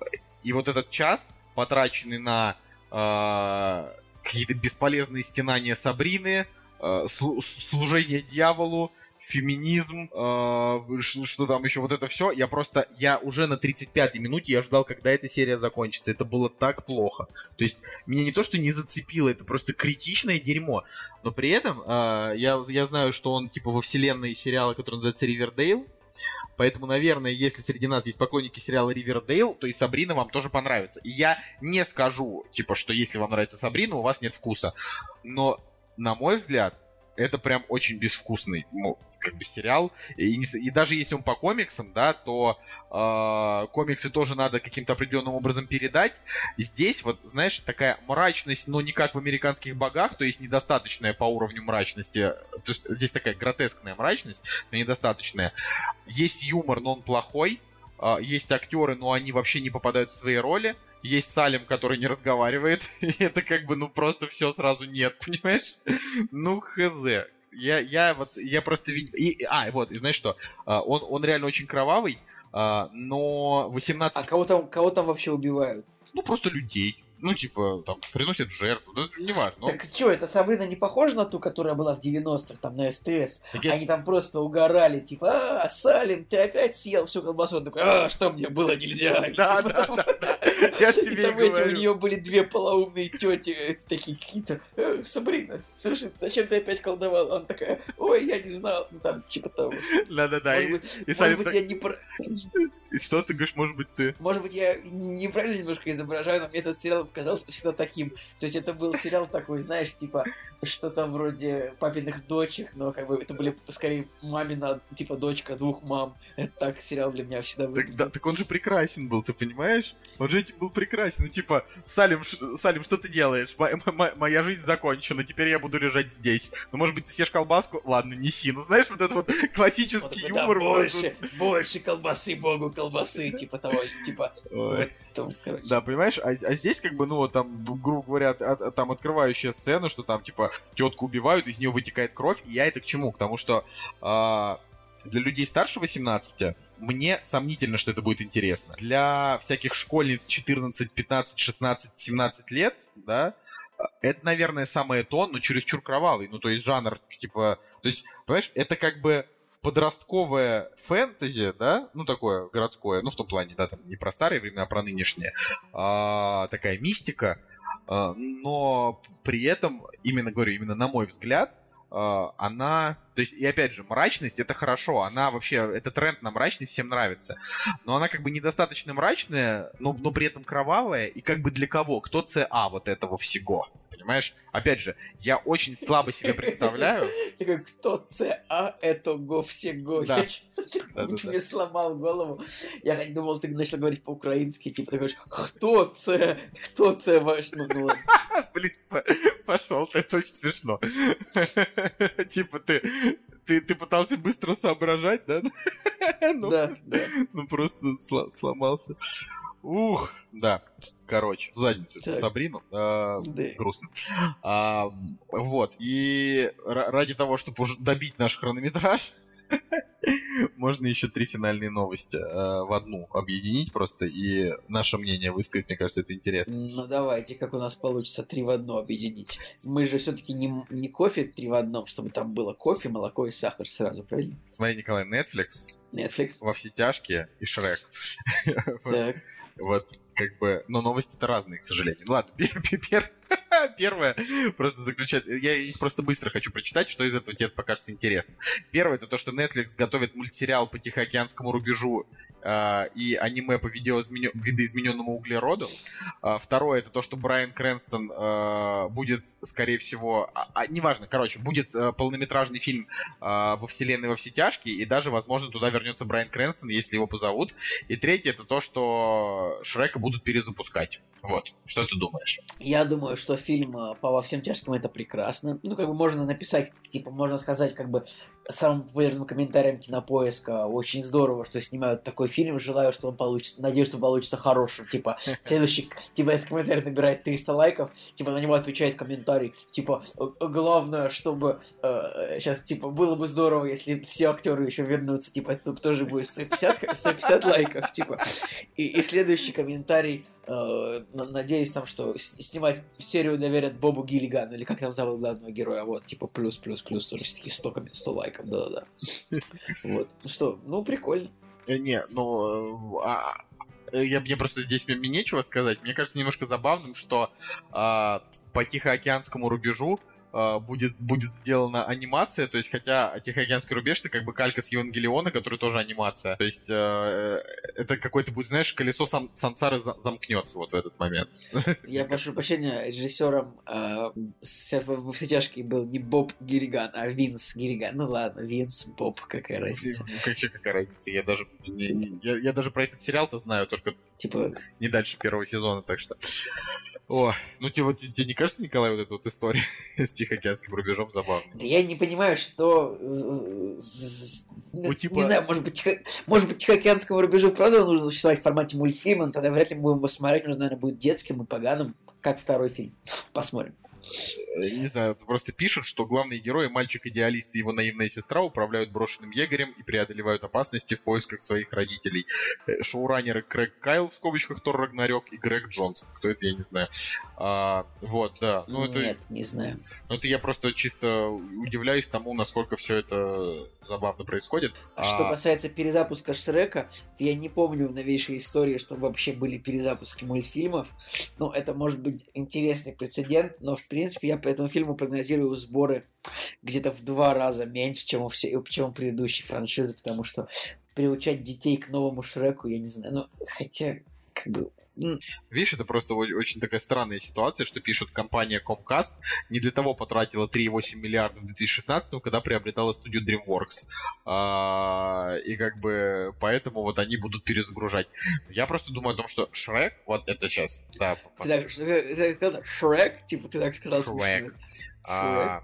и вот этот час, потраченный на а, какие-то бесполезные стенания Сабрины, слу- служение дьяволу, феминизм, э, что там еще, вот это все. Я просто, я уже на 35-й минуте я ждал, когда эта серия закончится. Это было так плохо. То есть меня не то, что не зацепило, это просто критичное дерьмо. Но при этом э, я, я знаю, что он типа во вселенной сериала, который называется Ривердейл. Поэтому, наверное, если среди нас есть поклонники сериала Ривердейл, то и Сабрина вам тоже понравится. И я не скажу, типа, что если вам нравится Сабрина, у вас нет вкуса. Но, на мой взгляд, это прям очень безвкусный ну, как бы сериал. И, не и даже если он по комиксам, да, то э, комиксы тоже надо каким-то определенным образом передать. Здесь вот, знаешь, такая мрачность, но не как в американских богах, то есть недостаточная по уровню мрачности. То есть здесь такая гротескная мрачность, но недостаточная. Есть юмор, но он плохой. А, Есть актеры, но они вообще не попадают в свои роли. Есть Салем, который не разговаривает. И это как бы, ну, просто все сразу нет, понимаешь? Ну, хз. Я, я вот, я просто видел... И, а, вот, и знаешь что? А, Он, он реально очень кровавый, а, но 18... А кого там, кого там вообще убивают? Ну, просто людей. Ну, типа, там, приносят жертву. Ну, это неважно. Он- Так что, эта Сабрина не похожа на ту, которая была в 90-х, там, на СТС? Так я- Они там просто угорали, типа, а, Салим, ты опять съел всю колбасу. Он такой, а, что мне было нельзя? Да, типа да, да. Я тебе и там эти, у говорю. нее были две полоумные тети, э, такие какие-то, «Э, Сабрина, слушай, зачем ты опять колдовал? Он такая, ой, я не знал, ну там, типа того. Да-да-да. Может быть, я не про- Что ты говоришь, может быть, ты? Может быть, я неправильно немножко изображаю, но мне этот сериал показался всегда таким. То есть это был сериал такой, знаешь, типа что-то вроде папиных дочек, но как бы это были скорее мамина, типа дочка двух мам. Это так сериал для меня всегда Так, выглядел. да, так он же прекрасен был, ты понимаешь? Он же был прекрасен. Ну, типа, Салим, Салим, что ты делаешь? Мо- мо- мо- моя жизнь закончена, теперь я буду лежать здесь. Ну, может быть, ты съешь колбаску? Ладно, неси. Ну, знаешь, вот этот вот классический да, юмор. вот этот больше, больше колбасы, богу колбасы, типа того, типа, там. Да, понимаешь, а, а здесь как бы, ну, там, грубо говоря, от- там открывающая сцена, что там, типа, тетку убивают, из нее вытекает кровь, и я это к чему? К тому, что а, для людей старше 18 мне сомнительно, что это будет интересно. Для всяких школьниц 14, 15, 16, 17 лет, да, это, наверное, самое то, но чересчур кровавый. Ну, то есть жанр, типа... То есть, понимаешь, это как бы подростковое фэнтези, да, ну такое городское, ну в том плане, да, там не про старые времена, а про нынешние, а, такая мистика, а, но при этом, именно говорю, именно на мой взгляд, а, она, то есть, и опять же, мрачность это хорошо, она вообще, это тренд на мрачность всем нравится, но она как бы недостаточно мрачная, но, но при этом кровавая, и как бы для кого? Кто ЦА вот этого всего? Понимаешь? Опять же, я очень слабо себе представляю. Такой, кто ЦА этого всего? Да. Я чё- Да-да-да. Ты мне сломал голову. Я думал, ты начал говорить по-украински, типа, ты говоришь, кто Ц? Кто Ц ваш? Ну, ну. Блин, по- пошел, это очень смешно. Типа ты, ты, ты пытался быстро соображать, да? Ну, Да, да. Ну просто сломался. Ух, да. Короче, в задницу Так. Сабрину. А, Да. Грустно. А, Вот. И ра- ради того, чтобы уже добить наш хронометраж, можно еще три финальные новости а, в одну объединить просто и наше мнение высказать. Мне кажется, это интересно. Ну давайте, как у нас получится три в одно объединить. Мы же все-таки не, не кофе три в одном, чтобы там было кофе, молоко и сахар сразу, правильно? Смотри, Николай, Netflix, Netflix. во все тяжкие и Шрек. Так. Вот, как бы, но новости-то разные, к сожалению. Ладно, пер- пер- первое просто заключать. Я их просто быстро хочу прочитать, что из этого тебе покажется интересно. Первое это то, что Netflix готовит мультсериал по Тихоокеанскому рубежу а, и аниме по видоизменё- видоизмененному углероду. А, Второе это то, что Брайан Крэнстон а, будет, скорее всего, а, а, неважно, короче, будет а, полнометражный фильм а, во вселенной во все тяжкие, и даже, возможно, туда вернется Брайан Крэнстон, если его позовут. И третье это то, что Шрека будут перезапускать. Вот. Что ты думаешь? Я думаю, что фильм э, по во всем тяжким это прекрасно. Ну, как бы можно написать, типа, можно сказать, как бы самым популярным комментарием кинопоиска. Очень здорово, что снимают такой фильм. Желаю, что он получится. Надеюсь, что получится хорошим. Типа, следующий, типа, этот комментарий набирает 300 лайков. Типа, на него отвечает комментарий. Типа, главное, чтобы э, сейчас, типа, было бы здорово, если все актеры еще вернутся. Типа, это тоже будет 150, 150 лайков. Типа, и, и следующий комментарий Э, надеюсь там, что снимать серию доверят Бобу Гиллигану, или как там зовут главного героя, вот, типа плюс, плюс, плюс, тоже такие 100, 100 лайков, да-да-да. Вот, ну что, ну прикольно. Э, не, ну, а, я, мне просто здесь мне, мне нечего сказать. Мне кажется немножко забавным, что а, по Тихоокеанскому рубежу будет, будет сделана анимация, то есть хотя Тихоокеанский рубеж это как бы калька с Евангелиона, который тоже анимация. То есть э, это какой-то будет, знаешь, колесо сам, сансары замкнется вот в этот момент. Я прошу прощения, режиссером э, во все тяжкие был не Боб Гириган, а Винс Гириган. Ну ладно, Винс, Боб, какая разница. Какая, какая разница? Я даже, не, я, я даже про этот сериал-то знаю, только типа... не дальше первого сезона, так что... О, ну тебе, вот, тебе не кажется, Николай, вот эта вот история с Тихоокеанским рубежом забавная? Да я не понимаю, что... Ну, типа... Не знаю, может быть, Тихо... может быть, Тихоокеанскому рубежу правда нужно существовать в формате мультфильма, но тогда вряд ли мы будем его смотреть, он, наверное, будет детским и поганым, как второй фильм. Посмотрим. Э, не знаю, просто пишут, что главные герои, мальчик-идеалист и его наивная сестра, управляют брошенным егерем и преодолевают опасности в поисках своих родителей. Э, шоураннеры Крэг Кайл, в скобочках Тор Рагнарёк, и Грег Джонсон. Кто это, я не знаю. А, вот, да. Ну, Нет, это, не знаю. Ну, это я просто чисто удивляюсь тому, насколько все это забавно происходит. А... Что касается перезапуска Шрека, то я не помню в новейшей истории, что вообще были перезапуски мультфильмов. Ну, это может быть интересный прецедент, но в принципе я по этому фильму прогнозирую сборы где-то в два раза меньше, чем у, все, чем у предыдущей франшизы, потому что приучать детей к новому Шреку, я не знаю, ну, хотя, как бы, Видишь, это просто очень такая странная ситуация, что пишут компания Comcast не для того потратила 3,8 миллиардов в 2016, когда приобретала студию DreamWorks. А, и как бы поэтому вот они будут перезагружать. Я просто думаю о том, что Шрек, вот это сейчас, да. Ты так, ты, Шрек, типа ты так сказал Шрек. А,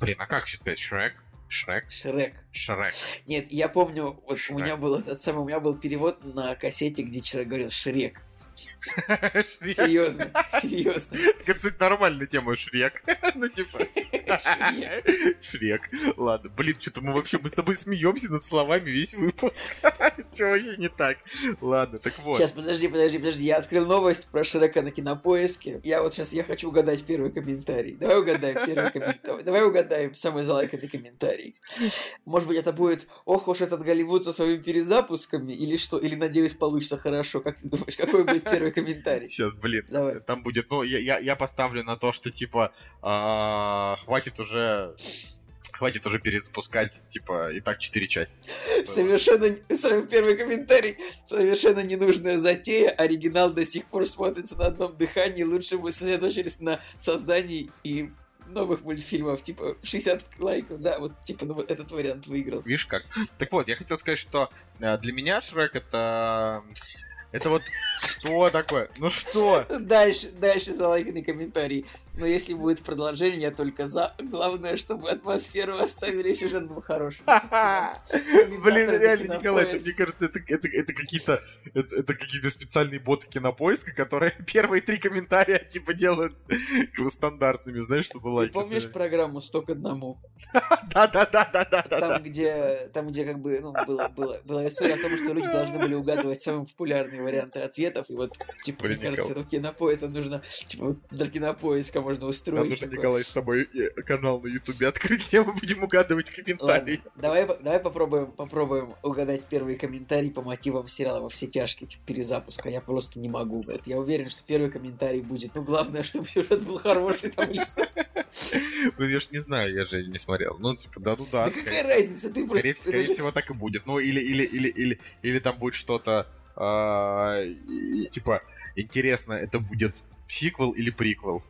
блин, а как еще сказать Шрек? Шрек? Шрек. Шрек. Нет, я помню, вот Шрек. у меня был этот самый, у меня был перевод на кассете, где человек говорил Шрек. Серьезно, серьезно. Это, кстати, нормальная тема, Шрек. Ну, типа... Шрек. Ладно, блин, что-то мы вообще, мы с тобой смеемся над словами весь выпуск. Что вообще не так? Ладно, так вот. Сейчас, подожди, подожди, подожди. Я открыл новость про Шрека на кинопоиске. Я вот сейчас, я хочу угадать первый комментарий. Давай угадаем первый комментарий. Давай угадаем самый залайканный комментарий. Может быть, это будет, ох уж этот Голливуд со своими перезапусками, или что? Или, надеюсь, получится хорошо. Как ты думаешь, какой будет первый комментарий? Сейчас, блин. Давай. Там будет, ну, я, я, я поставлю на то, что, типа, а, хватит уже хватит уже перезапускать, типа, и так четыре части. Совершенно, первый комментарий, совершенно ненужная затея, оригинал до сих пор смотрится на одном дыхании, лучше бы сосредоточились на создании и новых мультфильмов, типа 60 лайков, да, вот типа ну, вот этот вариант выиграл. Видишь как? Так вот, я хотел сказать, что э, для меня Шрек это это вот что такое? Ну что? Дальше, дальше залайканный комментарий. Но если будет продолжение, я только за. Главное, чтобы атмосферу оставили, сюжет был хороший. Блин, реально, Николай, это, мне кажется, это, это, это какие-то это, это какие-то специальные боты кинопоиска, которые первые три комментария типа делают стандартными, знаешь, чтобы лайки. Ты помнишь программу «Сто к одному»? Да-да-да-да-да. Там, где, там, где как бы, ну, была, была, была история о том, что люди должны были угадывать самые популярные варианты ответов, и вот, типа, Блин, мне кажется, это кинопо, это нужно, типа, для кинопоиска можно устроить. Нам нужно, Николай, с тобой э, канал на Ютубе открыть, где мы будем угадывать комментарии. Ладно, давай, давай попробуем, попробуем угадать первый комментарий по мотивам сериала «Во все тяжкие», типа, перезапуска. Я просто не могу угадать. Я уверен, что первый комментарий будет, ну, главное, чтобы сюжет был хороший, там и что. Ну, я ж не знаю, я же не смотрел. Ну, типа, да, ну да. Да какая разница, ты просто... Скорее всего, так и будет. Ну, или, или, или, или, или там будет что-то, а, типа, интересно, это будет сиквел или приквел.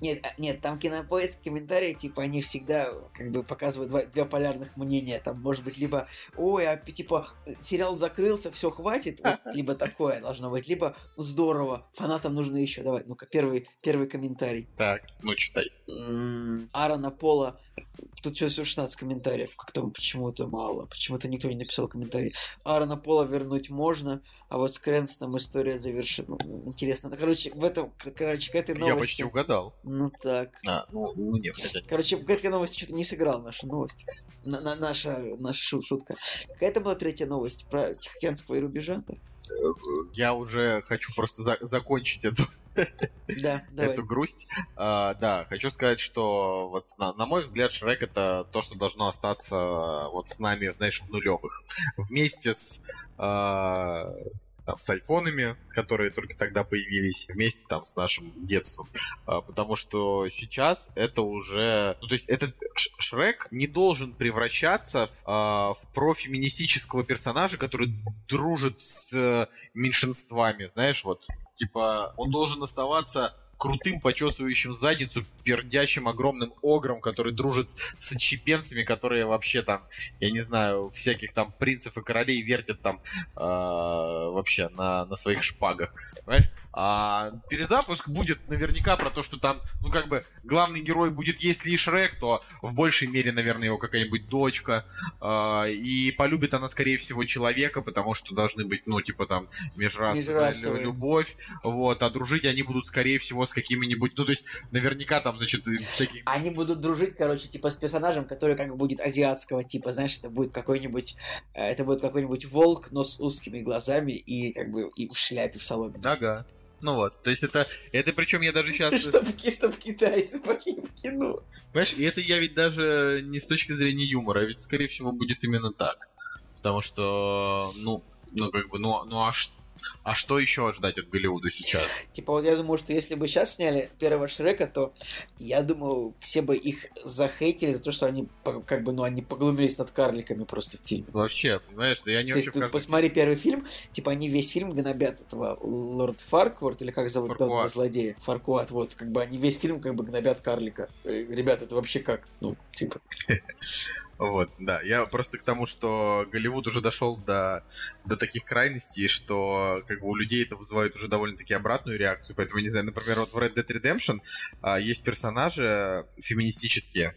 Нет, а, нет, там кинопоиск, комментарии, типа, они всегда как бы показывают два, два полярных мнения. Там может быть либо, ой, а типа, сериал закрылся, все, хватит, вот, либо такое должно быть, либо здорово, фанатам нужно еще. Давай, ну-ка, первый, первый комментарий. Так, ну читай. Аарона Пола Тут сейчас 16 комментариев, как там почему-то мало, почему-то никто не написал комментарий. Аарона Пола вернуть можно, а вот с Крэнстоном история завершена. Ну, Интересно. Ну, Короче, в этом, короче, к этой Я новости... почти угадал. Ну так. А, ну, ну нет, хотя... Короче, к этой новости что-то не сыграла наша новость. На- на- наша, наша шу- шутка. Какая-то была третья новость про Тихоокеанского рубежа? Так. Я уже хочу просто за- закончить эту, Да, давай. эту грусть. А, да, хочу сказать, что вот на, на мой взгляд Шрек это то, что должно остаться вот с нами, знаешь, в нулевых. Вместе с а, там, с айфонами, которые только тогда появились, вместе там с нашим детством. А, потому что сейчас это уже... Ну, то есть этот Шрек не должен превращаться в, а, в профеминистического персонажа, который дружит с э, меньшинствами, знаешь, вот. Типа, он должен оставаться крутым, почесывающим задницу, пердящим огромным огром, который дружит с отщепенцами, которые вообще там, я не знаю, всяких там принцев и королей вертят там э, вообще на, на своих шпагах. Понимаешь? А перезапуск будет наверняка про то, что там, ну как бы, главный герой будет, если и Шрек, то в большей мере, наверное, его какая-нибудь дочка. а, и полюбит она, скорее всего, человека, потому что должны быть, ну, типа там, межрасовая любовь. Вот, а дружить они будут, скорее всего, с какими-нибудь, ну, то есть, наверняка там, значит, всяких Они будут дружить, короче, типа с персонажем, который как бы будет азиатского типа, знаешь, это будет какой-нибудь, э, это будет какой-нибудь волк, но с узкими глазами и как бы и в шляпе в салоне. Ага. Ну вот, то есть это, это причем я даже сейчас... Чтобы, чтоб китайцы пошли в кино. Понимаешь, и это я ведь даже не с точки зрения юмора, а ведь, скорее всего, будет именно так. Потому что, ну, ну как бы, ну, ну а, ш- а что еще ждать от Голливуда сейчас? Типа вот я думаю, что если бы сейчас сняли первого Шрека, то я думаю, все бы их захейтили за то, что они как бы, ну, они поглумились над карликами просто в фильме. Вообще, понимаешь, да я не То есть вообще в каждом- посмотри первый фильм, типа они весь фильм гнобят этого Лорд Фаркворт, или как зовут Фаркуат. этого злодея? Фаркуат, вот, как бы они весь фильм как бы гнобят карлика. Э, Ребят, это вообще как? Ну, типа, Вот, да. Я просто к тому, что Голливуд уже дошел до, до таких крайностей, что как бы у людей это вызывает уже довольно-таки обратную реакцию. Поэтому, не знаю, например, вот в Red Dead Redemption а, есть персонажи феминистические,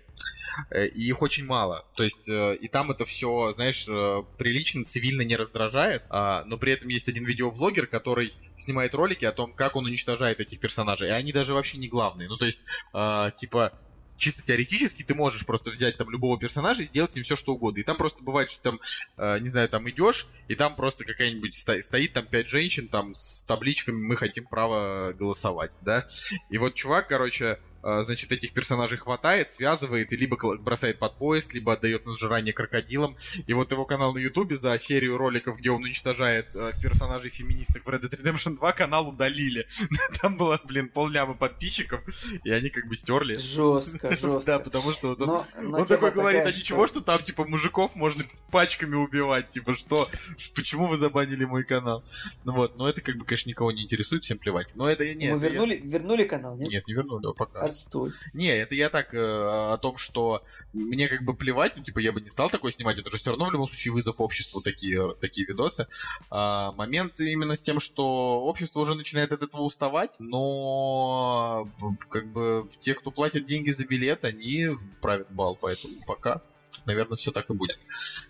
э, и их очень мало. То есть, э, и там это все, знаешь, э, прилично, цивильно не раздражает, а, но при этом есть один видеоблогер, который снимает ролики о том, как он уничтожает этих персонажей, и они даже вообще не главные. Ну, то есть, а, типа, чисто теоретически ты можешь просто взять там любого персонажа и сделать с ним все что угодно. И там просто бывает, что там, э, не знаю, там идешь, и там просто какая-нибудь сто- стоит там пять женщин там с табличками «Мы хотим право голосовать», да? И вот чувак, короче, значит, этих персонажей хватает, связывает, и либо бросает под поезд, либо отдает на сжирание крокодилам. И вот его канал на Ютубе за серию роликов, где он уничтожает э, персонажей феминисток в Red Dead Redemption 2, канал удалили. Там было, блин, полляма подписчиков, и они как бы стерли. жестко, жестко. Да, потому что вот он, Но, такой говорит, такая, а ничего, что там, типа, мужиков можно пачками убивать, типа, что, почему вы забанили мой канал? Ну вот, но это, как бы, конечно, никого не интересует, всем плевать. Но это нет. Мы это я- вернули, вернули канал, нет? Нет, не вернули пока. Отстой. Не, это я так э, о том, что мне как бы плевать, ну, типа, я бы не стал такое снимать, это же все равно в любом случае вызов обществу такие, такие видосы. А, момент именно с тем, что общество уже начинает от этого уставать, но б- как бы те, кто платят деньги за билет, они правят бал, поэтому пока, наверное, все так и будет.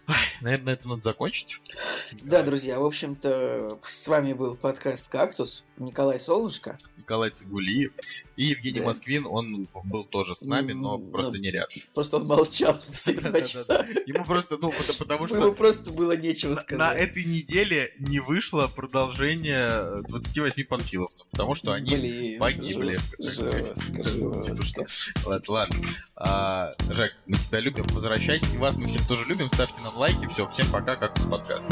Ай, наверное, на этом надо закончить. Да, друзья, в общем-то, с вами был подкаст «Кактус», Николай Солнышко. Николай Цигулиев и Евгений Да. Москвин, он был тоже с нами, но просто ну, не рядом. Просто он молчал все два часа. Ему просто, ну, потому- что Ему просто было нечего на, на сказать. этой неделе не вышло продолжение 28 панфиловцев, потому что они... Погибли, сказать. жестко, Типа. Ладно, ладно. Жек, мы тебя любим, возвращайся, и вас мы всех тоже любим, ставьте нам лайки, все, всем пока, как в подкаст.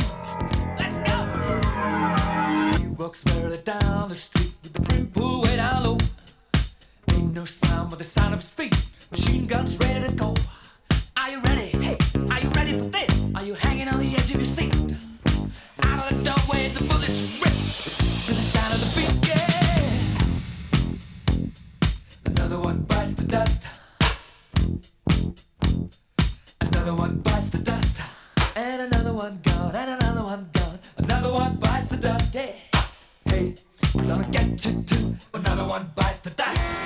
He walks merrily down the street with the brim pulled way down low. No sound but the sound of feet. Machine guns ready to go. Are you ready? Hey, are you ready for this? Are you hanging on the edge of your seat? Out of the doorway, the bullets rip to the sound of the beat. Yeah. Another one bites the dust. Another one bites the dust. And another one gone, and another one gone. Another one bites the dust. Hey, hey, Gonna get you too. Another one bites the dust.